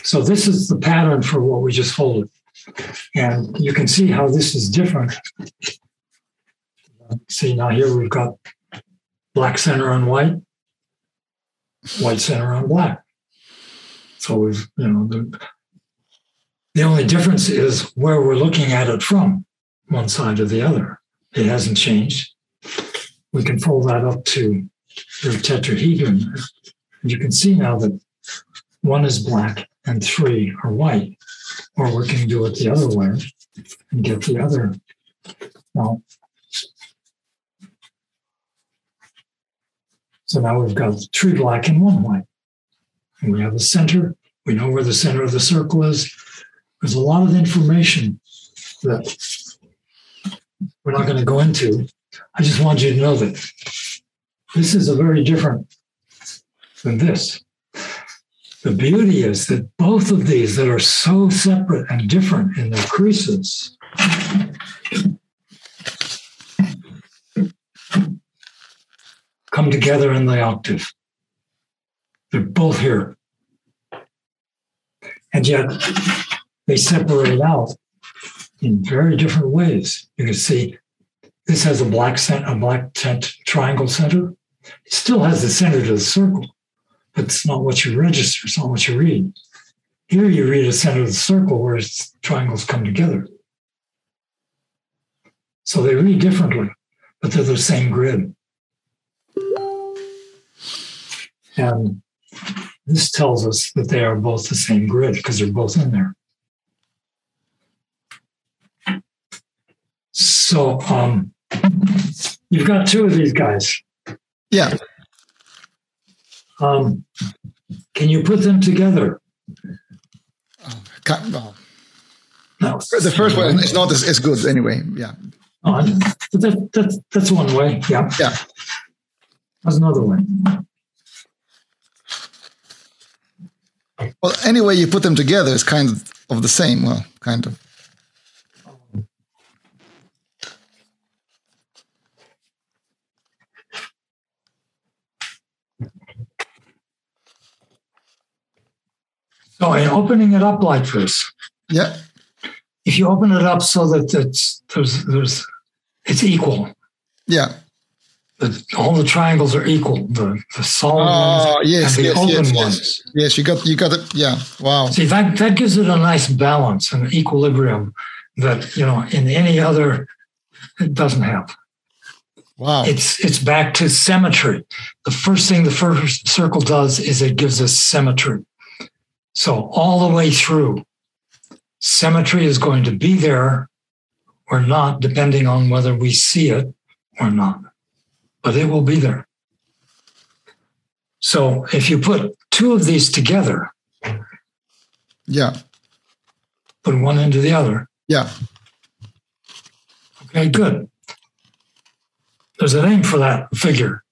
So this is the pattern for what we just folded. And you can see how this is different. See, now here we've got black center on white, white center on black. So we've, you know, the, the only difference is where we're looking at it from, one side or the other. It hasn't changed. We can fold that up to your tetrahedron. And you can see now that one is black and three are white. Or we can do it the other way and get the other. Now, so now we've got three black and one white. And we have a center. We know where the center of the circle is. There's a lot of information that we're not going to go into. I just want you to know that this is a very different than this. The beauty is that both of these that are so separate and different in their creases come together in the octave. They're both here. And yet they separate out in very different ways. You can see this has a black cent, a black tent triangle center. It still has the center of the circle, but it's not what you register, it's not what you read. Here you read a center of the circle where triangles come together. So they read differently, but they're the same grid. And this tells us that they are both the same grid because they're both in there. So um, you've got two of these guys. Yeah. Um, can you put them together? Well, No. the first one is not as, as good anyway. Yeah. Oh, but that, that's that's one way. Yeah. Yeah. That's another way. Well, any way you put them together is kind of, of the same. Well, kind of. So in opening it up like this, Yeah. if you open it up so that it's there's there's it's equal. Yeah. That all the triangles are equal. The the solid Oh, ones yes, and the yes, open yes, yes. ones. Yes, you got you got it. Yeah. Wow. See that that gives it a nice balance and equilibrium that you know in any other it doesn't have. Wow. It's it's back to symmetry. The first thing the first circle does is it gives us symmetry. So all the way through, symmetry is going to be there or not, depending on whether we see it or not. But it will be there. So if you put two of these together, Yeah. put one into the other, Yeah. okay, good. There's a name for that figure.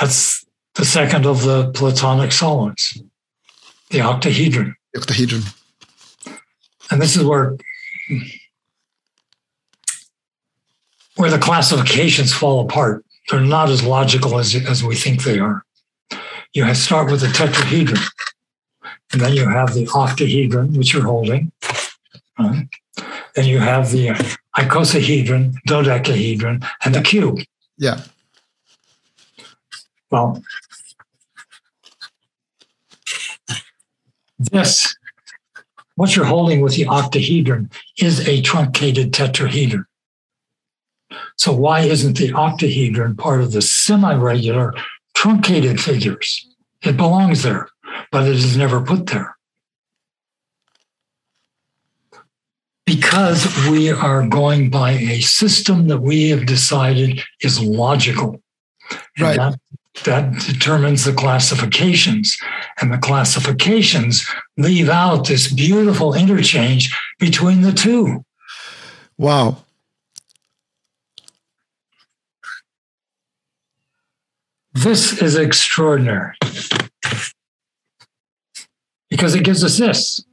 That's the second of the Platonic solids, the octahedron. Octahedron. And this is where where the classifications fall apart. They're not as logical as, as we think they are. You have start with the tetrahedron, and then you have the octahedron, which you're holding. Right? Then you have the icosahedron, dodecahedron, and the cube. Yeah. Well, this, what you're holding with the octahedron is a truncated tetrahedron. So why isn't the octahedron part of the semi-regular truncated figures? It belongs there, but it is never put there. Because we are going by a system that we have decided is logical. And Right. that that determines the classifications. And the classifications leave out this beautiful interchange between the two. Wow. This is extraordinary because it gives us this.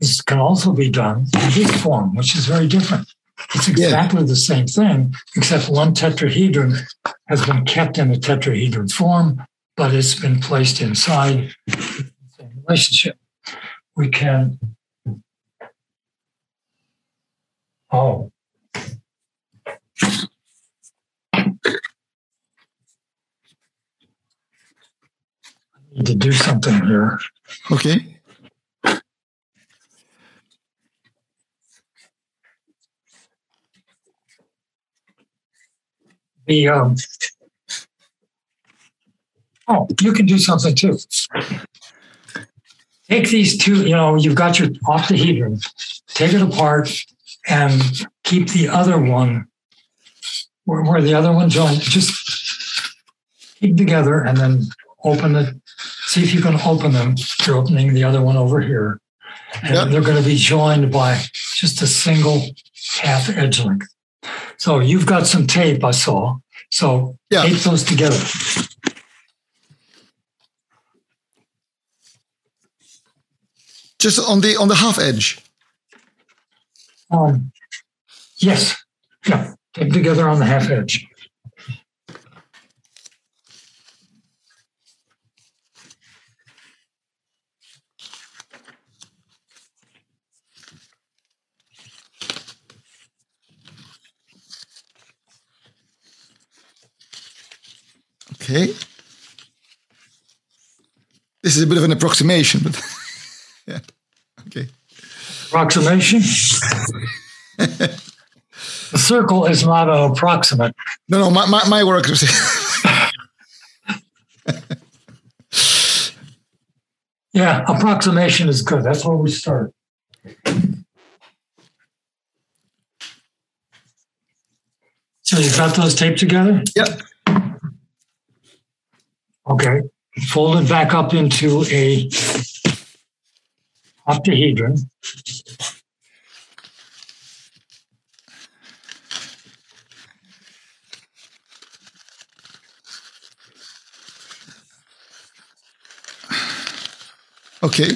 This can also be done in this form, which is very different. It's Yeah. exactly the same thing, except one tetrahedron has been kept in a tetrahedron form, but it's been placed inside the same relationship. We can. Oh. I need to do something here. Okay. The um, oh, you can do something too. Take these two, you know, you've got your octahedron, take it apart and keep the other one where, where the other one joins. Just keep together and then open it. See if you can open them. You're opening the other one over here. And Yep. they're going to be joined by just a single half edge length. So you've got some tape I saw. So Yeah. tape those together. Just on the on the half edge. Um, yes. Yeah. Tape together on the half edge. Okay. This is a bit of an approximation, but yeah. Okay. Approximation. the circle is not an approximate. No, no, my, my, my work. yeah, approximation is good. That's where we start. So you've got those taped together? Yep. Okay. Fold it back up into a octahedron. Okay.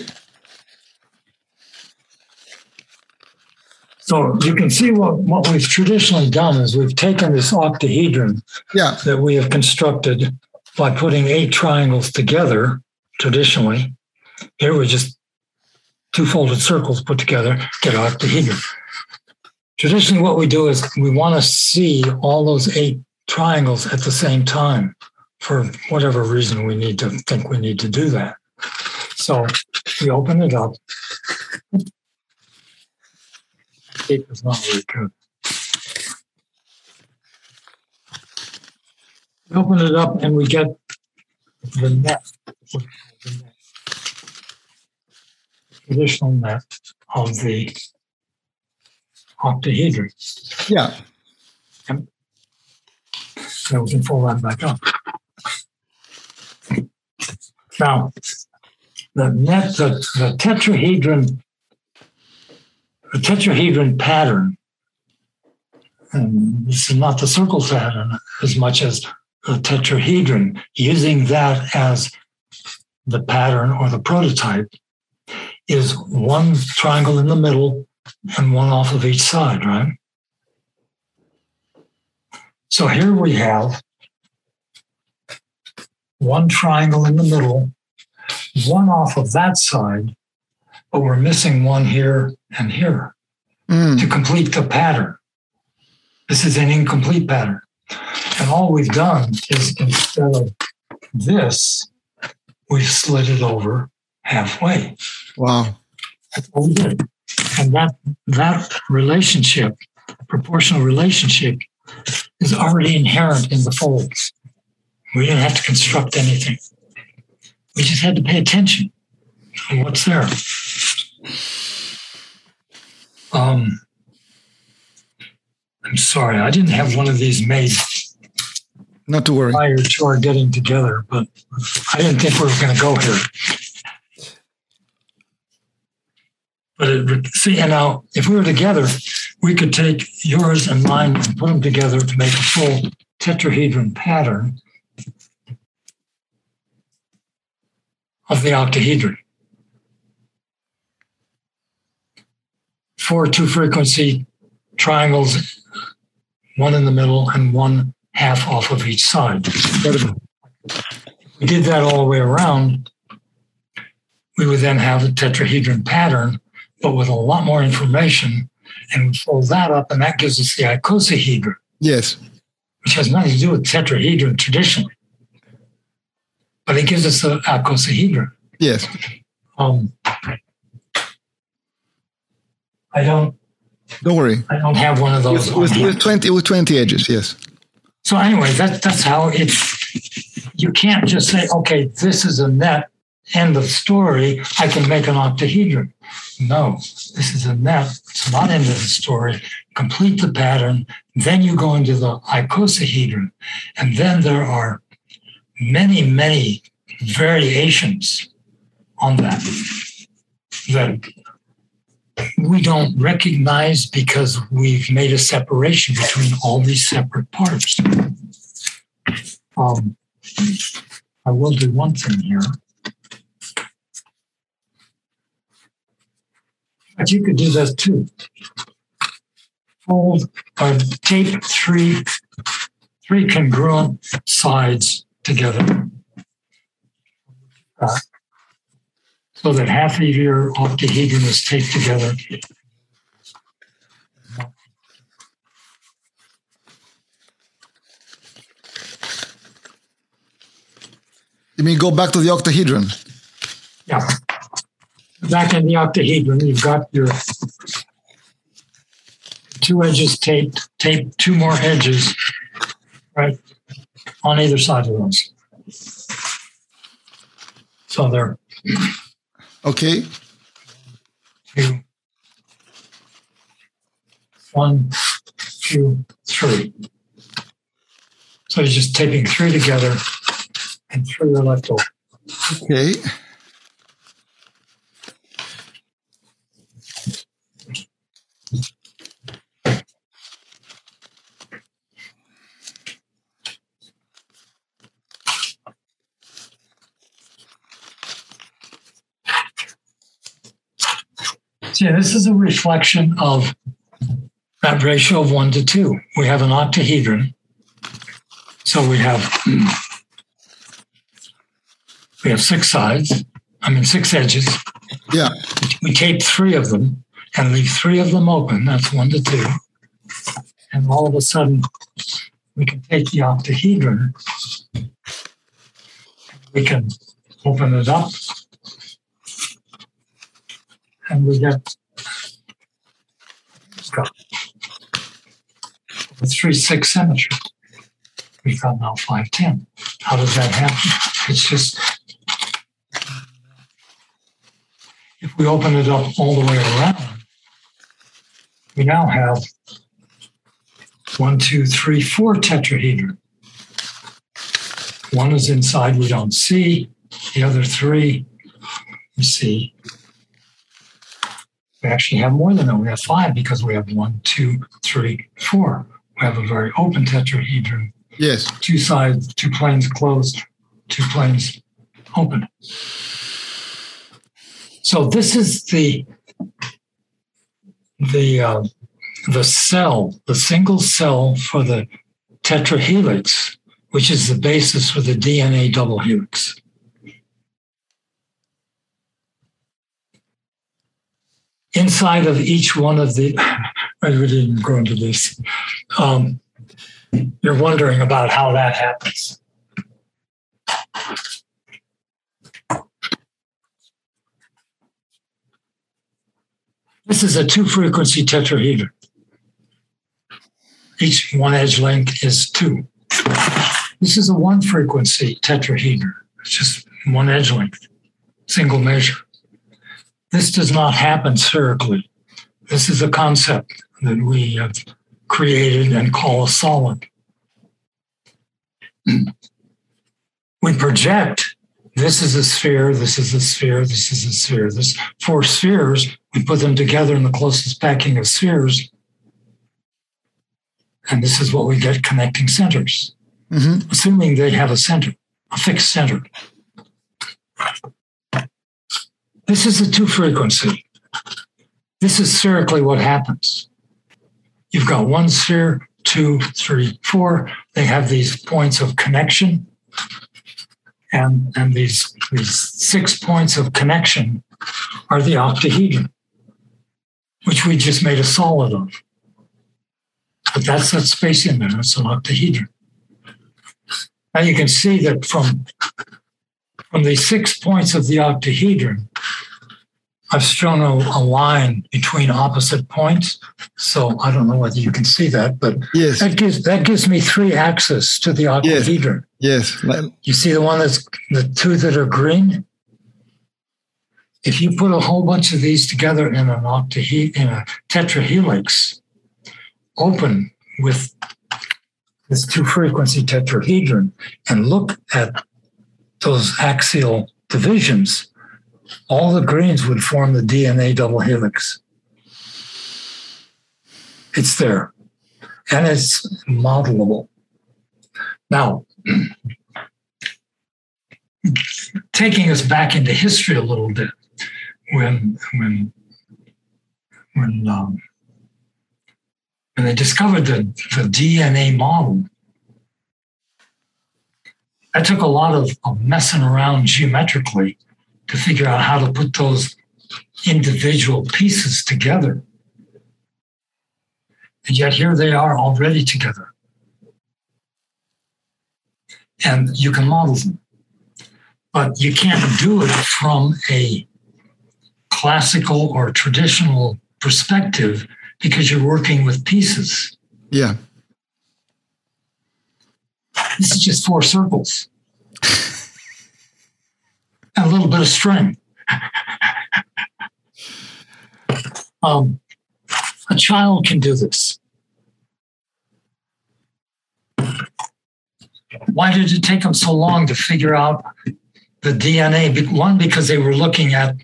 So you can see what, what we've traditionally done is we've taken this octahedron Yeah. that we have constructed by putting eight triangles together traditionally. Here we just two folded circles put together, get an octahedron. Traditionally, what we do is we want to see all those eight triangles at the same time for whatever reason we need to think we need to do that. So we open it up. Tape is not very good. Open it up and we get the net, the net. traditional net of the octahedron. Yeah. So we can fold that back up. Now, the net, the, the tetrahedron, the tetrahedron pattern, and this is not the circle pattern as much as the tetrahedron, using that as the pattern or the prototype, is one triangle in the middle and one off of each side, right? So here we have one triangle in the middle, one off of that side, but we're missing one here and here Mm. to complete the pattern. This is an incomplete pattern. And all we've done is instead of this, we've slid it over halfway. Wow. That's what we did. And that that relationship, proportional relationship, is already inherent in the folds. We didn't have to construct anything. We just had to pay attention to what's there. Um, I'm sorry, I didn't have one of these made Not to worry. prior to our getting together, but I didn't think we were going to go here. But it, see, and now if we were together, we could take yours and mine and put them together to make a full tetrahedron pattern of the octahedron. Four two frequency triangles, one in the middle and one half off of each side. We did that all the way around. We would then have a tetrahedron pattern, but with a lot more information. And we fold that up, and that gives us the icosahedron, Yes. which has nothing to do with tetrahedron traditionally. But it gives us the icosahedron. Yes. Um, I don't. Don't worry. I don't have one of those. With, with twenty with twenty edges. Yes. So anyway, that's that's how it's, you can't just say, okay, this is a net, end of story. I can make an octahedron. No, this is a net. It's not end of the story. Complete the pattern. Then you go into the icosahedron. And then there are many, many variations on that that we don't recognize because we've made a separation between all these separate parts. Um, I will do one thing here. But you could do this too. Fold or tape three three congruent sides together. Uh, so that half of your octahedron is taped together. You mean go back to the octahedron? Yeah. Back in the octahedron, you've got your two edges taped, tape two more edges, right, on either side of those. So they're Okay. two, one, two, three. So you're just taping three together and three are left over. Okay. Yeah, this is a reflection of that ratio of one to two. We have an octahedron. So we have we have six sides. I mean six edges. Yeah. We tape three of them and leave three of them open. That's one to two. And all of a sudden, we can take the octahedron. We can open it up. And we get three six symmetry. We've got now five ten. How does that happen? It's just if we open it up all the way around, we now have one, two, three, four tetrahedron. One is inside, we don't see. The other three, we see. We actually have more than that. We have five because we have one, two, three, four. We have a very open tetrahedron. Yes. Two sides, two planes closed, two planes open. So this is the the uh, the cell, the single cell for the tetrahelix, which is the basis for the DNA double helix. Inside of each one of the, I really didn't go into this. Um, you're wondering about how that happens. This is a two frequency tetrahedron. Each one edge length is two. This is a one frequency tetrahedron. It's just one edge length, single measure. This does not happen spherically. This is a concept that we have created and call a solid. We project this is a sphere, this is a sphere, this is a sphere. This four spheres, we put them together in the closest packing of spheres. And this is what we get connecting centers, Mm-hmm. assuming they have a center, a fixed center. This is a two frequency. This is spherically what happens. You've got one sphere, two, three, four. They have these points of connection. And, and these, these six points of connection are the octahedron, which we just made a solid of. But that's that space in there. It's an octahedron. Now you can see that from, from the six points of the octahedron, I've shown a, a line between opposite points. So I don't know whether you can see that, but Yes. that gives that gives me three axes to the octahedron. Yes. Like- You see the one that's the two that are green? If you put a whole bunch of these together in an octahe- in a tetrahelix, open with this two frequency tetrahedron, and look at those axial divisions, all the greens would form the DNA double helix. It's there, and it's modelable. Now, taking us back into history a little bit, when when when um, when they discovered the, the DNA model, that took a lot of, of messing around geometrically to figure out how to put those individual pieces together. And yet here they are already together. And you can model them. but you can't do it from a classical or traditional perspective because you're working with pieces. Yeah. This is just four circles and a little bit of string. um, a child can do this. Why did it take them so long to figure out the DNA? One, because they were looking at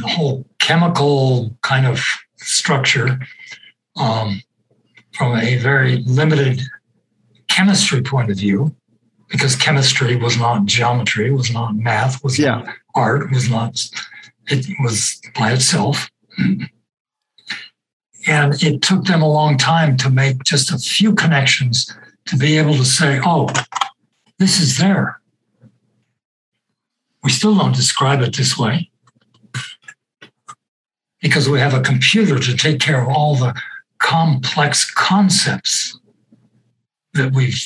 the whole chemical kind of structure um, from a very limited chemistry point of view, because chemistry was not geometry, was not math, was Yeah. not art, was not, it was by itself. And it took them a long time to make just a few connections to be able to say, oh, this is there. We still don't describe it this way because we have a computer to take care of all the complex concepts that we've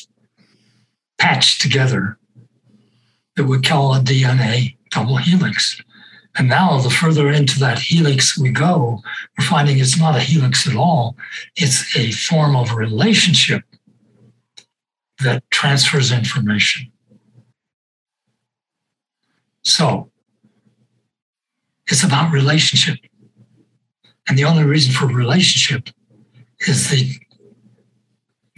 patched together that we call a DNA double helix. And now, the further into that helix we go, we're finding it's not a helix at all. It's a form of relationship that transfers information. So, it's about relationship. And the only reason for relationship is the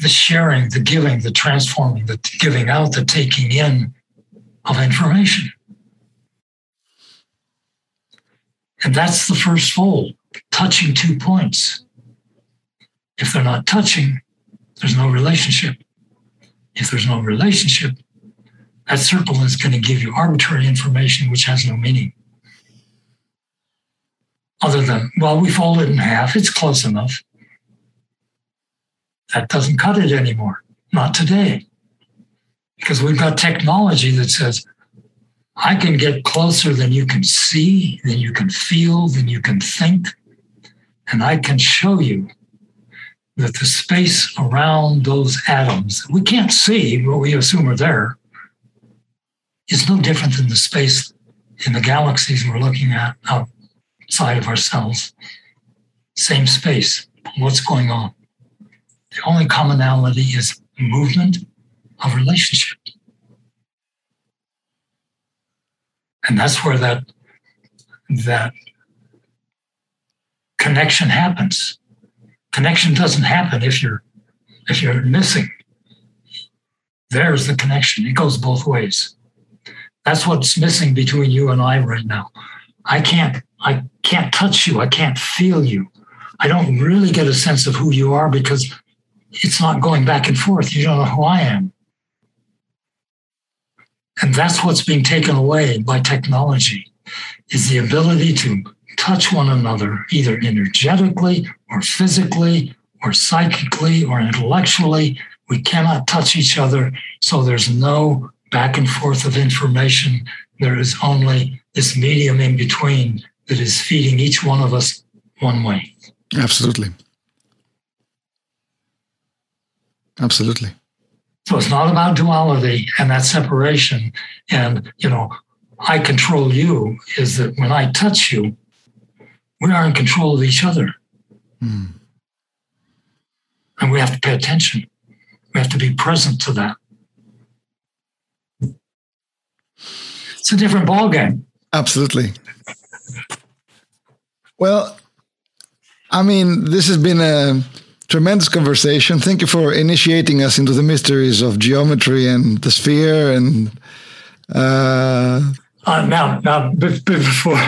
the sharing, the giving, the transforming, the giving out, the taking in of information. And that's the first fold, touching two points. If they're not touching, there's no relationship. If there's no relationship, that circle is going to give you arbitrary information which has no meaning. Other than, well, we fold it in half, it's close enough. That doesn't cut it anymore. Not today. Because we've got technology that says, I can get closer than you can see, than you can feel, than you can think. And I can show you that the space around those atoms that we can't see, but we assume are there, is no different than the space in the galaxies we're looking at outside of ourselves. Same space. What's going on? The only commonality is movement of relationship. And that's where that, that connection happens. Connection doesn't happen if you're if you're missing. There's the connection. It goes both ways. That's what's missing between you and I right now. I can't I can't touch you. I can't feel you. I don't really get a sense of who you are because it's not going back and forth. You don't know who I am. And that's what's being taken away by technology is the ability to touch one another either energetically or physically or psychically or intellectually. We cannot touch each other. So there's no back and forth of information. There is only this medium in between that is feeding each one of us one way. Absolutely. Absolutely. So it's not about duality and that separation. And, you know, I control you is that when I touch you, we are in control of each other. Mm. And we have to pay attention. We have to be present to that. It's a different ballgame. Absolutely. Well, I mean, this has been a tremendous conversation. Thank you for initiating us into the mysteries of geometry and the sphere. And uh, Uh, now, now, be- be- before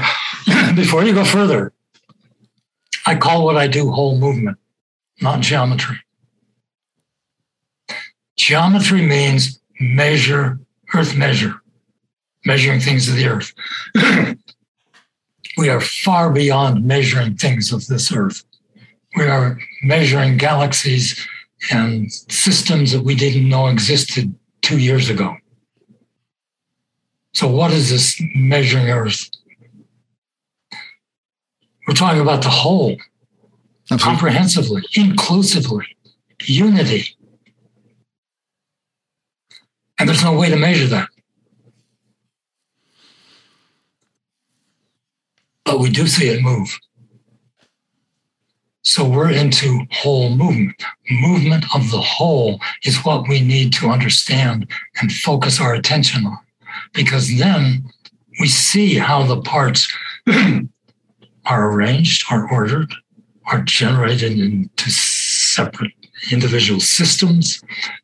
before you go further, I call what I do whole movement, not geometry. Geometry means measure, earth measure, measuring things of the earth. we are far beyond measuring things of this earth. We are measuring galaxies and systems that we didn't know existed two years ago. So, what is this measuring earth? We're talking about the whole, absolutely. comprehensively, inclusively, unity. And there's no way to measure that. but we do see it move. So we're into whole movement. Movement of the whole is what we need to understand and focus our attention on, because then we see how the parts are arranged, are ordered, are generated into separate individual systems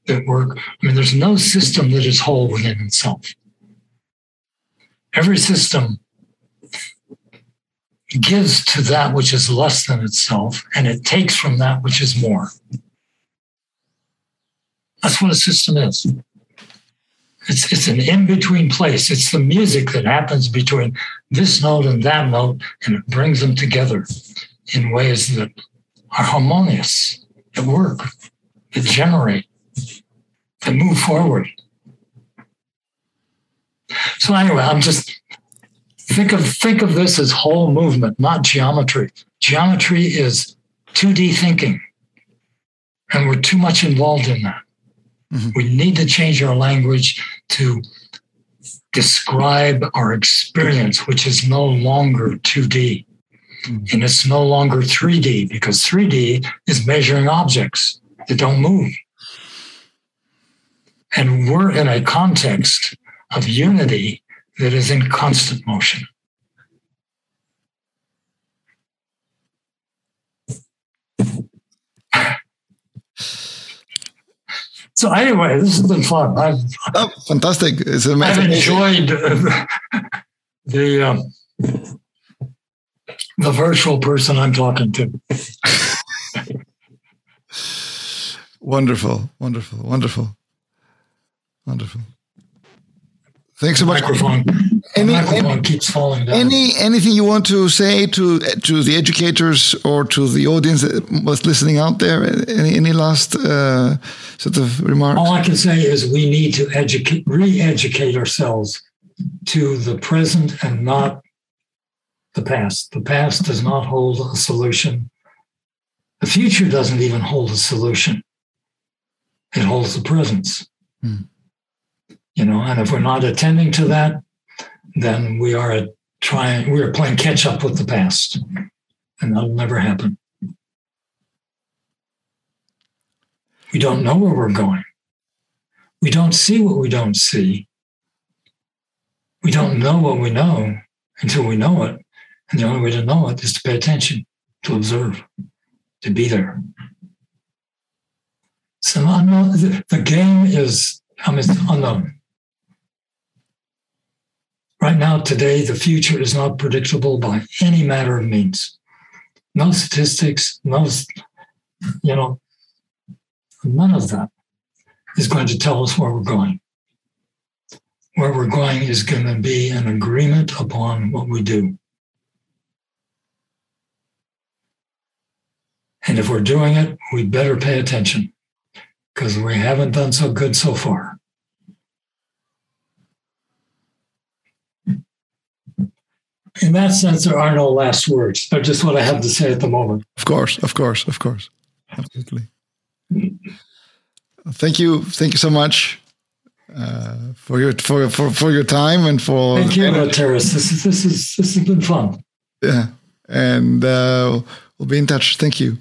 that work. I mean, there's no system that is whole within itself. Every system gives to that which is less than itself, and it takes from that which is more. That's what a system is. It's, it's an in between place. It's the music that happens between this note and that note, and it brings them together in ways that are harmonious, that work, that generate, that move forward. So, anyway, I'm just think of think of this as whole movement, not geometry. Geometry is 2D thinking, and we're too much involved in that. Mm-hmm. We need to change our language to describe our experience, which is no longer 2D. Mm-hmm. And it's no longer 3D because 3D is measuring objects that don't move. And we're in a context of unity that is in constant motion. So anyway, this has been fun. I've oh, fantastic! It's amazing. I've enjoyed the um, the virtual person I'm talking to. wonderful, wonderful, wonderful, wonderful. Thanks so much. Microphone. Any, microphone any, keeps falling down. Any anything you want to say to to the educators or to the audience that was listening out there? Any any last uh, sort of remarks? All I can say is we need to educate, re-educate ourselves to the present and not the past. The past does not hold a solution. The future doesn't even hold a solution. It holds the presence. Hmm you know and if we're not attending to that then we are trying we are playing catch up with the past. And that'll never happen. We don't know where we're going. We don't see what we don't see. We don't know what we know until we know it. And the only way to know it is to pay attention to observe to be there. So the, game is I mean, unknown Right now, today, the future is not predictable by any matter of means. No statistics, no, you know, none of that is going to tell us where we're going. Where we're going is going to be an agreement upon what we do. And if we're doing it, we better pay attention because we haven't done so good so far. In that sense, there are no last words. They're just what I have to say at the moment. Of course, of course, of course. Absolutely. Thank you. Thank you so much uh, for your for, for for your time and for Thank you, Terrace. This is this is this has been fun. Yeah. And uh, we'll be in touch. Thank you.